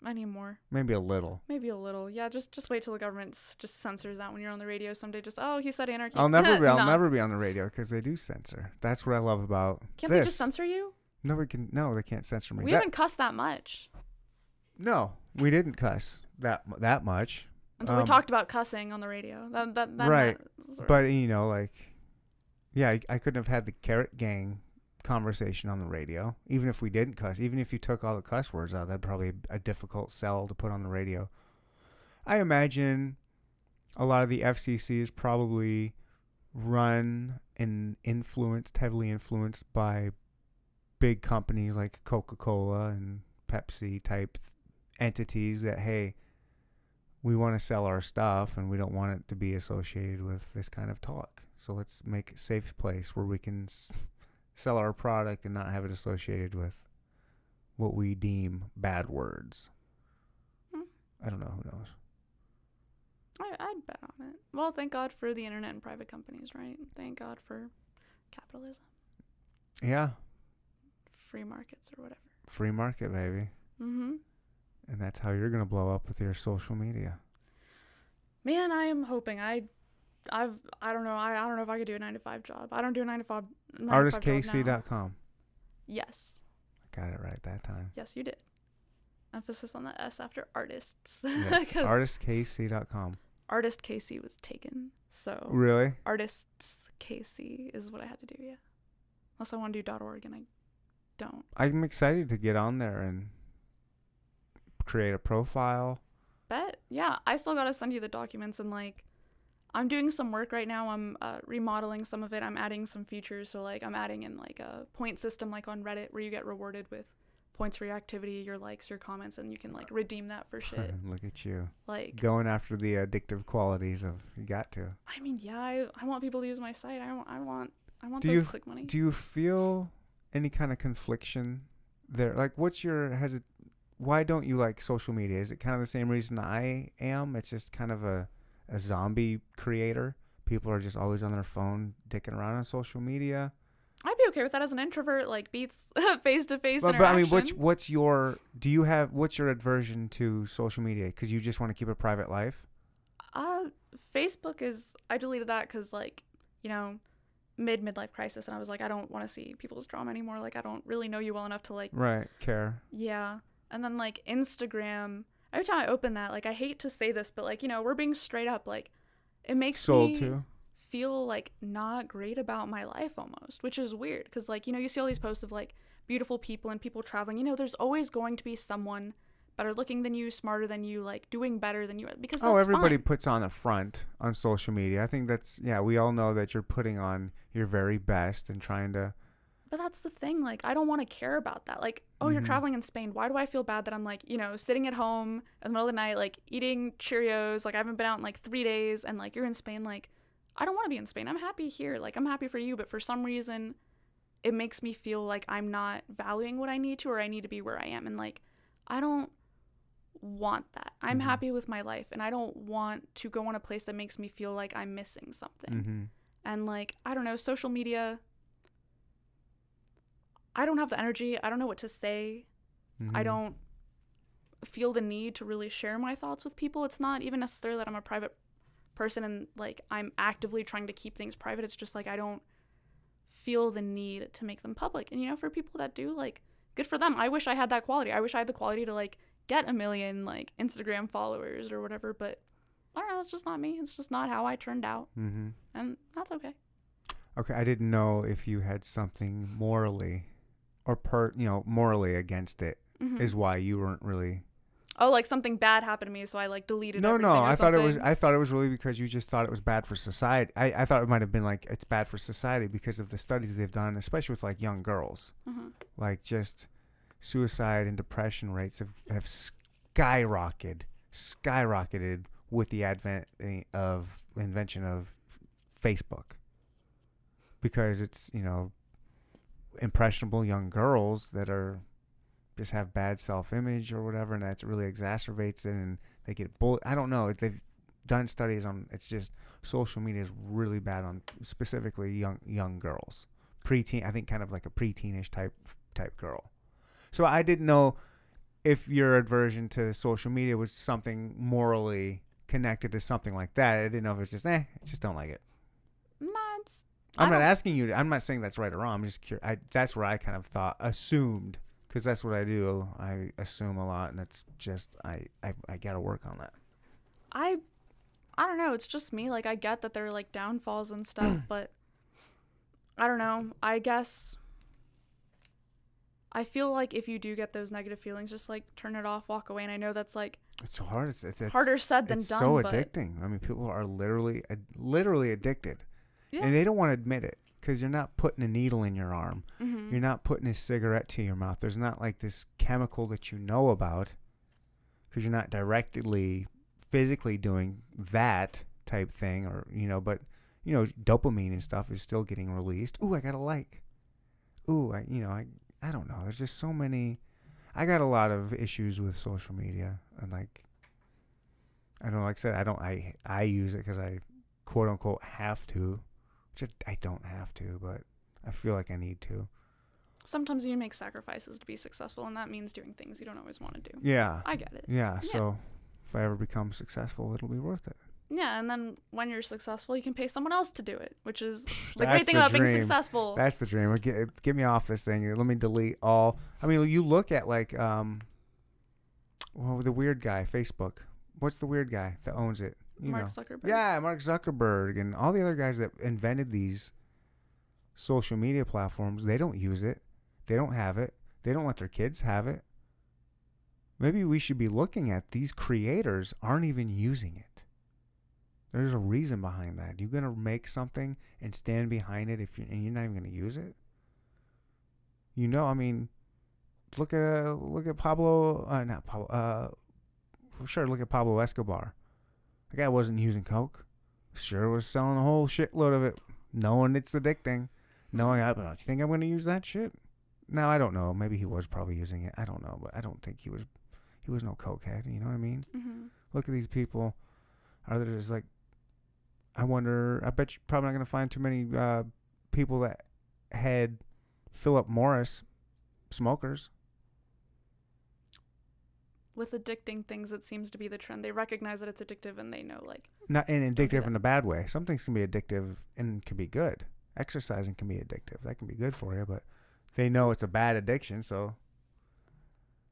anymore. Maybe a little. Maybe a little. Yeah, just just wait till the government s- just censors that when you're on the radio someday. Just oh, he said anarchy. I'll never be. *laughs* I'll No. never be on the radio because they do censor. That's what I love about Can't this. they just censor you? Nobody can. No, they can't censor me. We That- haven't cussed that much no, we didn't cuss that that much. until we Um, talked about cussing on the radio. That that, that Right, But you know, like, yeah, I, I couldn't have had the carrot gang conversation on the radio, even if we didn't cuss. Even if you took all the cuss words out, that'd probably be a difficult sell to put on the radio. I imagine a lot of the FCC is probably run and influenced, heavily influenced by big companies like Coca Cola and Pepsi type entities that, hey, we want to sell our stuff and we don't want it to be associated with this kind of talk. So let's make a safe place where we can s- sell our product and not have it associated with what we deem bad words. Hmm. I don't know. Who knows? I, I'd bet on it. Well, thank God for the internet and private companies, right? Thank God for capitalism, Yeah, free markets, or whatever. free market, baby. Mm-hmm. And that's how you're gonna blow up with your social media. Man, I am hoping I. I've I don't know I, I don't know if I could do a nine to five job. I don't do a nine to five. nine to five job now. ArtistKC.com. Yes, I Got it right that time. yes, you did. Emphasis on the S after artists. *laughs* Yes, ArtistKC.com. artist KC was taken, so Really? artists KC is what I had to do. Yeah, unless I want to do .org and I don't. I'm excited to get on there and create a profile. Bet yeah, I still gotta send you the documents and like. I'm doing some work right now. I'm uh, remodeling some of it. I'm adding some features. So like I'm adding in like a point system like on Reddit where you get rewarded with points for your activity, your likes, your comments, and you can like redeem that for shit. *laughs* Look at you Like, going after the addictive qualities of you got to. I mean, yeah, I, I want people to use my site. I want, I want, I want Do those you- click money. Do you feel any kind of confliction there? Like, what's your has it? Why don't you like social media? Is it kind of the same reason I am? It's just kind of a a zombie creator. People are just always on their phone, dicking around on social media. I'd be okay with that as an introvert. Like beats face to face But, but I mean, what's what's your? Do you have what's your aversion to social media? Because you just want to keep a private life. Uh, Facebook is. I deleted that because like, you know, mid midlife crisis, and I was like, I don't want to see people's drama anymore. Like, I don't really know you well enough to like, Right. Care. yeah. And then like Instagram. Every time I open that, like, I hate to say this, but like, you know, we're being straight up. Like, it makes Sold me to. feel like not great about my life almost, which is weird because like you know you see all these posts of like beautiful people and people traveling. You know, there's always going to be someone better looking than you, smarter than you, like doing better than you because oh, that's Oh, everybody fine. puts on a front on social media. I think that's yeah. We all know that you're putting on your very best and trying to. But that's the thing. Like, I don't want to care about that. Like, oh, you're Mhm. traveling in Spain. Why do I feel bad that I'm like, you know, sitting at home in the middle of the night, like eating Cheerios? Like, I haven't been out in like three days, and like you're in Spain. Like, I don't want to be in Spain. I'm happy here. Like, I'm happy for you. But for some reason, it makes me feel like I'm not valuing what I need to, or I need to be where I am. And like, I don't want that. I'm Mhm. happy with my life, and I don't want to go on a place that makes me feel like I'm missing something Mm-hmm. and like i don't know social media i don't have the energy. I don't know what to say. Mm-hmm. i don't feel the need to really share my thoughts with people. It's not even necessarily that i'm a private person and like i'm actively trying to keep things private. It's just like i don't feel the need to make them public. And you know for people that do like good for them. I wish i had that quality. I wish i had the quality to like get a million like instagram followers or whatever but i don't know. It's just not me. It's just not how i turned out. Mm-hmm. and that's okay. Okay, I didn't know if you had something morally, or per you know morally against it. Mhm. Is why you weren't really. Oh, like something bad happened to me, so I like deleted. No, no. I thought it was. I thought it was really because you just thought it was bad for society. I, I thought it might have been like it's bad for society because of the studies they've done, especially with like young girls. Mhm. like just suicide and depression rates have, have skyrocketed skyrocketed with the advent eh, of invention of facebook because it's you know impressionable young girls that are just have bad self-image or whatever and that really exacerbates it and they get bullied. i don't know they've done studies on it's just social media is really bad on specifically young young girls preteen i think kind of like a preteenish type type girl so i didn't know if your aversion to social media was something morally connected to something like that i didn't know if it's just eh i just don't like it Nah, it's. I'm not asking you to, i'm not saying that's right or wrong i'm just curious I, that's where i kind of thought assumed because that's what i do i assume a lot and it's just i i, I gotta work on that I, I don't know. It's just me. Like I get that there are like downfalls and stuff, *clears throat* but I don't know. I guess. I feel like if you do get those negative feelings, just like turn it off, walk away. And I know that's like it's so hard it's, it's, it's harder said than it's done. so but addicting i mean people are literally ad- literally addicted Yeah. and they don't want to admit it because you're not putting a needle in your arm. Mhm. you're not putting a cigarette to your mouth. There's not like this chemical that you know about because you're not directly physically doing that type thing or you know but you know dopamine and stuff is still getting released. Ooh i got a like. Ooh i you know i i don't know. There's just so many i got a lot of issues with social media and like i don't know like i said i don't i i use it because i quote unquote have to which I, don't have to but i feel like i need to Sometimes you make sacrifices to be successful, and that means doing things you don't always want to do. yeah I get it. yeah so if i ever become successful it'll be worth it Yeah, and then when you're successful, you can pay someone else to do it, which is the great thing the about being dream. successful. That's the dream. Get, get me off this thing. Let me delete all. I mean, you look at like um, well, the weird guy, Facebook. What's the weird guy that owns it? Mark know. Zuckerberg. Yeah, Mark Zuckerberg and all the other guys that invented these social media platforms. They don't use it. They don't have it. They don't let their kids have it. Maybe we should be looking at these creators aren't even using it. There's a reason behind that. You're gonna make something and stand behind it if you and you're not even gonna use it. You know, I mean, look at uh, look at Pablo. Uh, not Pablo. Uh, for sure. Look at Pablo Escobar. The guy wasn't using coke. Sure was selling a whole shitload of it, knowing it's addicting, knowing I. But you think I'm going to use that shit? No, I don't know. Maybe he was probably using it. I don't know, but I don't think he was. He was no cokehead. You know what I mean? hmm Look at these people. Are there just like? I wonder. I bet you're probably not going to find too many uh, people that had Philip Morris smokers. With addicting things, it seems to be the trend. They recognize that it's addictive and they know, like, Not and addictive in a bad way. Some things can be addictive and can be good. Exercising can be addictive. That can be good for you, but they know it's a bad addiction. So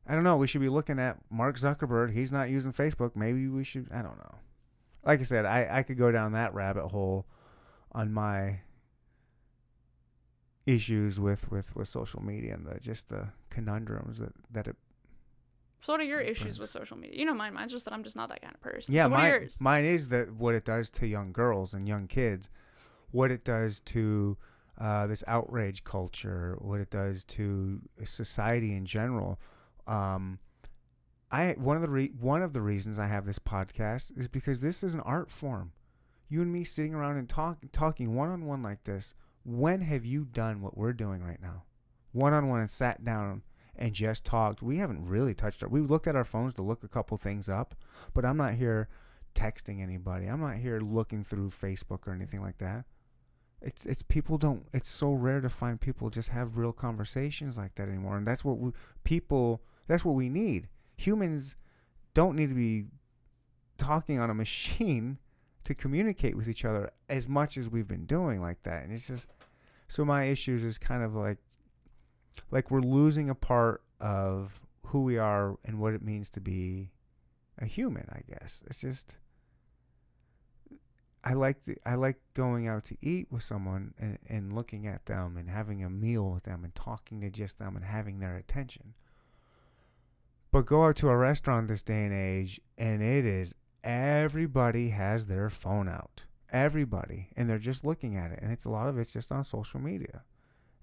I don't know. We should be looking at Mark Zuckerberg. He's not using Facebook. Maybe we should. I don't know. Like I said, I I could go down that rabbit hole on my issues with with with social media and the just the conundrums that that it so what are your issues with social media? You know mine. Mine's just that I'm just not that kind of person. Yeah, so mine, mine is that what it does to young girls and young kids, what it does to uh, this outrage culture, what it does to society in general. Um, I one of the re- one of the reasons I have this podcast is because this is an art form. You and me sitting around and talk talking one on one like this. When have you done what we're doing right now? One on one and sat down and just talked. We haven't really touched our. We looked at our phones to look a couple things up, but I'm not here texting anybody. I'm not here looking through Facebook or anything like that. It's it's people don't. It's so rare to find people just have real conversations like that anymore, and that's what we, people. That's what we need. Humans don't need to be talking on a machine to communicate with each other as much as we've been doing like that. And it's just so my issues is kind of like like we're losing a part of who we are and what it means to be a human, I guess. It's just I like the, I like going out to eat with someone and, and looking at them and having a meal with them and talking to just them and having their attention. But go out to a restaurant this day and age and it is everybody has their phone out. Everybody. And they're just looking at it. And it's a lot of it's just on social media.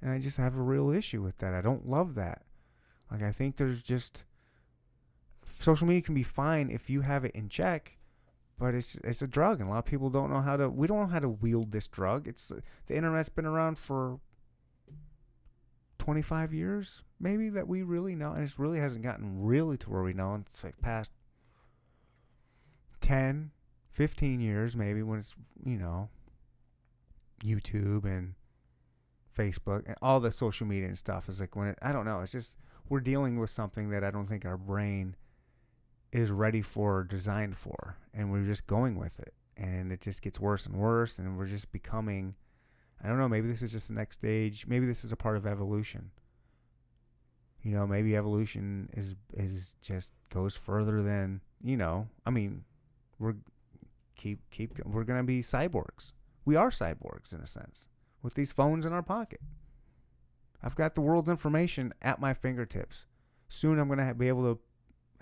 And I just have a real issue with that. I don't love that. Like I think there's just social media can be fine if you have it in check, but it's it's a drug and a lot of people don't know how to we don't know how to wield this drug. It's the internet's been around for 25 years maybe that we really know and it really hasn't gotten really to where we know it's like past 10 15 years maybe when it's you know youtube and facebook and all the social media and stuff is like when it i don't know it's just we're dealing with something that i don't think our brain is ready for or designed for and we're just going with it and it just gets worse and worse and we're just becoming i don't know maybe this is just the next stage maybe this is a part of evolution. You know maybe evolution is is just goes further than you know i mean we're keep keep we're gonna be cyborgs. We are cyborgs in a sense with these phones in our pocket. I've got the world's information at my fingertips. Soon i'm gonna be able to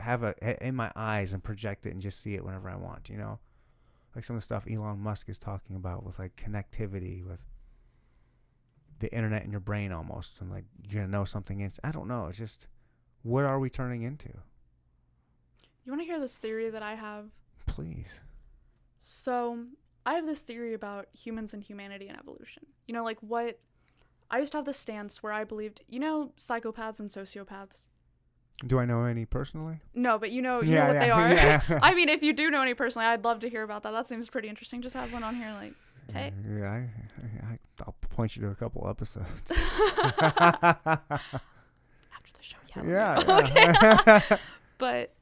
have it in my eyes and project it and just see it whenever i want you know? Like some of the stuff elon musk is talking about with like connectivity with the internet in your brain almost and like you're gonna know something is i don't know it's just what are we turning into? You want to hear this theory that I have? please. So, I have this theory about humans and humanity and evolution. You know, like what I used to have this stance where I believed, you know, psychopaths and sociopaths. do i know any personally No, but you know, you know what they *laughs* are. yeah. *laughs* I mean, if you do know any personally, I'd love to hear about that. That seems pretty interesting. Just have one on here, like, hey. *laughs* yeah I, I, i'll point you to a couple episodes after the show, yeah. yeah, yeah. Okay. But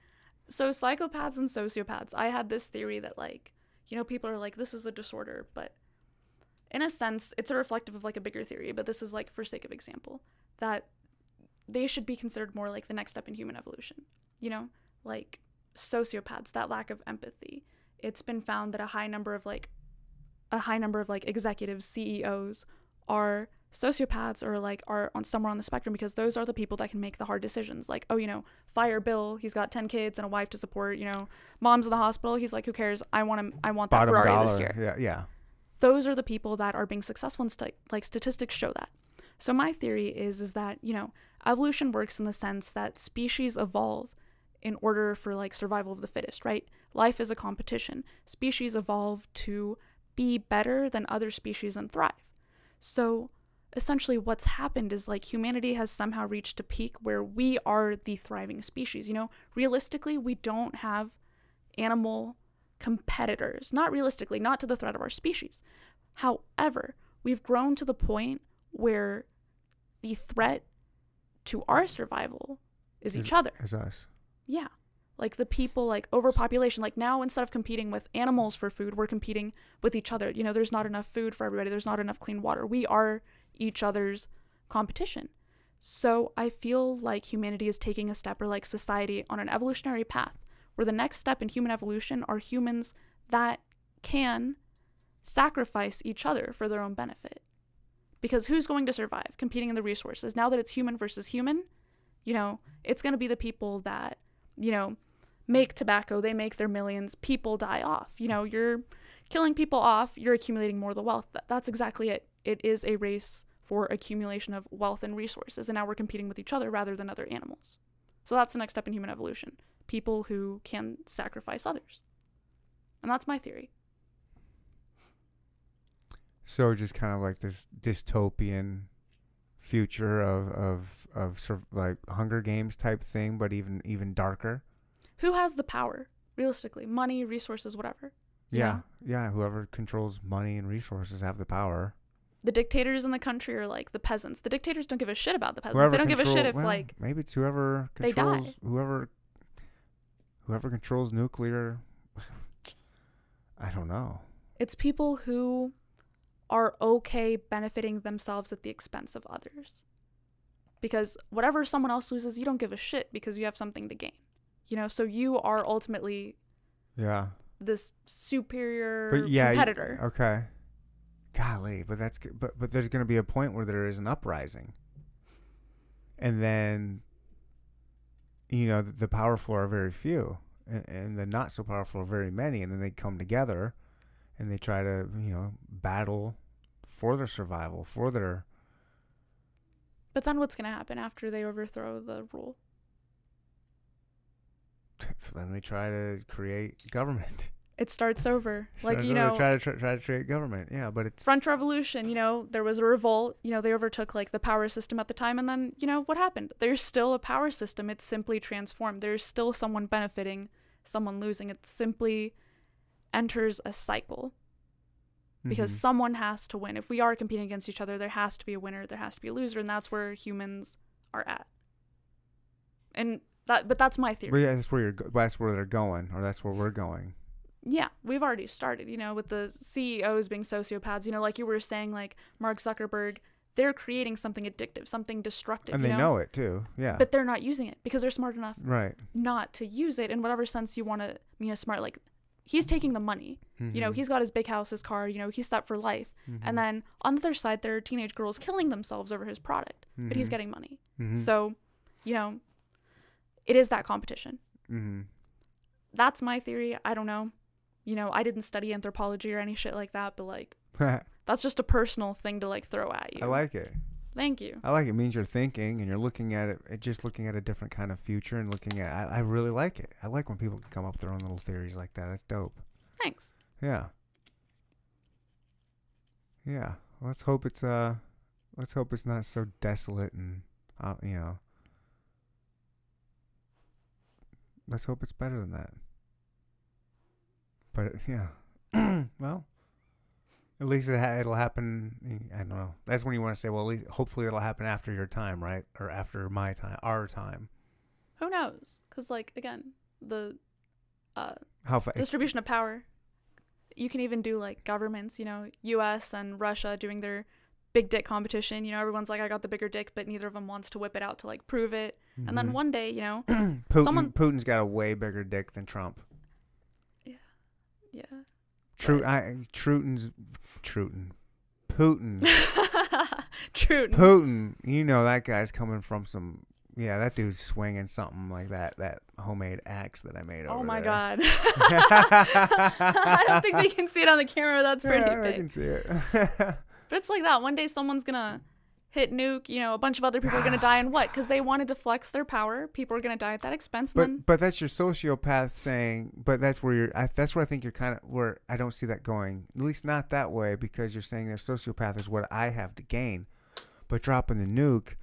so psychopaths and sociopaths, I had this theory that like, you know, people are like, this is a disorder, but in a sense, it's a reflective of like a bigger theory, but this is like for sake of example, that they should be considered more like the next step in human evolution. You know, like sociopaths, that lack of empathy. It's been found that a high number of like a high number of like executives, CEOs are sociopaths or like are on somewhere on the spectrum because those are the people that can make the hard decisions like oh you know fire bill he's got 10 kids and a wife to support you know mom's in the hospital he's like who cares i want him i want that bottom ferrari dollar this year yeah yeah those are the people that are being successful and st- like statistics show that So my theory is is that, you know, evolution works in the sense that species evolve in order for like survival of the fittest, right? Life is a competition. Species evolve to be better than other species and thrive. So essentially what's happened is like humanity has somehow reached a peak where we are the thriving species. You know, realistically, we don't have animal competitors. Not realistically, not to the threat of our species. However, we've grown to the point where the threat to our survival is each other. Is us. Yeah. Like the people, like overpopulation. Like now, instead of competing with animals for food, we're competing with each other. You know, there's not enough food for everybody, there's not enough clean water. We are each other's competition. So I feel like humanity is taking a step, or like society, on an evolutionary path where the next step in human evolution are humans that can sacrifice each other for their own benefit. Because who's going to survive competing in the resources? Now that it's human versus human, you know, it's going to be the people that, you know, make tobacco, they make their millions, people die off. You know, you're killing people off, you're accumulating more of the wealth. That's exactly it. It is a race for accumulation of wealth and resources, and now we're competing with each other rather than other animals. So that's the next step in human evolution people who can sacrifice others. And that's my theory. So just kind of like this dystopian future of of of sort of like Hunger Games type thing, but even even darker. Who has the power, realistically? Money, resources, whatever. Yeah, know? yeah. Whoever controls money and resources have the power. The dictators in the country are like the peasants. The dictators don't give a shit about the peasants. Whoever they don't give a shit if well, like maybe it's whoever they die. controls whoever whoever controls nuclear. *sighs* I don't know. it's people who are okay benefiting themselves at the expense of others. Because whatever someone else loses, you don't give a shit because you have something to gain. You know, so you are ultimately Yeah, this superior but yeah, y- competitor. okay. Golly, but that's g- but but there's gonna be a point where there is an uprising, and then you know the, the powerful are very few, and, and the not so powerful are very many, and then they come together, and they try to you know battle for their survival, for their But then what's going to happen after they overthrow the rule? *laughs* so then they try to create government. *laughs* It starts over. like, you they know, try to try, try to create government. Yeah, but it's French Revolution, you know, there was a revolt, you know, they overtook like the power system at the time and then, you know, what happened? There's still a power system. It's simply transformed. There's still someone benefiting, someone losing. It simply enters a cycle because Mhm. someone has to win. If we are competing against each other, there has to be a winner, there has to be a loser, and that's where humans are at. And that but that's my But theory. yeah, that's where you're. That's where they're going, or that's where we're going. Yeah, we've already started, you know, with the CEOs being sociopaths, you know, like you were saying like Mark Zuckerberg, they're creating something addictive, something destructive, and you they know? know it too. Yeah. But they're not using it because they're smart enough right. not to use it in whatever sense you want to mean as smart. Like he's taking the money. You know, Mhm. he's got his big house, his car, you know, he's set for life. Mhm. And then on the other side, there are teenage girls killing themselves over his product, but he's Mhm. getting money. Mhm. So, you know, it is that competition. Mhm. That's my theory. I don't know. You know, I didn't study anthropology or any shit like that, but like, *laughs* that's just a personal thing to like throw at you. I like it. Thank you. I like it. it. Means you're thinking and you're looking at it, it, just looking at a different kind of future and looking at. I, I really like it. I like when people can come up with their own little theories like that. That's dope. Thanks. Yeah. Yeah. Let's hope it's uh, let's hope it's not so desolate and uh, you know. Let's hope it's better than that. But *laughs* yeah, *clears throat* well, at least it ha- it'll happen. I don't know. That's when you want to say, well, at least hopefully it'll happen after your time, right? Or after my time, our time. Who knows? Because, like, again, the uh, How fa- distribution of power. You can even do like governments, you know, U.S. and Russia doing their big dick competition. You know, everyone's like, I got the bigger dick, but neither of them wants to whip it out to like prove it. And then Mhm. one day, you know, *clears throat* Putin, someone- Putin's got a way bigger dick than Trump. yeah. Yeah. True, But- I Truton's Truton, Putin, *laughs* True. Putin. You know that guy's coming from some. Yeah, that dude's swinging something like that. That homemade axe that I made. Oh my there. god. *laughs* *laughs* I don't think they can see it on the camera. That's pretty Yeah, I big. can see it. But it's like that. One day someone's gonna hit nuke, you know, a bunch of other people are going *sighs* to die and what? Because they wanted to flex their power. People are going to die at that expense. But then but that's your sociopath saying. But that's where you're. I, that's where I think you're kind of where I don't see that going. At least not that way because you're saying their sociopath is what I have to gain. But dropping the nuke,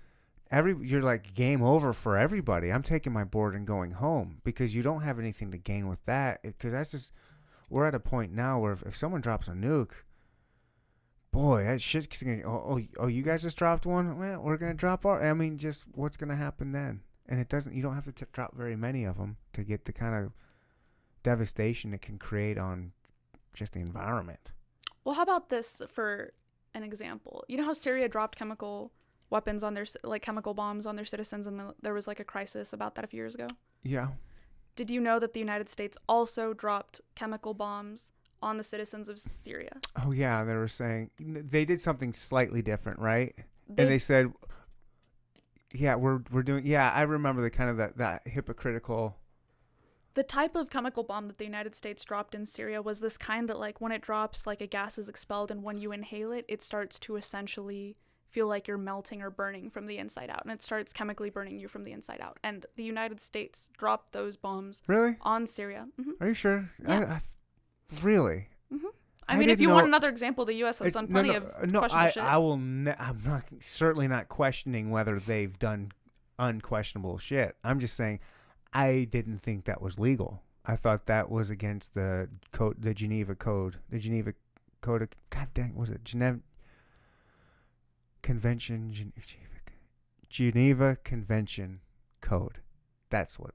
every you're like game over for everybody. I'm taking my board and going home because you don't have anything to gain with that. Because that's just we're at a point now where if, if someone drops a nuke. Boy, that shit's gonna. Oh, oh, oh, you guys just dropped one. Well, we're gonna drop our. I mean, just what's gonna happen then? and it doesn't you don't have to t- drop very many of them to get the kind of devastation it can create on just the environment well, how about this for an example? You know how Syria dropped chemical weapons on their like chemical bombs on their citizens, and the, there was like a crisis about that a few years ago. yeah Did you know that the United States also dropped chemical bombs on the citizens of Syria? oh yeah they were saying they did something slightly different right They, and they said yeah we're we're doing yeah i remember the kind of that that hypocritical the type of chemical bomb that the United States dropped in Syria was this kind that like when it drops like a gas is expelled and when you inhale it it starts to essentially feel like you're melting or burning from the inside out and it starts chemically burning you from the inside out and the United States dropped those bombs really on Syria. hmm are you sure Yeah. I, I, really I, I mean, if you know- want another example, the U.S. has done plenty no, of uh, no, questionable I, shit. I will. Ne- I'm not certainly not questioning whether they've done unquestionable shit. I'm just saying, I didn't think that was legal. I thought that was against the code, the Geneva Code, the Geneva Code. Of, God dang, was it Geneva Convention? Geneva, Geneva Convention Code. That's what.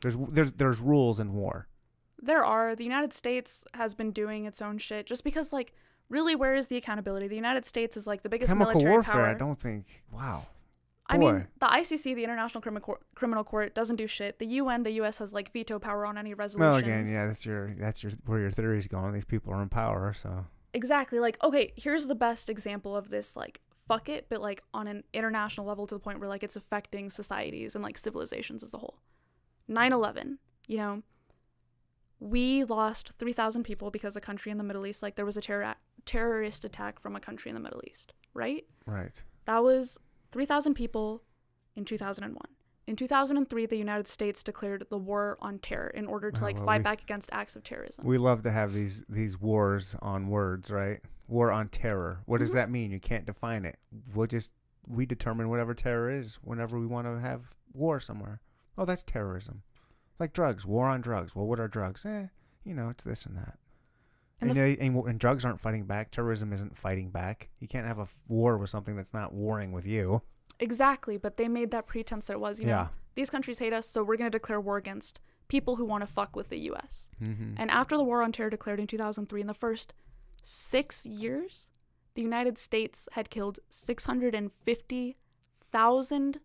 There's there's there's rules in war. There are. The United States has been doing its own shit just because, like, really, where is the accountability? The United States is like the biggest Chemical military warfare. power. I don't think. Wow. I mean, the ICC, the International Crimi- Cour- Criminal Court, doesn't do shit. The UN, the U.S. has like veto power on any resolutions. Well, again, yeah, that's your that's your where your theory's going. These people are in power, so Exactly. Like, okay, here's the best example of this. Like, fuck it, but like on an international level to the point where like it's affecting societies and like civilizations as a whole. 9/11. You know, we lost 3,000 people because a country in the Middle East, like there was a terror terrorist attack from a country in the Middle East, right? right. That was 3,000 people in 2001. In 2003, the United States declared the war on terror in order to Oh, like well, fight we- back against acts of terrorism. We love to have these these wars on words, right? War on terror. What does Mhm. that mean? You can't define it. We'll just we determine whatever terror is whenever we want to have war somewhere. Oh, that's terrorism. Like drugs, war on drugs. Well, what are drugs? Eh, you know, it's this and that. And And, the and, and, and drugs aren't fighting back. Terrorism isn't fighting back. You can't have a f- war with something that's not warring with you. Exactly, but they made that pretense that it was, you know, Yeah. these countries hate us, so we're going to declare war against people who want to fuck with the US. Mm-hmm. And after the war on terror declared in 2003, in the first six years, the United States had killed 650,000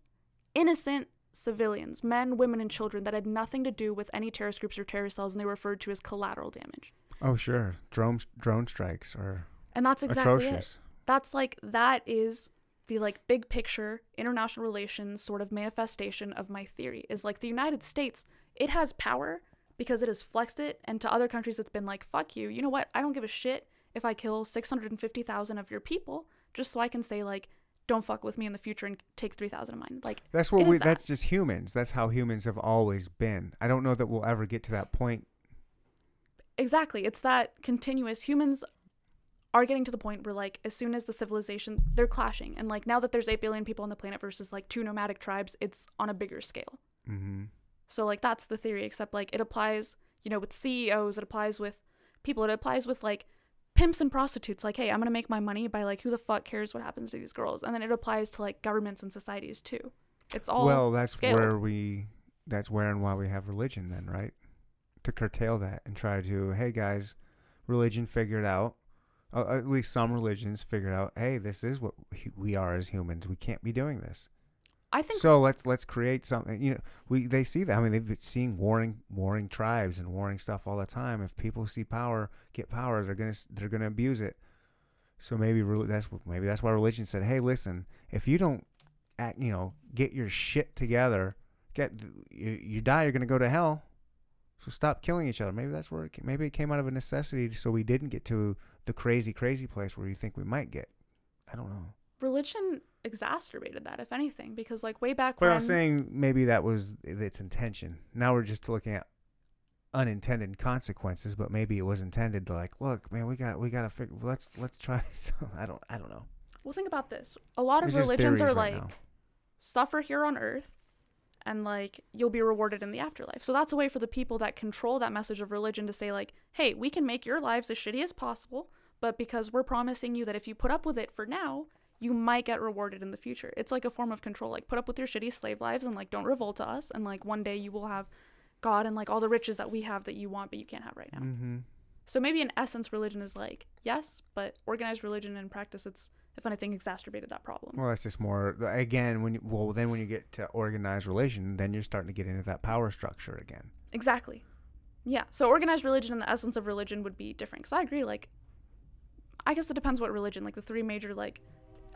innocent civilians, men, women, and children that had nothing to do with any terrorist groups or terrorist cells, and they were referred to as collateral damage. Oh, sure. Drone drone strikes are And that's exactly it. that's like that is the like big picture international relations sort of manifestation of my theory is like the United States it has power because it has flexed it and to other countries it's been like fuck you you know what I don't give a shit if I kill 650,000 of your people just so I can say like don't fuck with me in the future and take 3,000 of mine like That's what we. that. That's just humans. That's how humans have always been. I don't know that we'll ever get to that point. Exactly. It's that continuous humans are getting to the point where like as soon as the civilization they're clashing and like now that there's 8 billion people on the planet versus like two nomadic tribes, it's on a bigger scale. Mm-hmm. So like that's the theory except like it applies, you know, with CEOs, it applies with people, it applies with like pimps and prostitutes like hey, I'm going to make my money by like who the fuck cares what happens to these girls. And then it applies to like governments and societies too. It's all well, that's scaled. where we. That's where and why we have religion, then, right? To curtail that and try to, hey guys, religion figured out. Uh, at least some religions figured out. Hey, this is what we are as humans. We can't be doing this. I think so let's let's create something. You know, we they see that. I mean, they've been seeing warring warring tribes and warring stuff all the time. If people see power, get power, they're gonna they're gonna abuse it. So maybe that's maybe that's why religion said, hey, listen, if you don't act, you know, get your shit together, get you, you die, you're gonna go to hell. So stop killing each other. Maybe that's where it, ca- maybe it came out of a necessity, so we didn't get to the crazy, crazy place where you think we might get. I don't know. Religion exacerbated that, if anything, because like way back But when I'm saying maybe that was its intention. Now we're just looking at unintended consequences, but maybe it was intended to like, look, man, we got we got to figure. Let's let's try. *laughs* Some, I don't I don't know. Well, think about this. A lot of religions are right like now. suffer here on earth and like you'll be rewarded in the afterlife. So that's a way for the people that control that message of religion to say like, "Hey, we can make your lives as shitty as possible, but because we're promising you that if you put up with it for now, you might get rewarded in the future." It's like a form of control. Like put up with your shitty slave lives and like don't revolt to us and like one day you will have God and like all the riches that we have that you want but you can't have right now. Mm-hmm. So maybe in essence religion is like, yes, but organized religion in practice it's if anything exacerbated that problem. Well, that's just more again when you, well then when you get to organized religion, then you're starting to get into that power structure again. Exactly. Yeah. So organized religion and the essence of religion would be different. Because I agree. Like, I guess it depends what religion. Like the three major, like,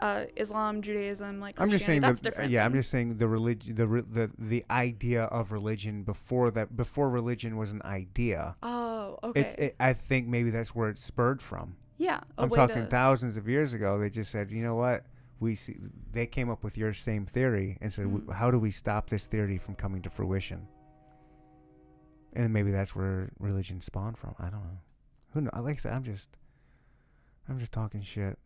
uh, Islam, Judaism, like I'm just saying that's the, different. Yeah, I'm just saying the religion, the re- the the idea of religion before that, before religion was an idea. Oh, okay. It's. It, I think maybe that's where it spurred from. yeah. I'm talking thousands of years ago. They just said, you know what? We see. They came up with your same theory and said, Mhm. how do we stop this theory from coming to fruition? And maybe that's where religion spawned from. I don't know. Who know? Like I said, I'm just. I'm just talking shit.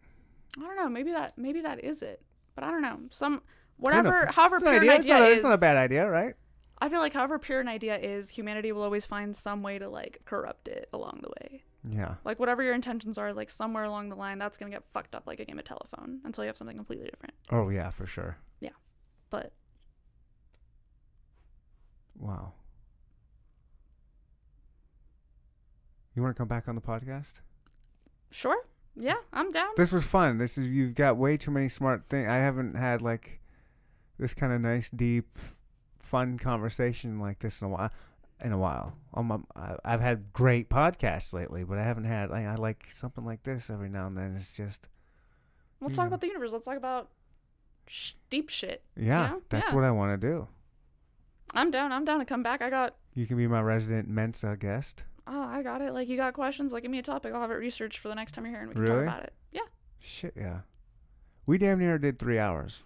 I don't know. Maybe that. Maybe that is it. But I don't know. Some whatever. knows? However It's an pure an idea. It's not, is. it's not a bad idea, right? I feel like however pure an idea is, humanity will always find some way to like corrupt it along the way. Yeah. Like whatever your intentions are, like somewhere along the line, that's gonna get fucked up like a game of telephone until you have something completely different. Oh yeah, for sure. Yeah, but Wow. You want to come back on the podcast? sure, yeah, I'm down. This was fun. This is you've got way too many smart things. I haven't had like this kind of nice, deep, fun conversation like this in a while. In a while, um, um, I've had great podcasts lately, but I haven't had. I, I like something like this every now and then. It's just Let's talk know. about the universe. Let's talk about sh- deep shit. yeah, know? that's Yeah. what I want to do. I'm down. I'm down to come back. I got. You can be my resident Mensa guest. Oh, I got it. Like you got questions. Like give me a topic. I'll have it researched for the next time you're here, and we can Really? talk about it. Yeah. Shit, yeah. We damn near did three hours.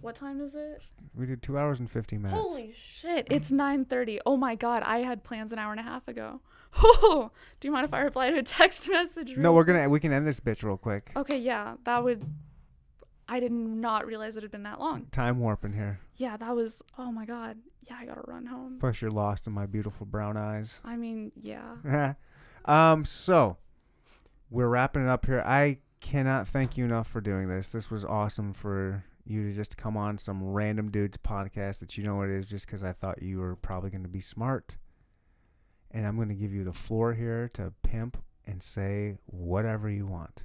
What time is it? We did two hours and fifty minutes. Holy shit! It's 9:30. Oh my god! I had plans an hour and a half ago. Oh, *laughs* do you mind if I reply to a text *laughs* message? No, real we're gonna we can end this bitch real quick. Okay, yeah, that would. I did not realize it had been that long. Time warp in here. Yeah, that was. Oh my god. Yeah, I gotta run home. Plus, you're lost in my beautiful brown eyes. I mean, yeah. *laughs* um, so we're wrapping it up here. I cannot thank you enough for doing this. This was awesome for you to just come on some random dude's podcast that you know what it is just because I thought you were probably going to be smart. And I'm going to give you the floor here to pimp and say whatever you want.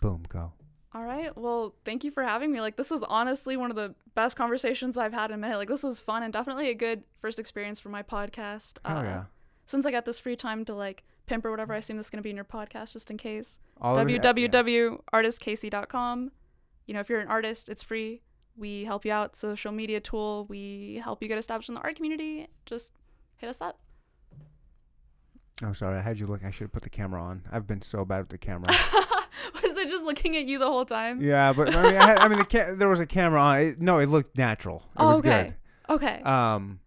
Boom, go. All right. Well, thank you for having me. Like, this was honestly one of the best conversations I've had in a minute. Like, this was fun and definitely a good first experience for my podcast. Hell Uh, yeah. Since I got this free time to like pimp or whatever, I assume this is gonna be in your podcast just in case. All of it- yeah. www.artistcasey.com. You know, if you're an artist, it's free. We help you out. Social media tool. We help you get established in the art community. Just hit us up. Oh, sorry. I had you look. I should have put the camera on. I've been so bad with the camera. *laughs* Was it just looking at you the whole time? yeah, but I mean, I, had, I mean, the ca- there was a camera on. It, no, it looked natural. It Oh, was okay. Okay. Um,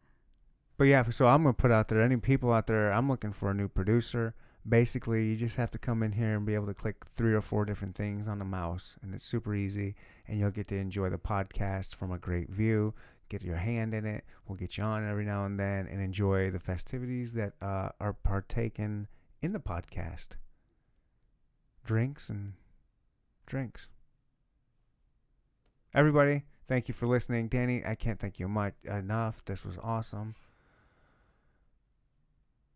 but yeah, so I'm gonna put out there any people out there. I'm looking for a new producer. Basically, you just have to come in here and be able to click three or four different things on the mouse, and it's super easy. And you'll get to enjoy the podcast from a great view. Get your hand in it. We'll get you on every now and then, and enjoy the festivities that uh, are partaken in the podcast. Drinks and drinks. Everybody, thank you for listening. Danny, I can't thank you much enough. This was awesome.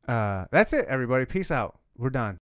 Uh, that's it, everybody. Peace out. We're done.